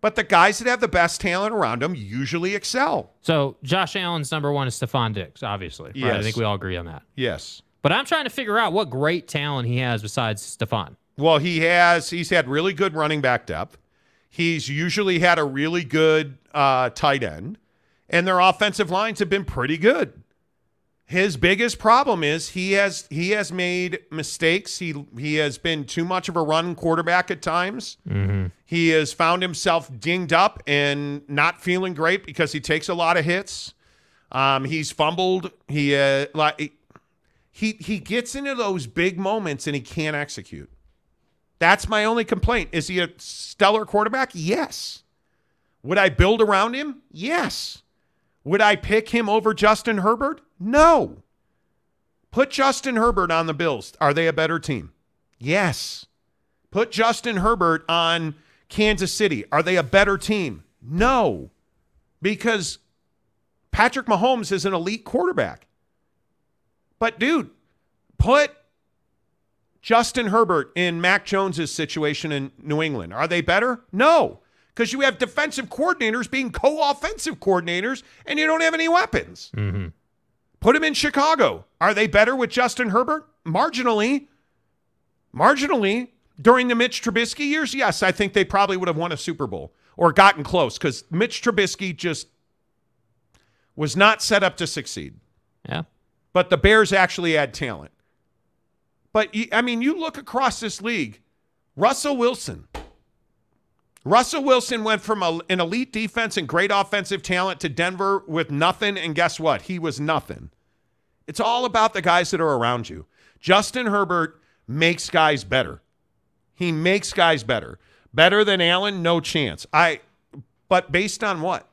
but the guys that have the best talent around them usually excel. So Josh Allen's number one is Stefon Diggs, obviously. Right? I think we all agree on that. Yes. But I'm trying to figure out what great talent he has besides Stefon. Well, he has. He's had really good running back depth. He's usually had a really good uh, tight end, and their offensive lines have been pretty good. His biggest problem is he has he has made mistakes. He he has been too much of a run quarterback at times. Mm-hmm. He has found himself dinged up and not feeling great because he takes a lot of hits. Um, he's fumbled. He uh, like he he gets into those big moments and he can't execute. That's my only complaint. Is he a stellar quarterback? Yes. Would I build around him? Yes. Would I pick him over Justin Herbert? No. Put Justin Herbert on the Bills. Are they a better team? Yes. Put Justin Herbert on Kansas City. Are they a better team? No. Because Patrick Mahomes is an elite quarterback. But dude, put Justin Herbert in Mac Jones's situation in New England. Are they better? No. Because you have defensive coordinators being co-offensive coordinators and you don't have any weapons. Mm-hmm. Put him in Chicago. Are they better with Justin Herbert? Marginally. Marginally. During the Mitch Trubisky years, yes, I think they probably would have won a Super Bowl or gotten close because Mitch Trubisky just was not set up to succeed. Yeah. But the Bears actually had talent. But, I mean, you look across this league, Russell Wilson. Russell Wilson went from a, an elite defense and great offensive talent to Denver with nothing. And guess what? He was nothing. It's all about the guys that are around you. Justin Herbert makes guys better. He makes guys better. Better than Allen, no chance. I but based on what?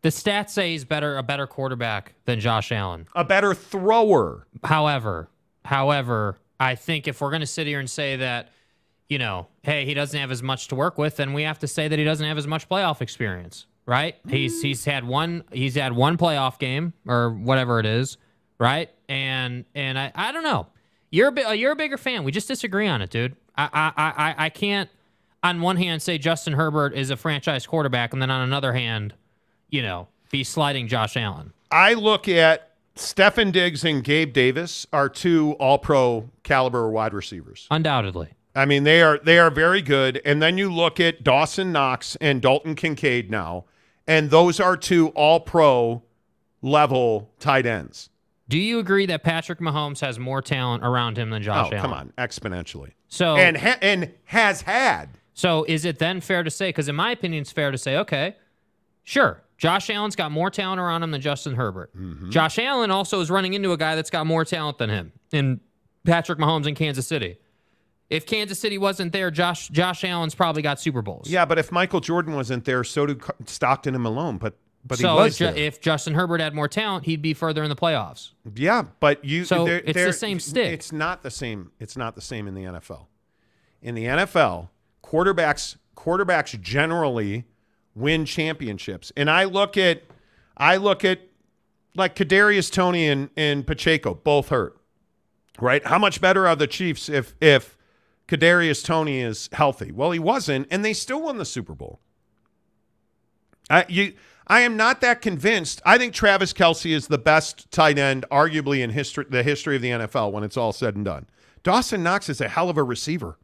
The stats say he's better a better quarterback than Josh Allen. A better thrower. However, however, I think if we're going to sit here and say that, you know, hey, he doesn't have as much to work with, then we have to say that he doesn't have as much playoff experience, right? He's he's had one he's had one playoff game or whatever it is, right? And and I I don't know. You're a bi- you're a bigger fan. We just disagree on it, dude. I I I I can't on one hand say Justin Herbert is a franchise quarterback, and then on another hand, you know, be sliding Josh Allen. I look at Stefon Diggs and Gabe Davis are two all pro caliber wide receivers. Undoubtedly. I mean, they are they are very good. And then you look at Dawson Knox and Dalton Kincaid now, and those are two all pro level tight ends. Do you agree that Patrick Mahomes has more talent around him than Josh oh, Allen? come on, exponentially. So and ha- and has had. So is it then fair to say? Because in my opinion, it's fair to say, okay, sure, Josh Allen's got more talent around him than Justin Herbert. Mm-hmm. Josh Allen also is running into a guy that's got more talent than him in Patrick Mahomes in Kansas City. If Kansas City wasn't there, Josh Josh Allen's probably got Super Bowls. Yeah, but if Michael Jordan wasn't there, so did Stockton and Malone. But but so he was if, Ju- if Justin Herbert had more talent, he'd be further in the playoffs. Yeah, but you So they're- it's the they're- same stick. It's not the same. It's not the same in the NFL. In the NFL, quarterbacks quarterbacks generally win championships. And I look at I look at like Kadarius Toney and, and Pacheco both hurt. Right? How much better are the Chiefs if if Kadarius Toney is healthy? Well, he wasn't, and they still won the Super Bowl. I you I am not that convinced. I think Travis Kelce is the best tight end, arguably in history the history of the NFL when it's all said and done. Dawson Knox is a hell of a receiver.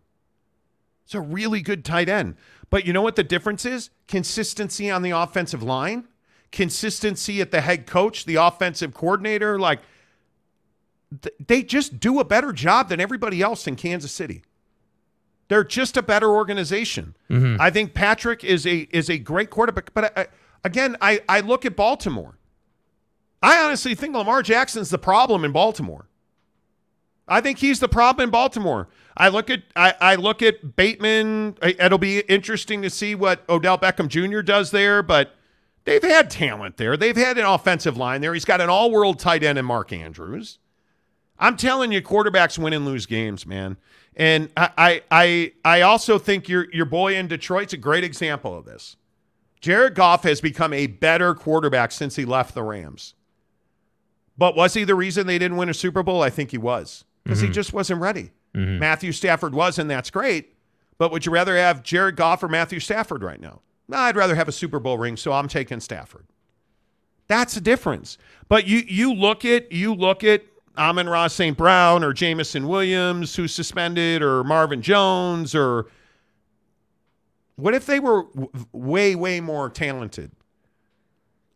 It's a really good tight end. But you know what the difference is? Consistency on the offensive line, consistency at the head coach, the offensive coordinator. Like th- they just do a better job than everybody else in Kansas City. They're just a better organization. Mm-hmm. I think Patrick is a is a great quarterback, but I, again, I I look at Baltimore. I honestly think Lamar Jackson's the problem in Baltimore. I think he's the problem in Baltimore. I look at I, I look at Bateman. It'll be interesting to see what Odell Beckham Jr. does there, but they've had talent there. They've had an offensive line there. He's got an all-world tight end in Mark Andrews. I'm telling you, quarterbacks win and lose games, man. And I I I also think your your boy in Detroit's a great example of this. Jared Goff has become a better quarterback since he left the Rams. But was he the reason they didn't win a Super Bowl? I think he was because mm-hmm. he just wasn't ready. Mm-hmm. Matthew Stafford was, and that's great. But would you rather have Jared Goff or Matthew Stafford right now? No, I'd rather have a Super Bowl ring, so I'm taking Stafford. That's the difference. But you you look at you look at Amon-Ra St. Brown or Jameson Williams who's suspended or Marvin Jones or what if they were w- way way more talented?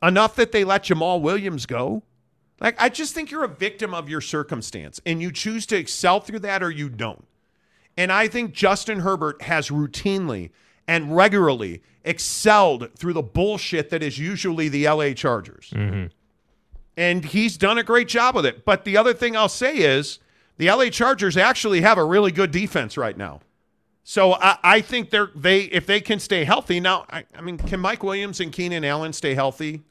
Enough that they let Jamaal Williams go? Like, I just think you're a victim of your circumstance and you choose to excel through that or you don't. And I think Justin Herbert has routinely and regularly excelled through the bullshit that is usually the LA Chargers. Mm-hmm. And he's done a great job with it. But the other thing I'll say is the LA Chargers actually have a really good defense right now. So I, I think they're they if they can stay healthy now. I, I mean, can Mike Williams and Keenan Allen stay healthy?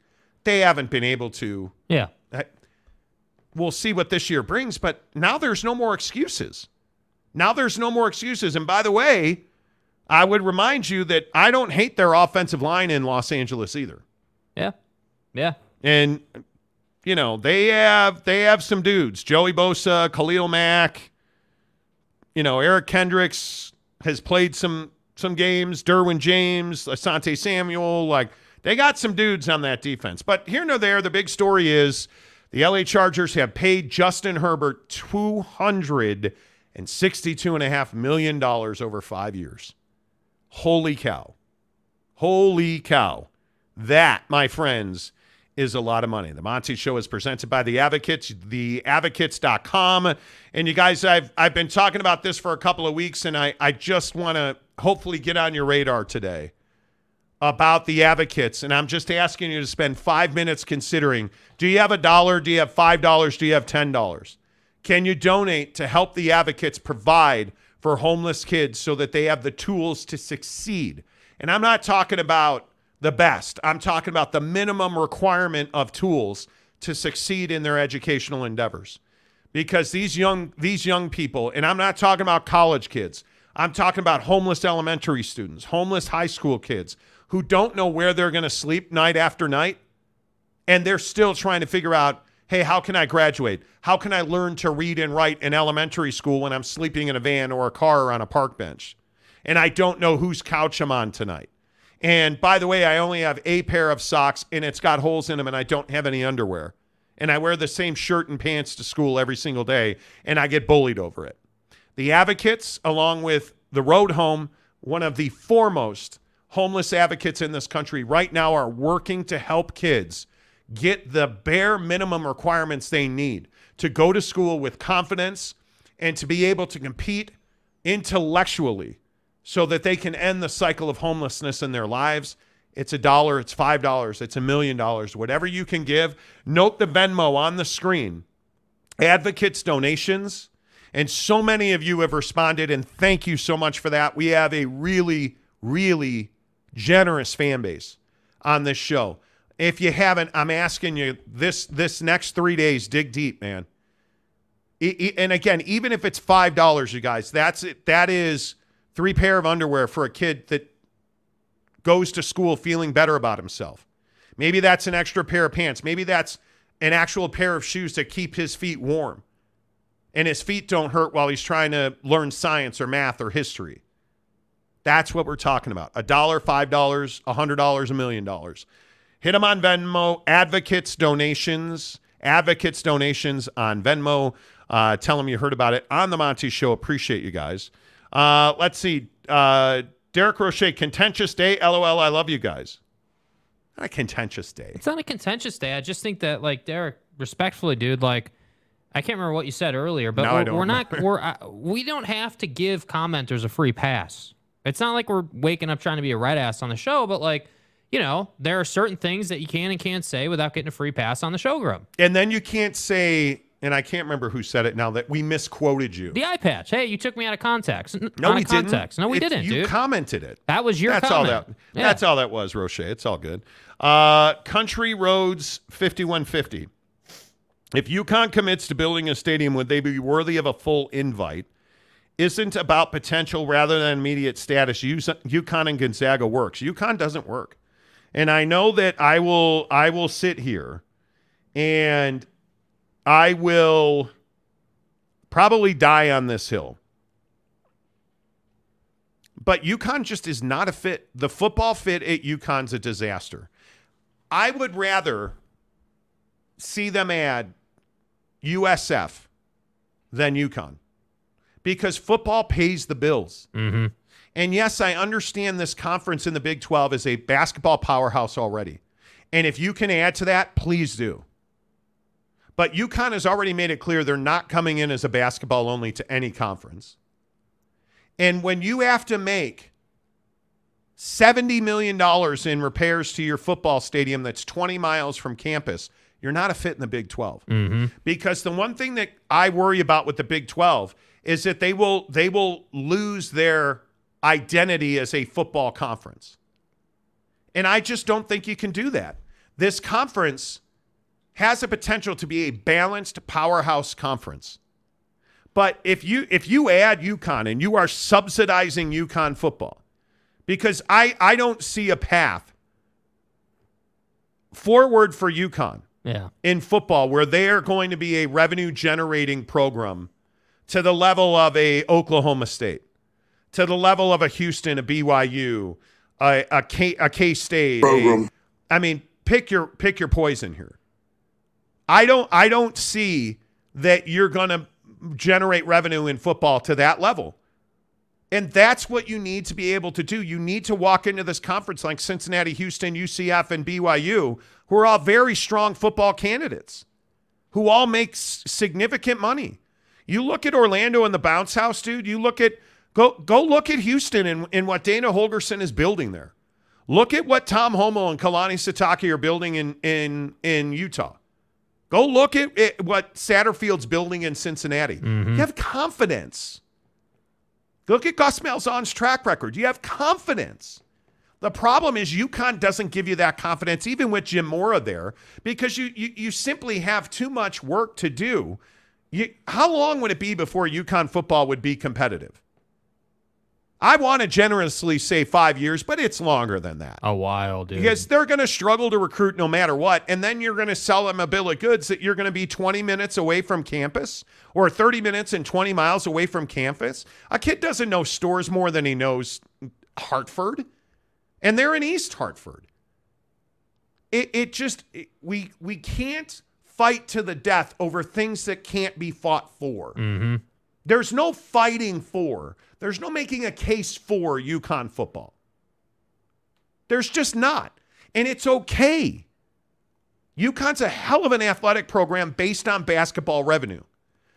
They haven't been able to. Yeah we'll see what this year brings, but now there's no more excuses. Now there's no more excuses. And by the way, I would remind you that I don't hate their offensive line in Los Angeles either. Yeah. Yeah. And you know, they have they have some dudes. Joey Bosa, Khalil Mack, you know, Eric Kendricks has played some some games, Derwin James, Asante Samuel, like they got some dudes on that defense. But here nor there, the big story is the LA Chargers have paid Justin Herbert $262.5 million over five years. Holy cow. Holy cow. That, my friends, is a lot of money. The Monty Show is presented by The Advocates, theadvocates.com. And you guys, I've, I've been talking about this for a couple of weeks, and I, I just want to hopefully get on your radar today about the advocates. And I'm just asking you to spend five minutes considering do you have a dollar? Do you have $5? Do you have $10? Can you donate to help the advocates provide for homeless kids so that they have the tools to succeed? And I'm not talking about the best, I'm talking about the minimum requirement of tools to succeed in their educational endeavors. Because these young these young people, and I'm not talking about college kids. I'm talking about homeless elementary students, homeless high school kids, who don't know where they're going to sleep night after night. And they're still trying to figure out hey, how can I graduate? How can I learn to read and write in elementary school when I'm sleeping in a van or a car or on a park bench? And I don't know whose couch I'm on tonight. And by the way, I only have a pair of socks and it's got holes in them and I don't have any underwear. And I wear the same shirt and pants to school every single day and I get bullied over it. The advocates, along with the road home, one of the foremost homeless advocates in this country right now are working to help kids get the bare minimum requirements they need to go to school with confidence and to be able to compete intellectually so that they can end the cycle of homelessness in their lives. It's a dollar, it's five dollars, it's a million dollars, whatever you can give. Note the Venmo on the screen. Advocates donations. And so many of you have responded, and thank you so much for that. We have a really, really generous fan base on this show. If you haven't, I'm asking you this this next three days, dig deep, man. and again, even if it's five dollars, you guys, that's it. That is three pair of underwear for a kid that goes to school feeling better about himself. Maybe that's an extra pair of pants. Maybe that's an actual pair of shoes to keep his feet warm, and his feet don't hurt while he's trying to learn science or math or history. That's what we're talking about. A dollar, five dollars, a hundred dollars, a million dollars. Hit them on Venmo. Advocates donations. Advocates donations on Venmo. Uh, tell them you heard about it on the Monty Show. Appreciate you guys. Uh, let's see. Uh, Derek Roche, contentious day. LOL. I love you guys. Not a contentious day. It's not a contentious day. I just think that, like Derek, respectfully, dude, like I can't remember what you said earlier, but we're, we're, not. We're uh, we don't have to give commenters a free pass. It's not like we're waking up trying to be a red ass on the show, but like, you know, there are certain things that you can and can't say without getting a free pass on the show grub. And then you can't say, and I can't remember who said it now that we misquoted you. The eye patch. Hey, you took me out of context. No, out we didn't. context. No, we It- didn't, You dude. commented it. that was your that's comment. all that. Yeah. That's all that was, Roche. It's all good. Uh, Country Roads 5150. If UConn commits to building a stadium, would they be worthy of a full invite? Isn't about potential rather than immediate status. Us- UConn and Gonzaga works. UConn doesn't work, and I know that I will. I will sit here, and I will probably die on this hill. But UConn just is not a fit. The football fit at UConn's a disaster. I would rather see them add USF than UConn because football pays the bills. Mm-hmm. And yes, I understand this conference in the Big 12 is a basketball powerhouse already. And if you can add to that, please do. But UConn has already made it clear they're not coming in as a basketball only to any conference. And when you have to make $70 million in repairs to your football stadium that's 20 miles from campus, you're not a fit in the Big 12. Mm-hmm. Because the one thing that I worry about with the Big 12 is that they will they will lose their identity as a football conference. And I just don't think you can do that. This conference has a potential to be a balanced powerhouse conference. But if you if you add UConn and you are subsidizing UConn football, because I I don't see a path forward for UConn Yeah. in football where they are going to be a revenue generating program to the level of a Oklahoma State, to the level of a Houston, a BYU, a, a K a K State. Program. I mean, pick your pick your poison here. I don't I don't see that you're going to generate revenue in football to that level. And that's what you need to be able to do. You need to walk into this conference like Cincinnati, Houston, UCF, and BYU, who are all very strong football candidates, who all make s- significant money. You look at Orlando and the bounce house, dude. You look at go go look at Houston and, and what Dana Holgorsen is building there. Look at what Tom Homo and Kalani Sitake are building in in in Utah. Go look at, at what Satterfield's building in Cincinnati. Mm-hmm. You have confidence. Look at Gus Malzahn's track record. You have confidence. The problem is UConn doesn't give you that confidence, even with Jim Mora there, because you you, you simply have too much work to do. You, how long would it be before UConn football would be competitive? I want to generously say five years, but it's longer than that. A while, dude. Because they're going to struggle to recruit no matter what. And then you're going to sell them a bill of goods that you're going to be 20 minutes away from campus or 30 minutes and 20 miles away from campus. A kid doesn't know Storrs more than he knows Hartford. And they're in East Hartford. It, it just, it- we, we can't fight to the death over things that can't be fought for. Mm-hmm. There's no fighting for. There's no making a case for UConn football. There's just not. And it's okay. UConn's a hell of an athletic program based on basketball revenue.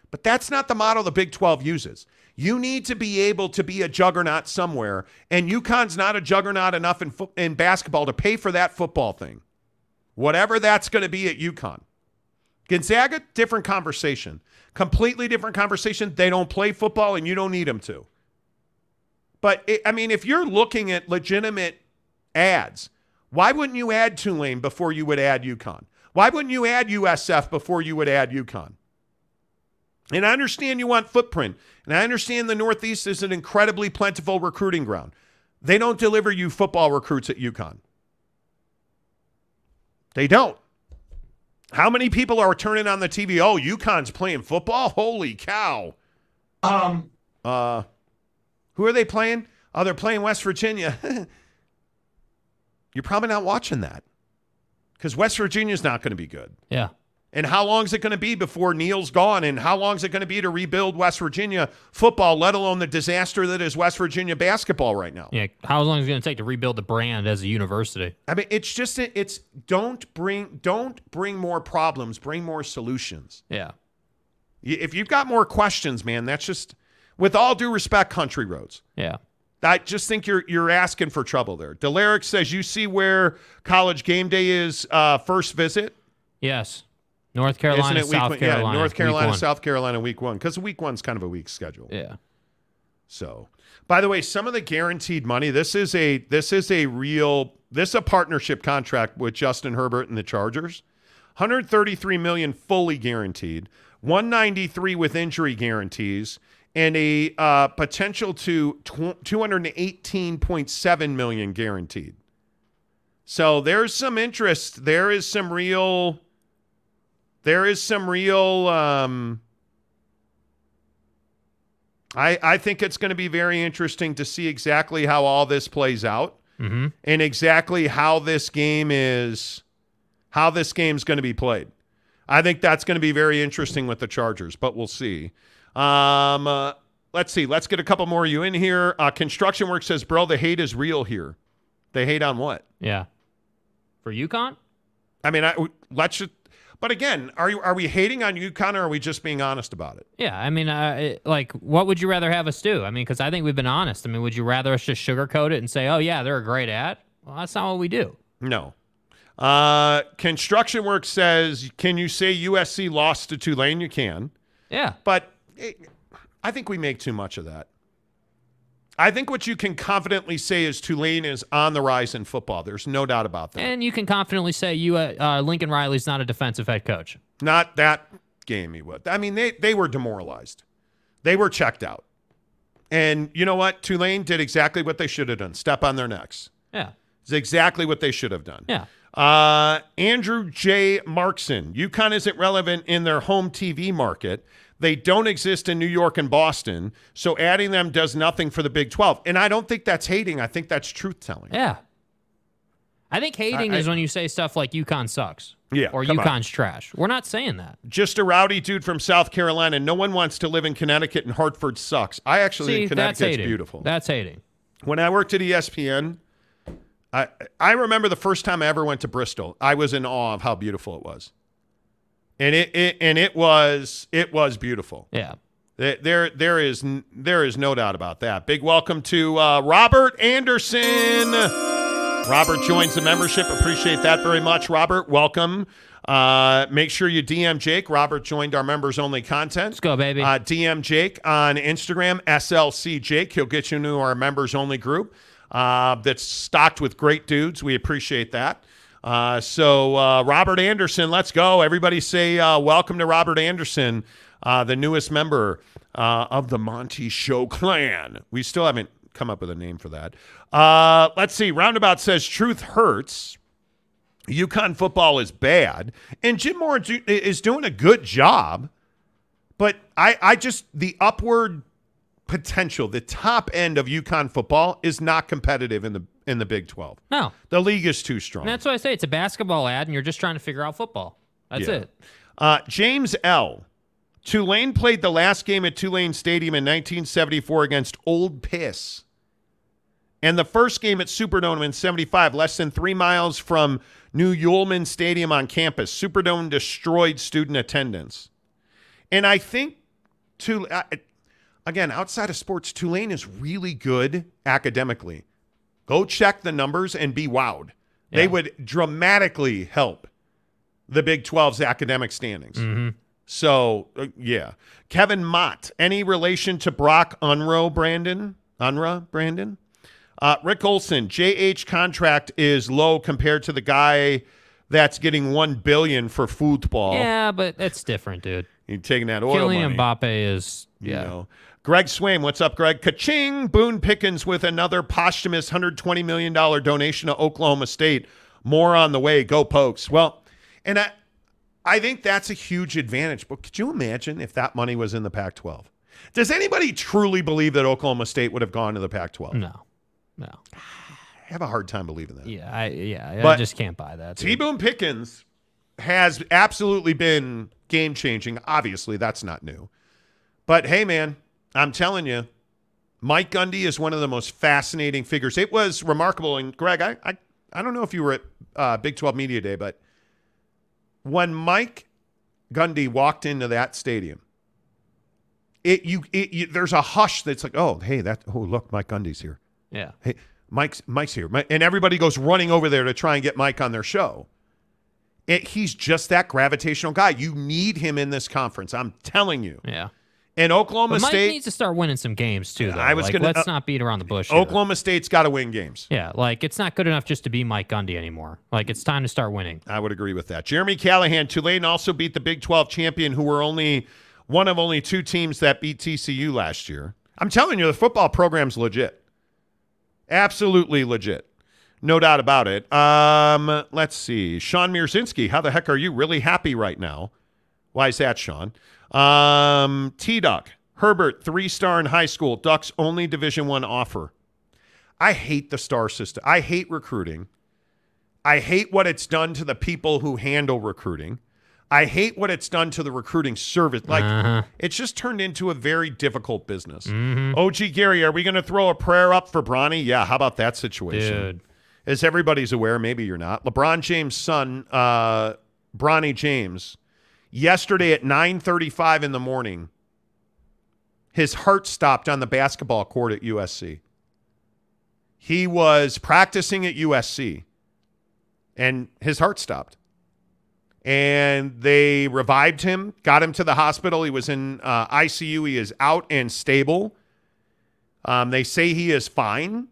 But that's not the model the Big 12 uses. You need to be able to be a juggernaut somewhere, and UConn's not a juggernaut enough in, fo- in basketball to pay for that football thing. Whatever that's going to be at UConn. Gonzaga, different conversation. Completely different conversation. They don't play football, and you don't need them to. But it, I mean, if you're looking at legitimate ads, why wouldn't you add Tulane before you would add UConn? Why wouldn't you add USF before you would add UConn? And I understand you want footprint, and I understand the Northeast is an incredibly plentiful recruiting ground. They don't deliver you football recruits at UConn. They don't. How many people are turning on the TV? Oh, UConn's playing football? Holy cow. Um, Uh, who are they playing? Oh, they're playing West Virginia. You're probably not watching that because West Virginia's not going to be good. Yeah. And how long is it going to be before Neil's gone? And how long is it going to be to rebuild West Virginia football, let alone the disaster that is West Virginia basketball right now? Yeah. How long is it going to take to rebuild the brand as a university? I mean, it's just it's don't bring don't bring more problems, bring more solutions. Yeah. If you've got more questions, man, that's just with all due respect, country roads. Yeah. I just think you're you're asking for trouble there. Delaric says you see where college game day is uh, first visit. Yes. North Carolina, Isn't it week South one? Carolina. Yeah, North Carolina. South Carolina, week one. Because week one's kind of a weak schedule. Yeah. So, by the way, some of the guaranteed money. This is a this is a real this is a partnership contract with Justin Herbert and the Chargers. 133 million fully guaranteed, 193 with injury guarantees, and a uh, potential to 218.7 million guaranteed. So there's some interest. There is some real. There is some real. Um, I, I think it's going to be very interesting to see exactly how all this plays out Mm-hmm. and exactly how this game is how this game's going to be played. I think that's going to be very interesting with the Chargers, but we'll see. Um, uh, let's see. Let's get a couple more of you in here. Uh, Construction Work says, "Bro, the hate is real here. They hate on what? Yeah. For UConn? I mean, I, let's just. But again, are you are we hating on UConn or are we just being honest about it? Yeah, I mean, uh, it- like, what would you rather have us do? I mean, because I think we've been honest. I mean, would you rather us just sugarcoat it and say, "Oh yeah, they're a great ad"? Well, that's not what we do. No. Uh, Construction Work says, "Can you say USC lost to Tulane? You can." Yeah. But it, I think we make too much of that. I think what you can confidently say is Tulane is on the rise in football. There's no doubt about that. And you can confidently say you, uh, uh, Lincoln Riley's not a defensive head coach. Not that game he would. I mean, they, they were demoralized. They were checked out. And you know what? Tulane did exactly what they should have done. Step on their necks. Yeah. It's exactly what they should have done. Yeah. Uh, Andrew J. Markson. UConn isn't relevant in their home TV market. They don't exist in New York and Boston. So adding them does nothing for the Big 12. And I don't think that's hating. I think that's truth telling. Yeah. I think hating I- is I- when you say stuff like UConn sucks. Yeah, Or come on. UConn's trash. We're not saying that. Just a rowdy dude from South Carolina. No one wants to live in Connecticut, and Hartford sucks. I actually See, think Connecticut's beautiful. That's hating. When I worked at ESPN, I I remember the first time I ever went to Bristol. I was in awe of how beautiful it was, and it, it and it was it was beautiful. Yeah. There there there is there is no doubt about that. Big welcome to uh, Robert Anderson. Robert joins the membership. Appreciate that very much, Robert. Welcome. Uh, make sure you DM Jake. Robert joined our members only content. Let's go, baby. Uh, DM Jake on Instagram, SLC Jake. He'll get you into our members only group uh, that's stocked with great dudes. We appreciate that. Uh, so, uh, Robert Anderson, let's go. Everybody say uh, welcome to Robert Anderson, uh, the newest member uh, of the Monty Show clan. We still haven't come up with a name for that. Uh, let's see. Roundabout says truth hurts. UConn football is bad, and Jim Mora is doing a good job. But I, I just the upward potential, the top end of UConn football is not competitive in the in the Big Twelve. No. The league is too strong. And that's why I say it's a basketball ad and you're just trying to figure out football. That's Yeah. it. Uh, James L. Tulane played the last game at Tulane Stadium in 1974 against Ole Miss. And the first game at Superdome in 75, less than three miles from New Yulman Stadium on campus. Superdome destroyed student attendance. And I think, Tul- uh, again, outside of sports, Tulane is really good academically. Go check the numbers and be wowed. They would dramatically help the Big 12's academic standings. Mm-hmm. So, uh, yeah. Kevin Mott, any relation to Brock Unruh, Brandon? Unruh, Brandon? Uh, Rick Olson, JH contract is low compared to the guy that's getting one billion for football. Yeah, but that's different, dude. You're taking that oil Kylian money. Mbappe is You yeah. know. Greg Swaim, what's up, Greg? Kaching, Boone Pickens with another posthumous $120 million donation to Oklahoma State. More on the way. Go Pokes. Well, and I, I think that's a huge advantage. But could you imagine if that money was in the Pac 12? Does anybody truly believe that Oklahoma State would have gone to the Pac 12? No. No. I have a hard time believing that. Yeah, I yeah, I just can't buy that. T Boone Pickens has absolutely been game changing. Obviously, that's not new. But hey, man, I'm telling you, Mike Gundy is one of the most fascinating figures. It was remarkable. And Greg, I I, I don't know if you were at uh, Big 12 Media Day, but when Mike Gundy walked into that stadium, it you, it you there's a hush that's like, oh, hey, that oh look, Mike Gundy's here. Yeah. Hey, Mike's Mike's here, and everybody goes running over there to try and get Mike on their show. It, he's just that gravitational guy. You need him in this conference. I'm telling you. Yeah. And Oklahoma But Mike State, needs to start winning some games too. Though. I was Like, gonna- let's uh, not beat around the bush. here. Oklahoma State's got to win games. Yeah, like it's not good enough just to be Mike Gundy anymore. Like it's time to start winning. I would agree with that. Jeremy Callahan, Tulane also beat the Big 12 champion, who were only one of only two teams that beat TCU last year. I'm telling you, the football program's legit. Absolutely legit. No doubt about it. Um, let's see. Sean Mirzinski, how the heck are you? Really happy right now. Why is that, Sean? Um, T Duck, Herbert, three star in high school, Ducks only Division One offer. I hate the star system. I hate recruiting. I hate what it's done to the people who handle recruiting. I hate what it's done to the recruiting service. Like Uh-huh. it's just turned into a very difficult business. Mhm. OG Gary, are we going to throw a prayer up for Bronny? Yeah, how about that situation? Dude. As everybody's aware, maybe you're not. LeBron James' son, uh, Bronny James, yesterday at 9:35 in the morning, his heart stopped on the basketball court at USC. He was practicing at USC, and his heart stopped. And they revived him, got him to the hospital. He was in uh, ICU. He is out and stable. Um, they say he is fine,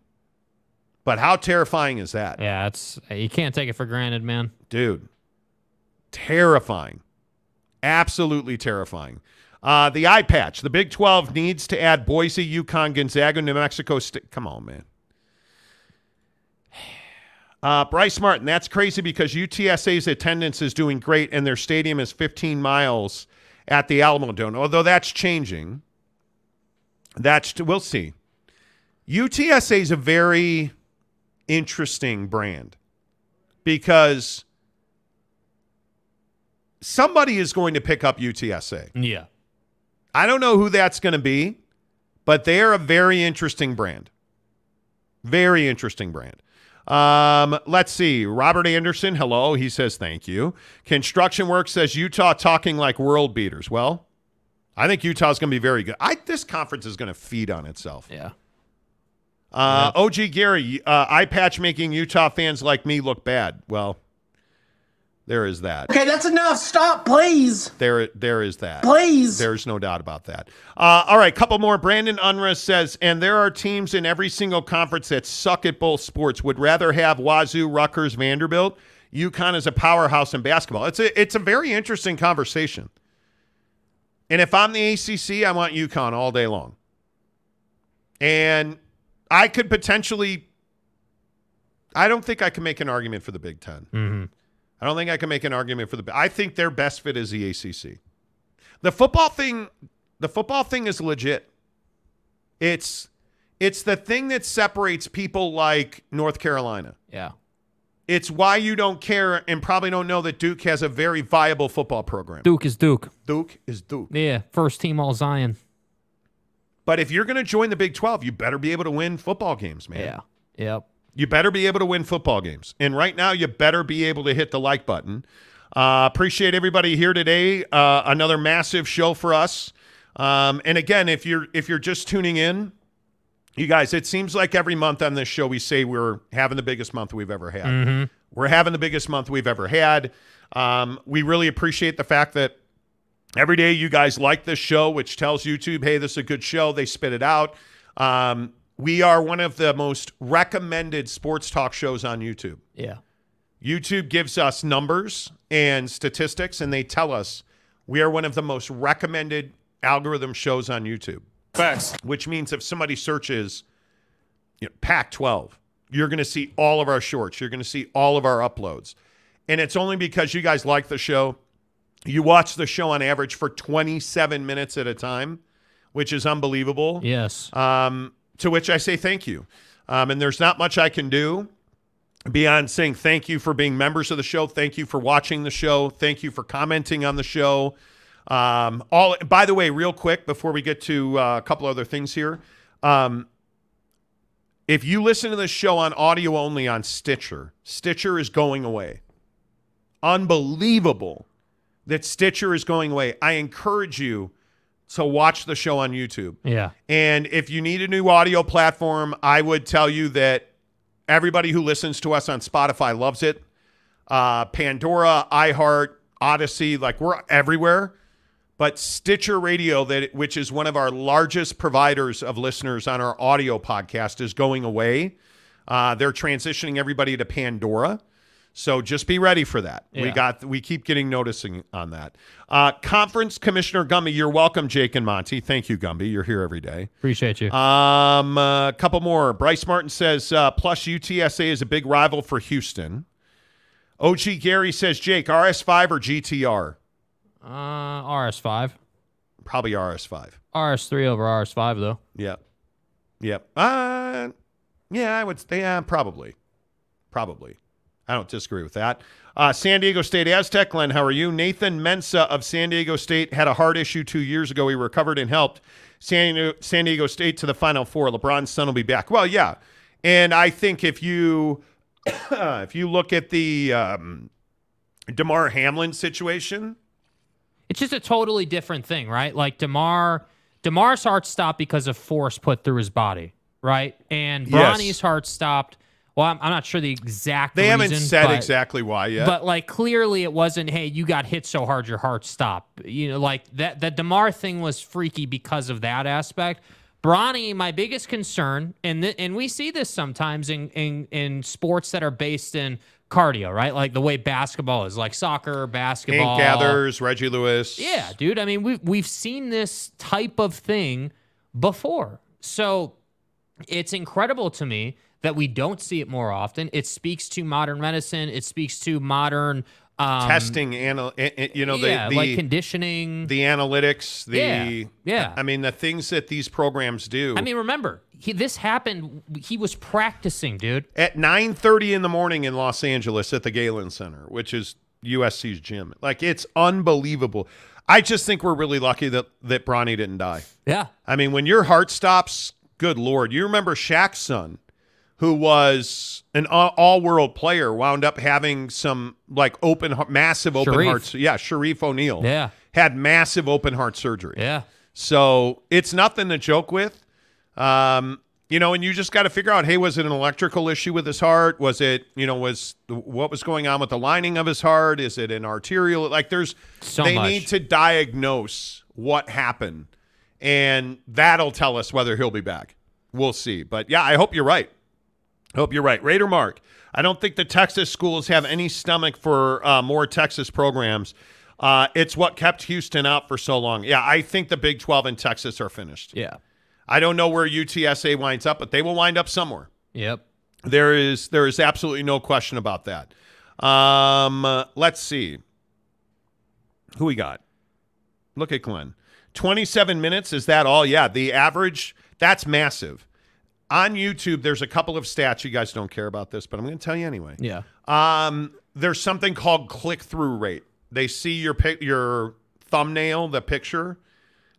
but how terrifying is that? Yeah, it's you can't take it for granted, man. dude terrifying absolutely terrifying. Uh, the eye patch. The big 12 needs to add boise UConn gonzaga new mexico state come on man. Uh, bryce martin that's crazy because utsa's attendance is doing great and their stadium is 15 miles at the alamo dome. Although that's changing. That's we'll see. Utsa is a very interesting brand because somebody is going to pick up UTSA. Yeah. I don't know who that's going to be, but they are a very interesting brand. Very interesting brand. Um, let's see. Robert Anderson, hello. He says thank you. Construction Work says Utah talking like world beaters. Well, I think Utah's going to be very good. I this conference is going to feed on itself. Yeah. Uh, OG Gary, uh, eye patch making Utah fans like me look bad. Well, there is that. Okay, that's enough. Stop, please. There, there is that. Please. There's no doubt about that. Uh, all right, couple more. Brandon Unruh says, and there are teams in every single conference that suck at both sports. Would rather have Wazoo, Rutgers, Vanderbilt. UConn is a powerhouse in basketball. It's a, it's a very interesting conversation. And if I'm the ACC, I want UConn all day long. And I could potentially. I don't think I can make an argument for the Big 10 Mm-hmm. I don't think I can make an argument for the. I think their best fit is the ACC. The football thing, the football thing is legit. It's it's the thing that separates people like North Carolina. Yeah. It's why you don't care and probably don't know that Duke has a very viable football program. Duke is Duke. Duke is Duke. Yeah, first team all Zion. But if you're going to join the Big 12, you better be able to win football games, man. Yeah. Yep. You better be able to win football games. And right now, you better be able to hit the like button. Uh, appreciate everybody here today. Uh, another massive show for us. Um, and again, if you're if you're just tuning in, you guys, it seems like every month on this show we say we're having the biggest month we've ever had. Mhm. We're having the biggest month we've ever had. Um, we really appreciate the fact that every day you guys like this show, which tells YouTube, hey, this is a good show. They spit it out. Um, we are one of the most recommended sports talk shows on YouTube. Yeah. YouTube gives us numbers and statistics, and they tell us we are one of the most recommended algorithm shows on YouTube. Facts. Which means if somebody searches you know, Pac 12, you're going to see all of our shorts. You're going to see all of our uploads. And it's only because you guys like the show. You watch the show on average for 27 minutes at a time, which is unbelievable. Yes. Um, to which I say thank you. Um, and there's not much I can do beyond saying thank you for being members of the show. Thank you for watching the show. Thank you for commenting on the show. Um, all by the way, real quick before we get to uh, a couple other things here, um, if you listen to this show on audio only on Stitcher, Stitcher is going away. Unbelievable that Stitcher is going away. I encourage you to watch the show on YouTube. Yeah. And if you need a new audio platform, I would tell you that everybody who listens to us on Spotify loves it. uh, Pandora, iHeart, Odyssey. Like we're everywhere. But Stitcher Radio, that which is one of our largest providers of listeners on our audio podcast, is going away. Uh, they're transitioning everybody to Pandora. So just be ready for that. We got we keep getting noticing on that. Uh, Conference Commissioner Gumby, you're welcome, Jake and Monty. Thank you, Gumby. You're here every day. Appreciate you. Um, a couple more. Bryce Martin says, uh, plus UTSA is a big rival for Houston. OG Gary says, Jake, RS5 or GTR? Uh, RS5. Probably RS5. RS3 over RS5 though. Yep. Yep. Uh, yeah, I would. Yeah, probably. Probably. I don't disagree with that. Uh, San Diego State Aztec, Glenn, how are you? Nathan Mensah of San Diego State had a heart issue two years ago. He recovered and helped San, San Diego State to the Final Four. LeBron's son will be back. Well, yeah, and I think if you if you look at the um, Damar Hamlin situation, It's just a totally different thing, right? Like Damar, Damar's heart stopped because of force put through his body, right? And Yes. Bronny's heart stopped. Well, I'm, I'm not sure the exact. they haven't said but- exactly why yet. But like clearly, it wasn't. Hey, you got hit so hard your heart stopped. You know, like that. The Damar thing was freaky because of that aspect. Bronny, my biggest concern, and th- and we see this sometimes in, in in sports that are based in cardio, right? Like the way basketball is, like soccer, basketball. Hank Gathers, Reggie Lewis. Yeah, dude. I mean, we've we've seen this type of thing before. So it's incredible to me that we don't see it more often. It speaks to modern medicine. It speaks to modern um, testing, anal- you know, the, yeah, the like conditioning. the analytics, the Yeah, yeah. I mean, the things that these programs do. I mean, remember, he, this happened. He was practicing, dude. at nine thirty in the morning in Los Angeles at the Galen Center, which is USC's gym. Like it's unbelievable. I just think we're really lucky that that Bronny didn't die. Yeah. I mean, when your heart stops, good lord. You remember Shaq's son, who was an all world player, wound up having some like open, massive open Sharif. hearts. Yeah, Sharif O'Neal. Yeah. had massive open heart surgery. Yeah. So it's nothing to joke with. Um, you know, and you just got to figure out, hey, was it an electrical issue with his heart? Was it, you know, was what was going on with the lining of his heart? Is it an arterial? Like, there's So they much. need to diagnose what happened, and that'll tell us whether he'll be back. We'll see. But yeah, I hope you're right. Hope you're right. Raider Mark, I don't think the Texas schools have any stomach for uh, more Texas programs. Uh, it's what kept Houston out for so long. Yeah, I think the Big 12 and Texas are finished. Yeah. I don't know where UTSA winds up, but they will wind up somewhere. Yep. There is there is absolutely no question about that. Um, uh, let's see. Who we got? Look at Glenn. 27 minutes, is that all? Yeah, the average, that's massive. On YouTube, there's a couple of stats. You guys don't care about this, but I'm going to tell you anyway. Yeah. Um, there's something called click-through rate. They see your pic, your thumbnail, the picture.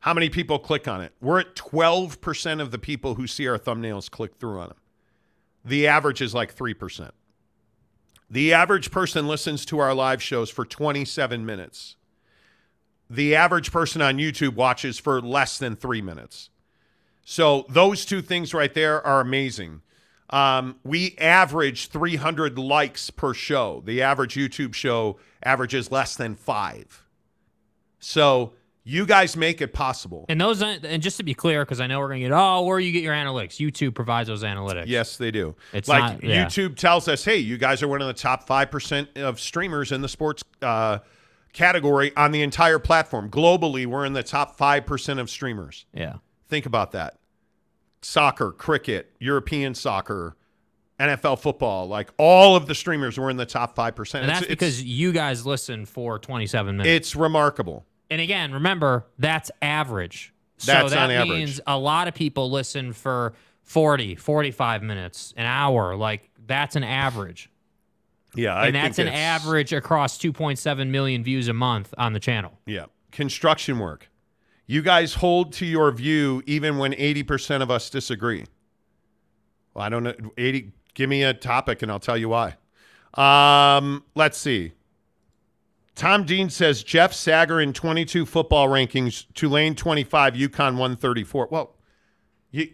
How many people click on it? We're at 12% of the people who see our thumbnails click through on them. The average is like 3%. The average person listens to our live shows for 27 minutes. The average person on YouTube watches for less than three minutes. So those two things right there are amazing. Um, we average 300 likes per show. The average YouTube show averages less than five. So you guys make it possible. And those, and just to be clear, because I know we're gonna get, oh, where you get your analytics? YouTube provides those analytics. Yes, they do. It's like not- yeah. YouTube tells us, hey, you guys are one of the top 5% of streamers in the sports uh, category on the entire platform. Globally, we're in the top 5% of streamers. Yeah. Think about that. Soccer, cricket, European soccer, NFL football, like all of the streamers were in the top 5%. And that's it's, because you guys listen for 27 minutes. it's remarkable. and again, remember, that's average. That's so that on average. means a lot of people listen for 40, 45 minutes, an hour. Like, that's an average. Yeah, I and think that's an average across 2.7 million views a month on the channel. Yeah. Construction work. You guys hold to your view even when 80% of us disagree. Well, I don't know. 80, give me a topic and I'll tell you why. Um, let's see. Tom Dean says Jeff Sager in 22 football rankings, Tulane 25, UConn 134. Well, you,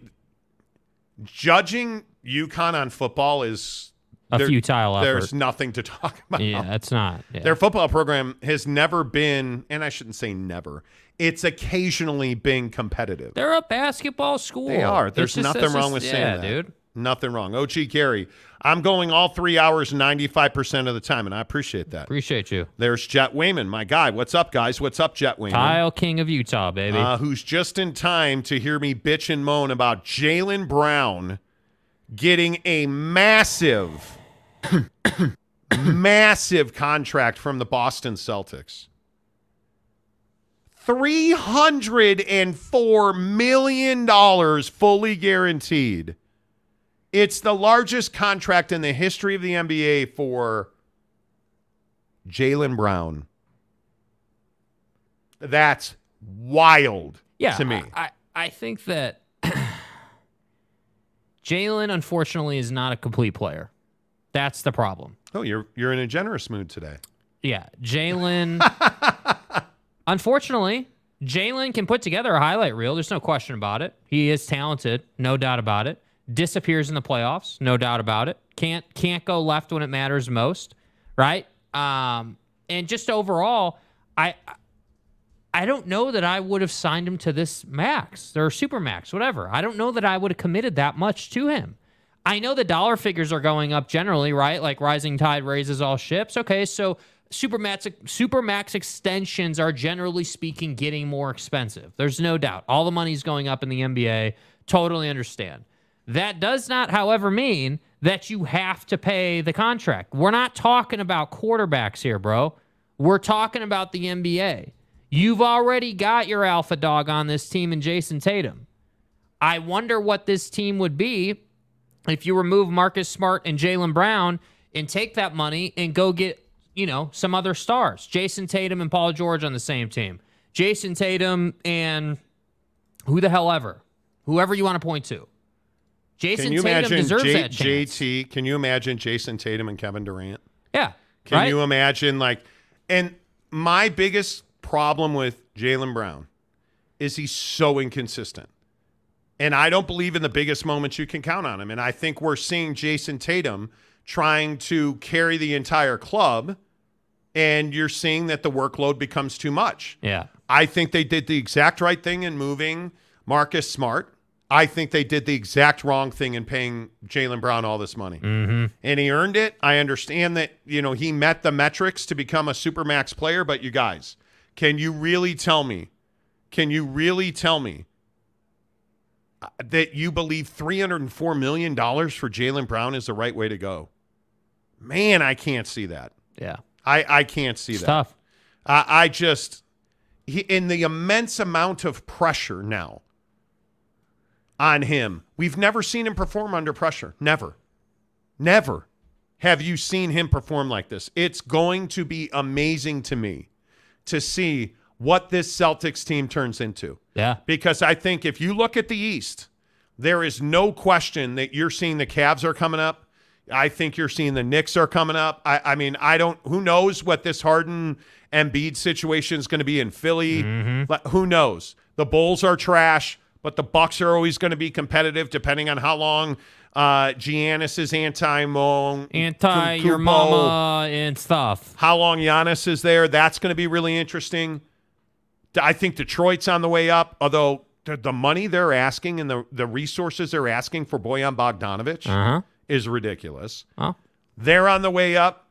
judging UConn on football is a there- futile effort. There's nothing to talk about. yeah, it's not. Yeah. Their football program has never been, and I shouldn't say never. It's occasionally been competitive. They're a basketball school. They are. There's just- nothing wrong just- with yeah, saying that, dude. Nothing wrong. OG Gary, I'm going all three hours, 95 percent of the time, and I appreciate that. Appreciate you. There's Jet Wayman, my guy. What's up, guys? What's up, Jet Wayman? Kyle King of Utah, baby. uh, who's just in time to hear me bitch and moan about Jaylen Brown getting a massive, massive contract from the Boston Celtics. $304 million fully guaranteed. It's the largest contract in the history of the NBA for Jaylen Brown. That's wild yeah, to me. I, I, I think that Jaylen, unfortunately, is not a complete player. That's the problem. oh, you're you're in a generous mood today. Yeah, Jaylen. unfortunately, Jaylen can put together a highlight reel. There's no question about it. He is talented, no doubt about it. Disappears in the playoffs, no doubt about it. Can't can't go left when it matters most, right? Um, and just overall, I I don't know that I would have signed him to this max or super max, whatever. I don't know that I would have committed that much to him. I know the dollar figures are going up generally, right? Like rising tide raises all ships. Okay, so super max super max extensions are generally speaking getting more expensive. There's no doubt. All the money's going up in the NBA. Totally understand. That does not, however, mean that you have to pay the contract. We're not talking about quarterbacks here, bro. We're talking about the NBA. You've already got your alpha dog on this team in Jayson Tatum. I wonder what this team would be if you remove Marcus Smart and Jaylen Brown and take that money and go get, you know, some other stars. Jayson Tatum and Paul George on the same team. Jayson Tatum and who the hell ever. Whoever you want to point to. Jayson Can you Tatum imagine deserves J- that chance. JT? Can you imagine Jayson Tatum and Kevin Durant? Yeah. Can right? you imagine like and my biggest problem with Jaylen Brown is he's so inconsistent. And I don't believe in the biggest moments you can count on him. And I think we're seeing Jayson Tatum trying to carry the entire club, and you're seeing that the workload becomes too much. Yeah. I think they did the exact right thing in moving Marcus Smart. I think they did the exact wrong thing in paying Jaylen Brown all this money. Mm-hmm. And he earned it. I understand that, you know, he met the metrics to become a supermax player, but you guys, can you really tell me, can you really tell me uh, that you believe $304 million for Jaylen Brown is the right way to go? Man, I can't see that. Yeah. I, I can't see It's that. tough. I, I just, he, in the immense amount of pressure now on him, we've never seen him perform under pressure. Never. Never have you seen him perform like this. It's going to be amazing to me to see what this Celtics team turns into. Yeah. Because I think if you look at the East, there is no question that you're seeing the Cavs are coming up. I think you're seeing the Knicks are coming up. I, I mean, I don't. Who knows what this Harden Embiid situation is going to be in Philly? But Who knows? The Bulls are trash, but the Bucks are always going to be competitive, depending on how long uh, Giannis is anti Mong, Anti your mama and stuff. How long Giannis is there? That's going to be really interesting. I think Detroit's on the way up, although the, the money they're asking and the, the resources they're asking for Bojan Bogdanovic Uh-huh. Is ridiculous. Oh. They're on the way up.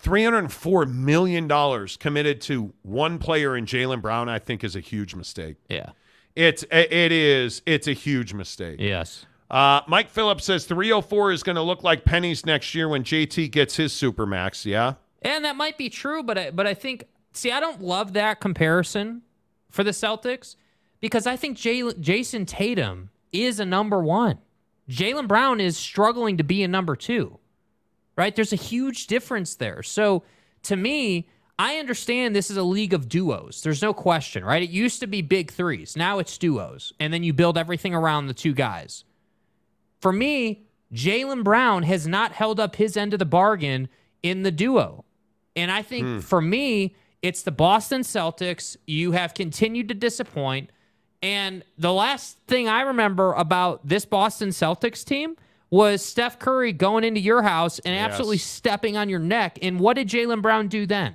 $304 million committed to one player in Jaylen Brown, I think, is a huge mistake. Yeah. It's it is it's a huge mistake. Yes. Uh, Mike Phillips says 304 is going to look like pennies next year when JT gets his supermax. Yeah. And that might be true, but I, but I think see, I don't love that comparison for the Celtics because I think Jaylen, Jayson Tatum is a number one. Jaylen Brown is struggling to be a number two. Right? There's a huge difference there. So to me, I understand this is a league of duos. There's no question, right? It used to be big threes. Now it's duos. And then you build everything around the two guys. For me, Jaylen Brown has not held up his end of the bargain in the duo. And I think Hmm. for me, it's the Boston Celtics. You have continued to disappoint. And the last thing I remember about this Boston Celtics team was Steph Curry going into your house and absolutely stepping on your neck. And what did Jaylen Brown do then?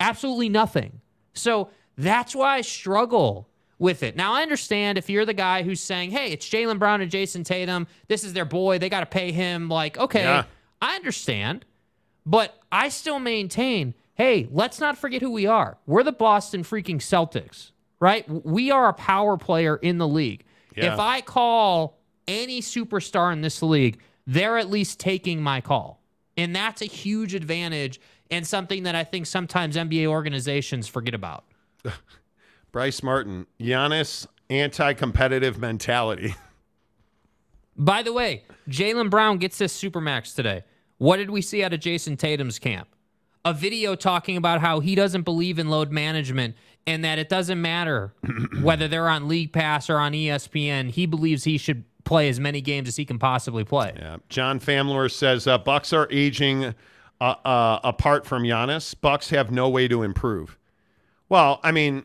Absolutely nothing. So that's why I struggle with it. Now, I understand if you're the guy who's saying, hey, it's Jaylen Brown and Jayson Tatum, this is their boy, they got to pay him. Like, okay, Yeah. I understand. But I still maintain hey, let's not forget who we are. We're the Boston freaking Celtics, right? We are a power player in the league. Yeah. If I call any superstar in this league, they're at least taking my call. And that's a huge advantage and something that I think sometimes NBA organizations forget about. Bryce Martin, Giannis, anti-competitive mentality. By the way, Jaylen Brown gets this supermax today. What did we see out of Jayson Tatum's camp? A video talking about how he doesn't believe in load management and that it doesn't matter whether they're on League Pass or on ESPN. He believes he should play as many games as he can possibly play. Yeah. John Famler says uh, Bucks are aging uh, uh, apart from Giannis. Bucks have no way to improve. Well, I mean,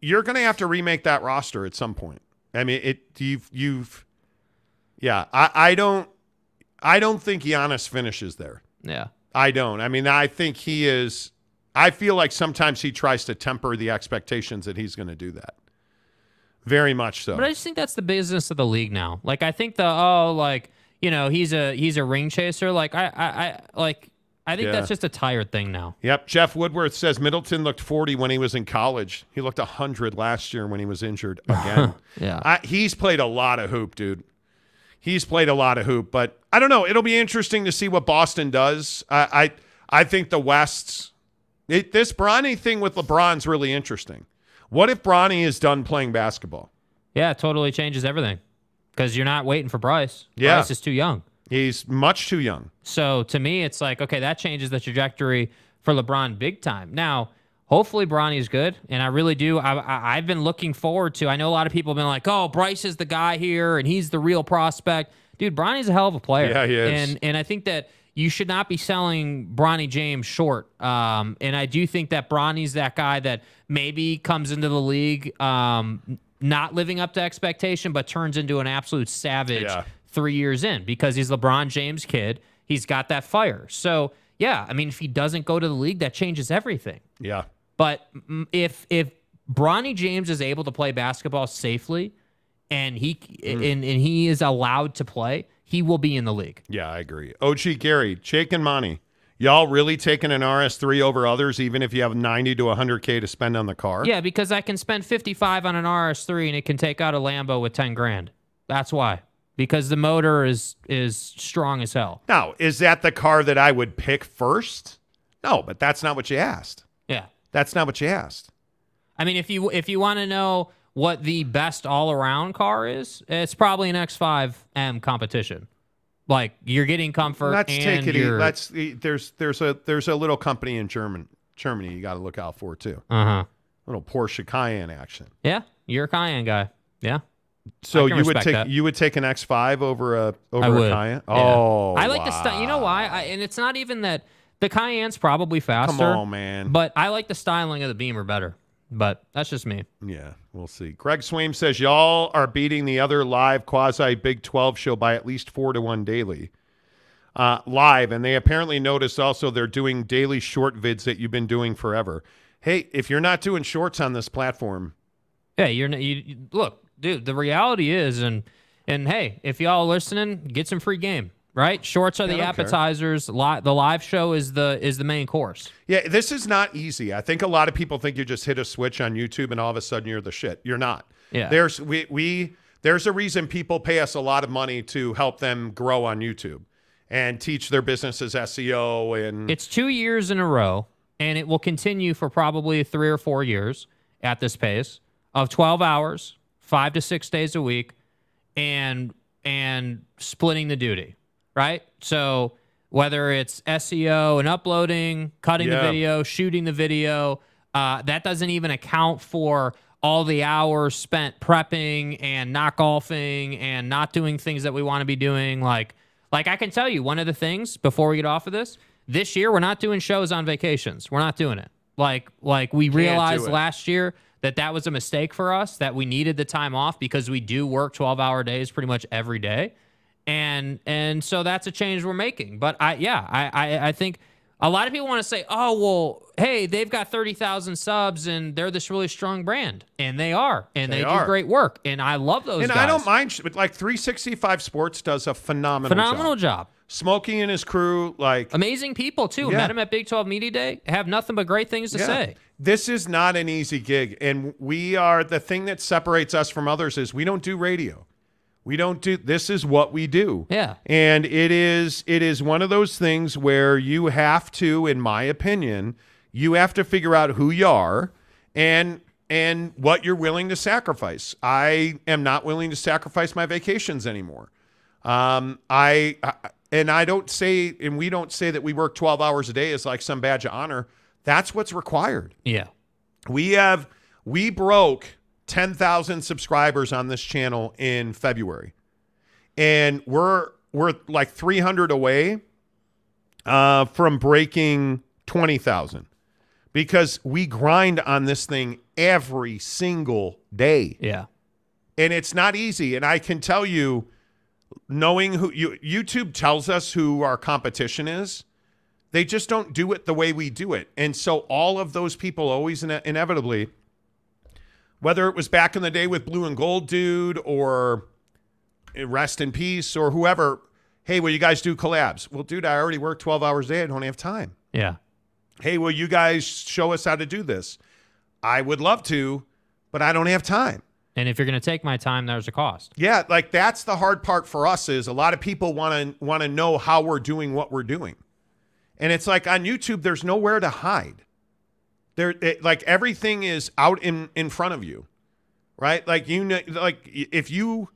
you're going to have to remake that roster at some point. I mean, it you've you've yeah. I I don't I don't think Giannis finishes there. Yeah. I don't. I mean, I think he is. I feel like sometimes he tries to temper the expectations that he's going to do that. Very much so. But I just think that's the business of the league now. Like I think the oh like you know he's a he's a ring chaser. Like I I, I like I think Yeah. that's just a tired thing now. Yep. Jeff Woodworth says Middleton looked 40 when he was in college. He looked 100 last year when he was injured again. Yeah. I, he's played a lot of hoop, dude. He's played a lot of hoop, but I don't know. It'll be interesting to see what Boston does. I I, I think the West's it, this Bronny thing with LeBron's really interesting. What if Bronny is done playing basketball? Yeah, it totally changes everything because you're not waiting for Bryce. Yeah. Bryce is too young. He's much too young. So to me, it's like, okay, that changes the trajectory for LeBron big time. Now, hopefully Bronny's good, and I really do. I, I, I've been looking forward to. I know a lot of people have been like, oh, Bryce is the guy here, and he's the real prospect. Dude, Bronny's a hell of a player. Yeah, he is. And and I think that you should not be selling Bronny James short. Um, and I do think that Bronny's that guy that maybe comes into the league um, not living up to expectation, but turns into an absolute savage Yeah. three years in because he's LeBron James' kid. He's got that fire. So yeah, I mean, if he doesn't go to the league, that changes everything. Yeah. But if if Bronny James is able to play basketball safely, and he Mm. and, and he is allowed to play, he will be in the league. Yeah, I agree. Oh, OG Gary, Jake and Monty, y'all really taking an RS3 over others, even if you have 90 to 100K to spend on the car? Yeah, because I can spend 55 on an RS3 and it can take out a Lambo with 10 grand. That's why. Because the motor is is strong as hell. Now, is that the car that I would pick first? No, but that's not what you asked. Yeah. That's not what you asked. I mean, if you if you want to know what the best all around car is, it's probably an X5M competition. Like you're getting comfort. Let's and take it. you're- Let's. There's there's a there's a little company in German Germany you got to look out for too. Uh-huh. Little Porsche Cayenne action. Yeah, you're a Cayenne guy. Yeah. So you would take that. you would take an X5 over a over a. Cayenne? Yeah. Oh, I like the style. You know why? I, and it's not even that the Cayenne's probably faster. Come on, man. But I like the styling of the Beamer better. But that's just me. Yeah, we'll see. Greg Swaim says y'all are beating the other live quasi Big 12 show by at least four to one daily. Uh, live, and they apparently noticed also they're doing daily short vids that you've been doing forever. Hey, if you're not doing shorts on this platform, Yeah, you're you, you look, dude. The reality is, and and hey, if y'all listening, get some free game. Right, shorts are the I don't care. appetizers. Li- the live show is the is the main course. yeah, this is not easy. I think a lot of people think you just hit a switch on YouTube and all of a sudden you're the shit. You're not. Yeah. There's we we there's a reason people pay us a lot of money to help them grow on YouTube and teach their businesses SEO and It's two years in a row, and it will continue for probably three or four years at this pace of 12 hours, five to six days a week, and and splitting the duty, right? So whether it's SEO and uploading, cutting the video, shooting the video, uh, that doesn't even account for all the hours spent prepping and not golfing and not doing things that we want to be doing. Like, like I can tell you, one of the things before we get off of this, this year we're not doing shows on vacations. We're not doing it. Like, like we do realized last year that that was a mistake for us. That we needed the time off because we do work twelve hour days pretty much every day. And and so that's a change we're making. But I yeah, I I, I think a lot of people want to say, oh well, hey, they've got thirty thousand subs and they're this really strong brand, and they are, and they, They do great work, and I love those. Guys. And guys. I don't mind, but like 365 Sports does a phenomenal, Phenomenal job. job. Smokey and his crew, like Amazing people too. Yeah. Met him at Big 12 Media Day. Have nothing but great things to Yeah. say. This is not an easy gig, and we are the thing that separates us from others is we don't do radio. We don't do this is what we do. Yeah. And it is it is one of those things where you have to in my opinion, you have to figure out who you are and and what you're willing to sacrifice. I am not willing to sacrifice my vacations anymore. Um, I, I and I don't say, and we don't say that we work 12 hours a day is like some badge of honor. That's what's required. Yeah. We have we broke 10,000 subscribers on this channel in February. And we're we're like 300 away uh, from breaking 20,000 because we grind on this thing every single day. Yeah. And it's not easy. And I can tell you, knowing who you, YouTube tells us who our competition is, they just don't do it the way we do it. And so all of those people always ine- inevitably, whether it was back in the day with Blue and Gold Dude or Rest in Peace or whoever, hey, will you guys do collabs? Well, dude, I already work 12 hours a day. I don't have time. Yeah. Hey, will you guys show us how to do this? I would love to, but I don't have time. And if you're going to take my time, there's a cost. Yeah, like that's the hard part for us is a lot of people want to want to know how we're doing what we're doing. And it's like on YouTube there's nowhere to hide. There it, like everything is out in in front of you. Right? Like you know like if you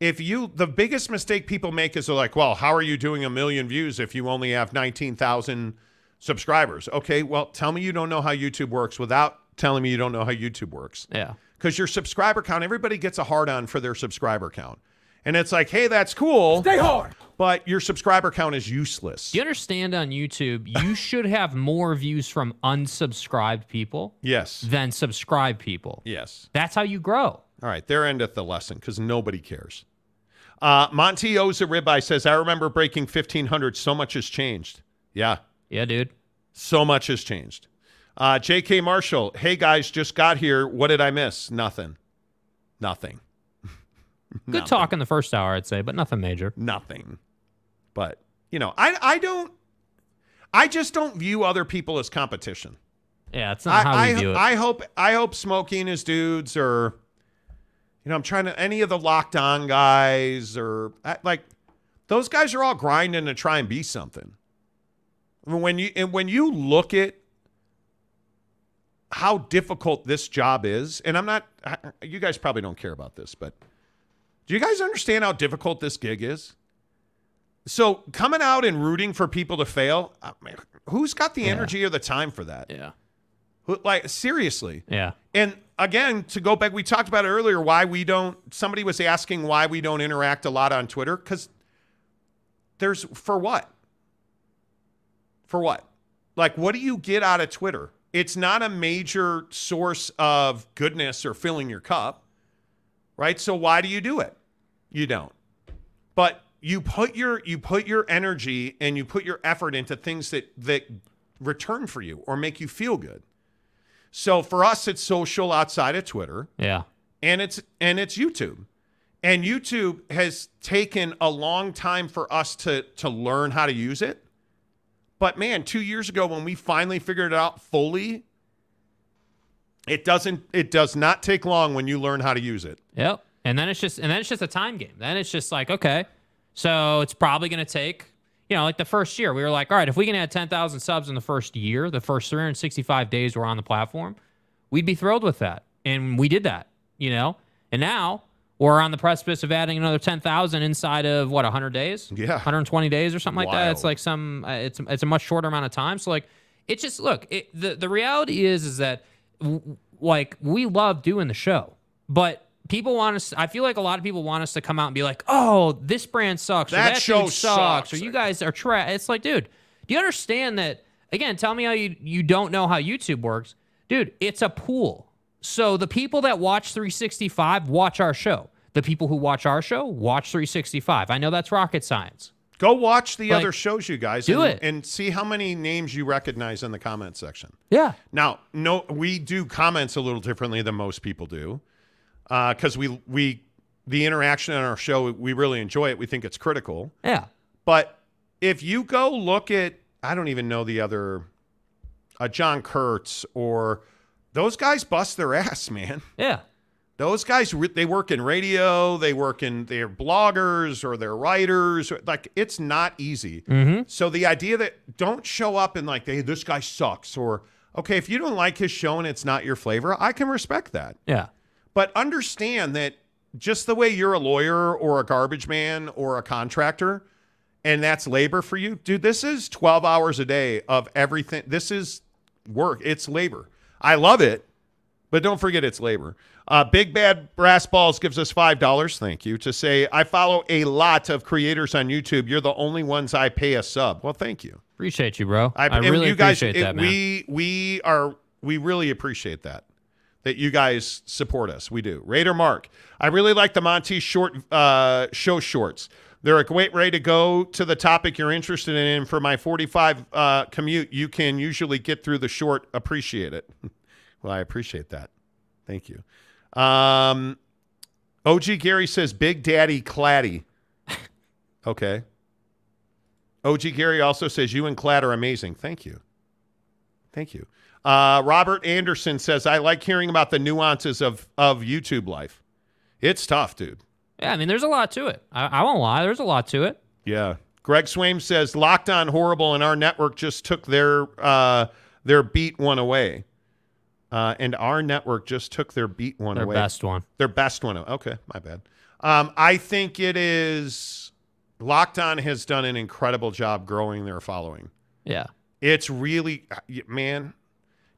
if you the biggest mistake people make is they're like, "Well, how are you doing a million views if you only have 19,000 subscribers?" Okay, well, tell me you don't know how YouTube works without telling me you don't know how YouTube works Yeah. because your subscriber count, everybody gets a hard on for their subscriber count. And it's like, hey, that's cool. Stay hard. But your subscriber count is useless. Do you understand on YouTube, you should have more views from unsubscribed people Yes. than subscribed people. Yes. That's how you grow. All right. There endeth the lesson because nobody cares. Uh, Monty owes a ribeye says, I remember breaking 1500. So much has changed. Yeah. Yeah, dude. So much has changed. Uh, J.K. Marshall, hey guys, just got here. What did I miss? Nothing. Nothing. Good Nothing. talk in the first hour, I'd say, but nothing major. nothing. But you know, I I don't. I just don't view other people as competition. Yeah, it's not how I, we I, view it. I hope I hope Smokey and his dudes or, you know, I'm trying to any of the locked on guys or like those guys are all grinding to try and be something. I mean, When you and when you look at how difficult this job is, and I'm not, you guys probably don't care about this, but do you guys understand how difficult this gig is? So coming out and rooting for people to fail, uh, I mean, who's got the Yeah. energy or the time for that? yeah. Who- Like seriously. Yeah. And again, to go back, we talked about it earlier why we don't. Somebody was asking why we don't interact a lot on Twitter because there's for what? For what? Like, what do you get out of Twitter? It's not a major source of goodness or filling your cup, right? So why do you do it? You don't. But you put your you put your energy and you put your effort into things that that return for you or make you feel good. So for us, it's social outside of Twitter, Yeah. and it's and it's YouTube, and YouTube has taken a long time for us to to learn how to use it. But man, two years ago when we finally figured it out fully, it doesn't it does not take long when you learn how to use it. Yep. And then it's just and then it's just a time game. Then it's just like, okay, so it's probably gonna take, you know, like the first year, we were like, all right, if we can add ten thousand subs in the first year, the first 365 days we're on the platform, we'd be thrilled with that. And we did that, you know? And now we're on the precipice of adding another 10,000 inside of what 100 days? Yeah. 120 days or something like that. It's like some uh, it's it's a much shorter amount of time. So like it's just look, it, the the reality is is that like we love doing the show, but people want us. I feel like a lot of people want us to come out and be like, "Oh, this brand sucks. or That that show sucks, sucks." or you guys are trash." It's like, dude, do you understand that? Again, tell me how you you don't know how YouTube works, dude. It's a pool. So the people that watch 365 watch our show. the people who watch our show watch 365. I know that's rocket science. Go watch the Like, other shows, you guys. do and, it. and see how many names you recognize in the comment section. Yeah. Now, no, we do comments a little differently than most people do, because we we the interaction on our show we really enjoy it. We think it's critical. Yeah. But if you go look at, I don't even know the other, uh, John Kurtz or those guys bust their ass, man. Yeah. Those guys, they work in radio, they work in, they're bloggers or they're writers. or- Like, it's not easy. Mm-hmm. So the idea that don't show up and like, hey, this guy sucks, or okay, if you don't like his show and it's not your flavor, I can respect that. Yeah. But understand that just the way you're a lawyer or a garbage man or a contractor, and that's labor for you, dude, this is 12 hours a day of everything. This is work, it's labor. I love it, but don't forget it's labor. Uh, Big Bad Brass Balls gives us $5, thank you, to say, I follow a lot of creators on YouTube. You're the only ones I pay a sub. Well, thank you. Appreciate you, bro. I, and really you guys, appreciate it- that, man. We we are we really appreciate that that you guys support us. We do. Raider Mark, I really like the Monty short uh, show shorts. They're a great way to go to the topic you're interested in. For my 45 uh, commute, you can usually get through the short. Appreciate it. well, I appreciate that. Thank you. Um, OG Gary says Big Daddy Claddy. okay. OG Gary also says you and Clad are amazing. Thank you. Thank you. Uh, Robert Anderson says I like hearing about the nuances of of YouTube life. It's tough, dude. yeah, I mean, there's a lot to it. I, I won't lie. There's a lot to it. Yeah. Greg Swaim says locked on horrible, and our network just took their uh, their beat one away. Uh, and our network just took their beat one Their away. Their best one. Their best one. Okay, my bad. Um, I think it is. Locked On has done an incredible job growing their following. Yeah. It's really, man,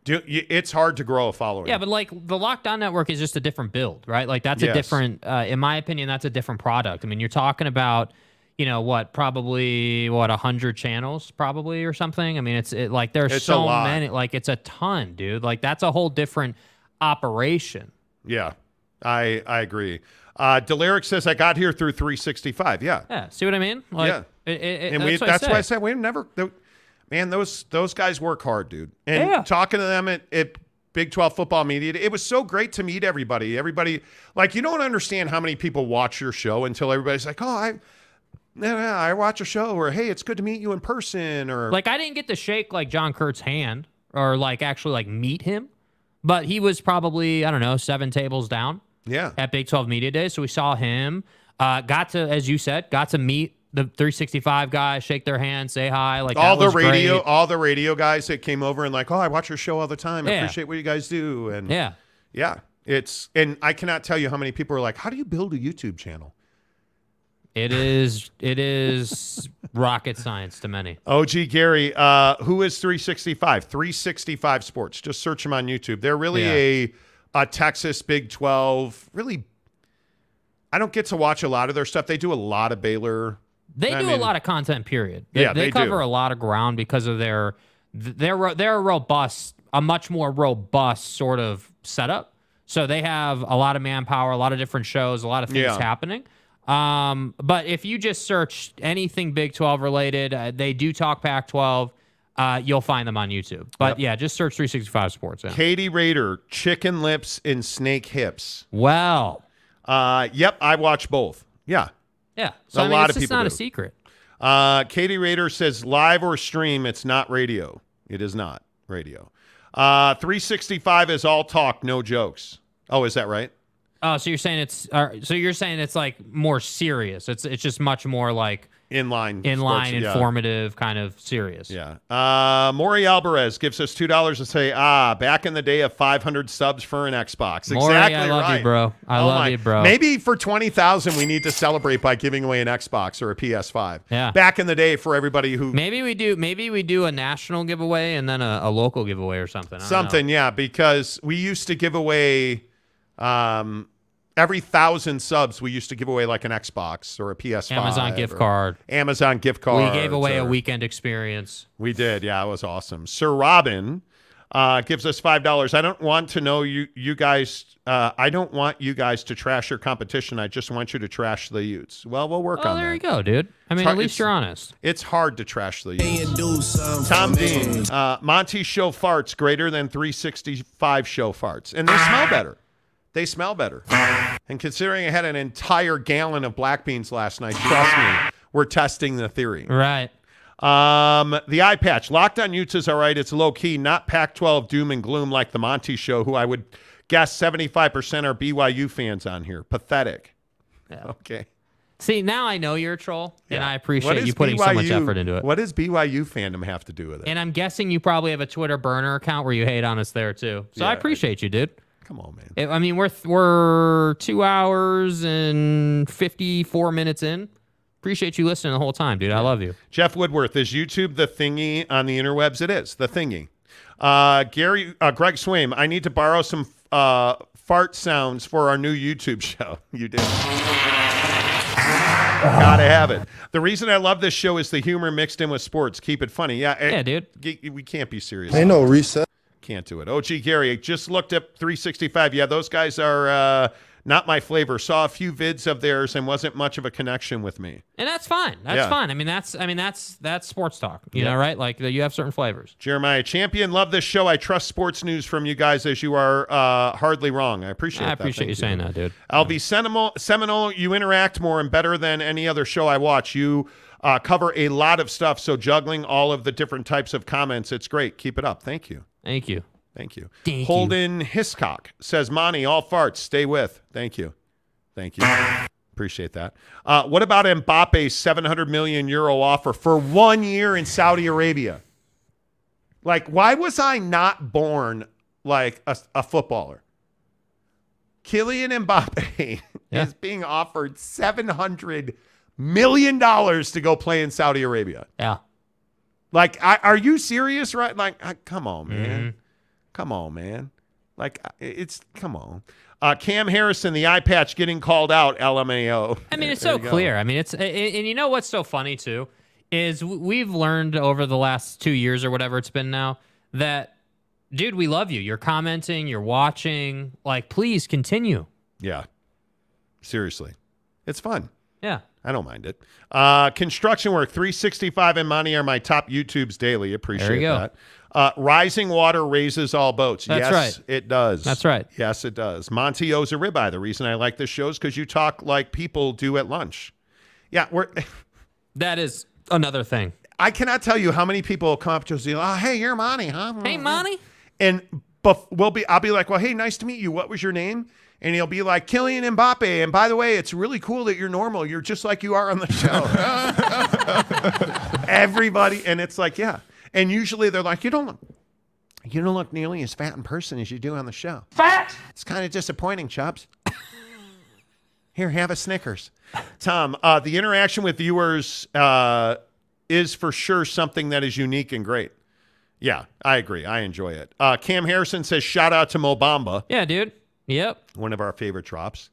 do, it's hard to grow a following. Yeah, but like the Locked On Network is just a different build, right? Like that's a different, uh, in my opinion, that's a different product. I mean, you're talking about, you know, what probably what a hundred channels, probably or something. I mean, it's it, like there's It's so many, like it's a ton, dude. Like that's a whole different operation. Yeah, I I agree. Uh, Deliric says I got here through 365. Yeah, Yeah, see what I mean? Like, yeah, it, it, and that's, we, what that's I why I said we never. tho- Man, those those guys work hard, dude. And Yeah. talking to them at, at Big 12 football media, it was so great to meet everybody. Everybody, like, you don't understand how many people watch your show until everybody's like, oh, I. I watch a show, or hey, it's good to meet you in person, or Like I didn't get to shake like John Kurt's hand or like actually like meet him, but he was probably I don't know seven tables down. Yeah. At Big 12 Media Day, so we saw him. Uh, got to, as you said, got to meet the 365 guys, shake their hand, say hi. Like all the radio, great. all the radio guys that came over and like, oh, I watch your show all the time. I Yeah. appreciate what you guys do. And Yeah. yeah, it's and I cannot tell you how many people are like, how do you build a YouTube channel? It is. It is rocket science to many. OG Gary, uh, who is 365? 365 Sports. Just search them on YouTube. They're really a a Texas Big 12. Really, I don't get to watch a lot of their stuff. They do a lot of Baylor. They I do mean, a lot of content. Period. They, Yeah, they, they cover do. a lot of ground because of their they're they're a robust, a much more robust sort of setup. So they have a lot of manpower, a lot of different shows, a lot of things Yeah. happening. Um, but if you just search anything Big 12 related, uh, they do talk Pac 12. Uh, you'll find them on YouTube. But yeah, just search 365 Sports. Yeah. Katie Raider, Chicken Lips and Snake Hips. Well, uh, yep, I watch both. Yeah, Yeah. So A I mean, lot it's of people not a secret. Uh, Katie Raider says live or stream. It's not radio. It is not radio. Uh, 365 is all talk, no jokes. Oh, is that right? Oh, so you're saying it's uh, so you're saying it's like more serious. It's it's just much more like inline, inline, sports, yeah. informative, kind of serious. Yeah. Uh, Maury Alvarez gives us two dollars to say, ah, back in the day of 500 subs for an Xbox. Maury, exactly I love you, right. bro. I Oh love my- you, bro. Maybe for 20,000, we need to celebrate by giving away an Xbox or a PS5. Yeah. Back in the day, for everybody who Maybe we do. Maybe we do a national giveaway and then a, a local giveaway or something. I don't know. Something, yeah, because we used to give away um, every thousand subs. We used to give away like an Xbox or a PS5, Amazon gift card. Amazon gift card. We gave away a weekend experience. We did, yeah, it was awesome. Sir Robin, uh, gives us five dollars. I don't want to know you you guys. Uh, I don't want you guys to trash your competition. I just want you to trash the Utes. Well, we'll work Oh, on there that. There you go, dude. I mean, hard- at least you're honest. It's hard to trash the Utes. Tom Dean, uh, Monty show farts greater than 365 show farts, and they smell better. They smell better. And considering I had an entire gallon of black beans last night, trust me, we're testing the theory. Right. Um, the eye patch. Locked on Utes all right. It's low key, not Pac 12 doom and gloom like the Monty show, who I would guess 75% are BYU fans on here. Pathetic. Yeah. Okay. See, now I know you're a troll, and I appreciate you putting so much effort into it. What does BYU fandom have to do with it? And I'm guessing you probably have a Twitter burner account where you hate on us there too. So Yeah, I I appreciate you, dude. Come on, man. I- I mean, we're we're two hours and fifty four minutes in. Appreciate you listening the whole time, dude. I love you. Jeff Woodworth, is YouTube the thingy on the interwebs? It is the thingy. Uh, Gary, uh, Greg Swaim, I need to borrow some uh, fart sounds for our new YouTube show. You do. Gotta have it. The reason I love this show is the humor mixed in with sports. Keep it funny. Yeah, Yeah, dude. g- We can't be serious. Ain't no reset. Can't do it. OG Gary, I just looked up 365. Yeah, those guys are uh, not my flavor. Saw a few vids of theirs and wasn't much of a connection with me. And that's fine. That's Yeah. fine. I mean, that's I mean that's that's sports talk. You Yeah. know, right? Like you have certain flavors. Jeremiah Champion, love this show. I trust sports news from you guys as you are uh, hardly wrong. I appreciate I appreciate Thank you saying that, dude. LB Seminole, Seminole, you interact more and better than any other show I watch. You uh, cover a lot of stuff, so juggling all of the different types of comments, it's great. Keep it up. Thank you. Thank you. Thank you. Thank you. Holden Hiscock says, Monty, all farts, stay with. Thank you. Thank you. Appreciate that. Uh, what about Mbappe's 700 million euro offer for one year in Saudi Arabia? Like, why was I not born like a, a footballer? Kylian Mbappe Yeah. is being offered 700 million dollars to go play in Saudi Arabia. Yeah. Like, I, are you serious? Right? Like, I, come on, man. Mm-hmm. Come on, man. Like, it's come on. Uh, Cam Harrison, the eye patch, getting called out. LMAO. I mean, it's so go. clear. I mean, it's and you know what's so funny too is we've learned over the last two years or whatever it's been now that, dude, we love you. You're commenting, you're watching. Like, please continue. Yeah. Seriously, it's fun. Yeah. I don't mind it. Uh, construction work 365 and Money are my top YouTubes daily. Appreciate There you go. that. Uh, rising water raises all boats. That's yes, right. it does. That's right. Yes, it does. Monty owes a ribeye. The reason I like this show is because you talk like people do at lunch. Yeah, we're. That is another thing. I cannot tell you how many people come up to us and say, "Oh, hey, you're Monty, huh?" Hey, Monty. And bef- we'll be, I'll be like, "Well, hey, nice to meet you. What was your name?" And he'll be like, "Kylian Mbappe." And by the way, it's really cool that you're normal. You're just like you are on the show. Everybody, and it's like, yeah. And usually they're like, "You don't look, you don't look nearly as fat in person as you do on the show." Fat? It's kind of disappointing, Chubbs. Here, have a Snickers. Tom, uh, the interaction with viewers uh, is for sure something that is unique and great. Yeah, I agree. I enjoy it. Uh, Cam Harrison says, shout out to Mobamba, Yeah, dude. Yep. one of our favorite drops.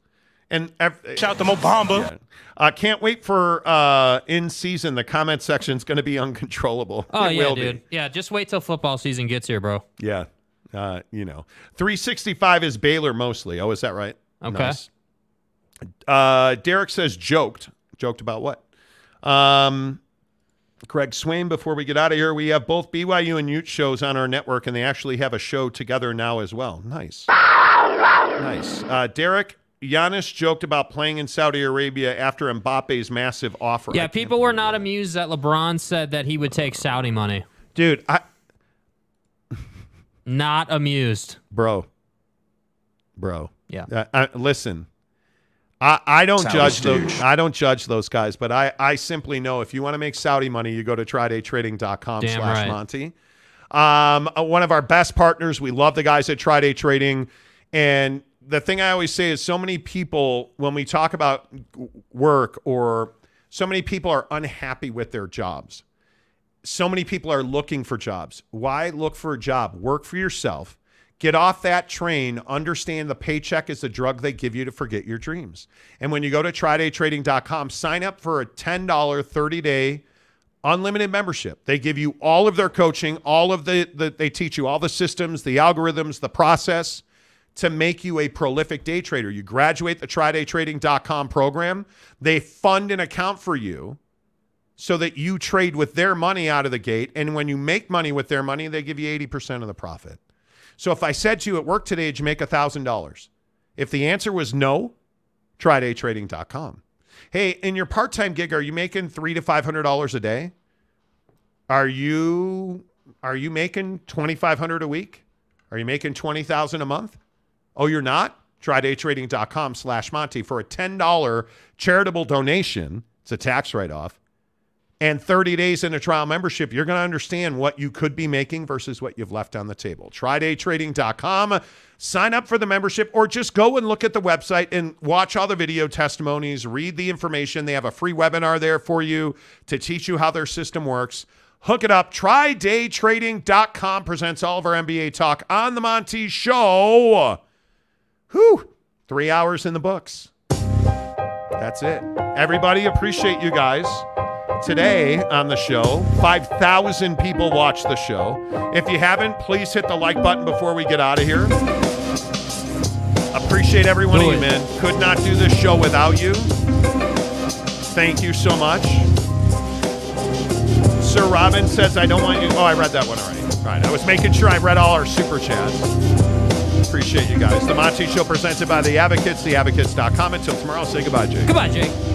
And ev- Shout out to Mobamba. Yeah. Uh, can't wait for uh, in season. The comment section is going to be uncontrollable. Oh It yeah, will be. dude. Yeah, just wait till football season gets here, bro. Yeah. Uh, you know, 365 is Baylor mostly. Oh, is that right? Okay. Uh, Derek says joked. Joked about what? Um, Greg Swaim, before we get out of here, we have both BYU and Ute shows on our network, and they actually have a show together now as well. Nice. Nice. Uh, Derek, Giannis joked about playing in Saudi Arabia after Mbappe's massive offer. Yeah, people were not that. amused that LeBron said that he would take Saudi money. Dude, I, Not amused. bro, bro. Yeah. Uh, I, listen, I, I don't Saudi judge those. I don't judge those guys, but I, I simply know if you want to make Saudi money, you go to trydaytrading.com Damn slash right. Monty. Um, uh, one of our best partners. We love the guys at TryDay Trading, and the thing I always say is, so many people when we talk about work or so many people are unhappy with their jobs so many people are looking for jobs. Why look for a job? Work for yourself. Get off that train. Understand the paycheck is the drug they give you to forget your dreams. And when you go to trydaytrading.com, sign up for a $10 30 day unlimited membership. They give you all of their coaching, all of the, the they teach you all the systems, the algorithms, the process to make you a prolific day trader. You graduate the trydaytrading.com program. They fund an account for you so that you trade with their money out of the gate. And when you make money with their money, they give you 80% of the profit. So if I said to you at work today, did you make $1,000? If the answer was no, try daytrading.com. Hey, in your part-time gig, are you making three to five hundred dollars a day? Are you are you making twenty five hundred a week? Are you making twenty thousand a month? Oh, you're not? Try daytrading.com slash Monty for a $10 charitable donation. It's a tax write-off and 30 days in a trial membership, you're going to understand what you could be making versus what you've left on the table. Try TryDayTrading.com. Sign up for the membership or just go and look at the website and watch all the video testimonies, read the information. They have a free webinar there for you to teach you how their system works. Hook it up. Try TryDayTrading.com presents all of our NBA talk on the Monty Show. Whew. Three hours in the books. That's it. Everybody, appreciate you guys today on the show. 5,000 people watch the show. If you haven't, please hit the like button before we get out of here. Appreciate every one of you, man. Could not do this show without you. Thank you so much. Sir Robin says, I don't want you. Oh, I read that one already. Right. I was making sure I read all our super chats. Appreciate you guys. The Monty Show presented by The Advocates, theadvocates.com. Until tomorrow, say goodbye, Jake. Goodbye, Jake.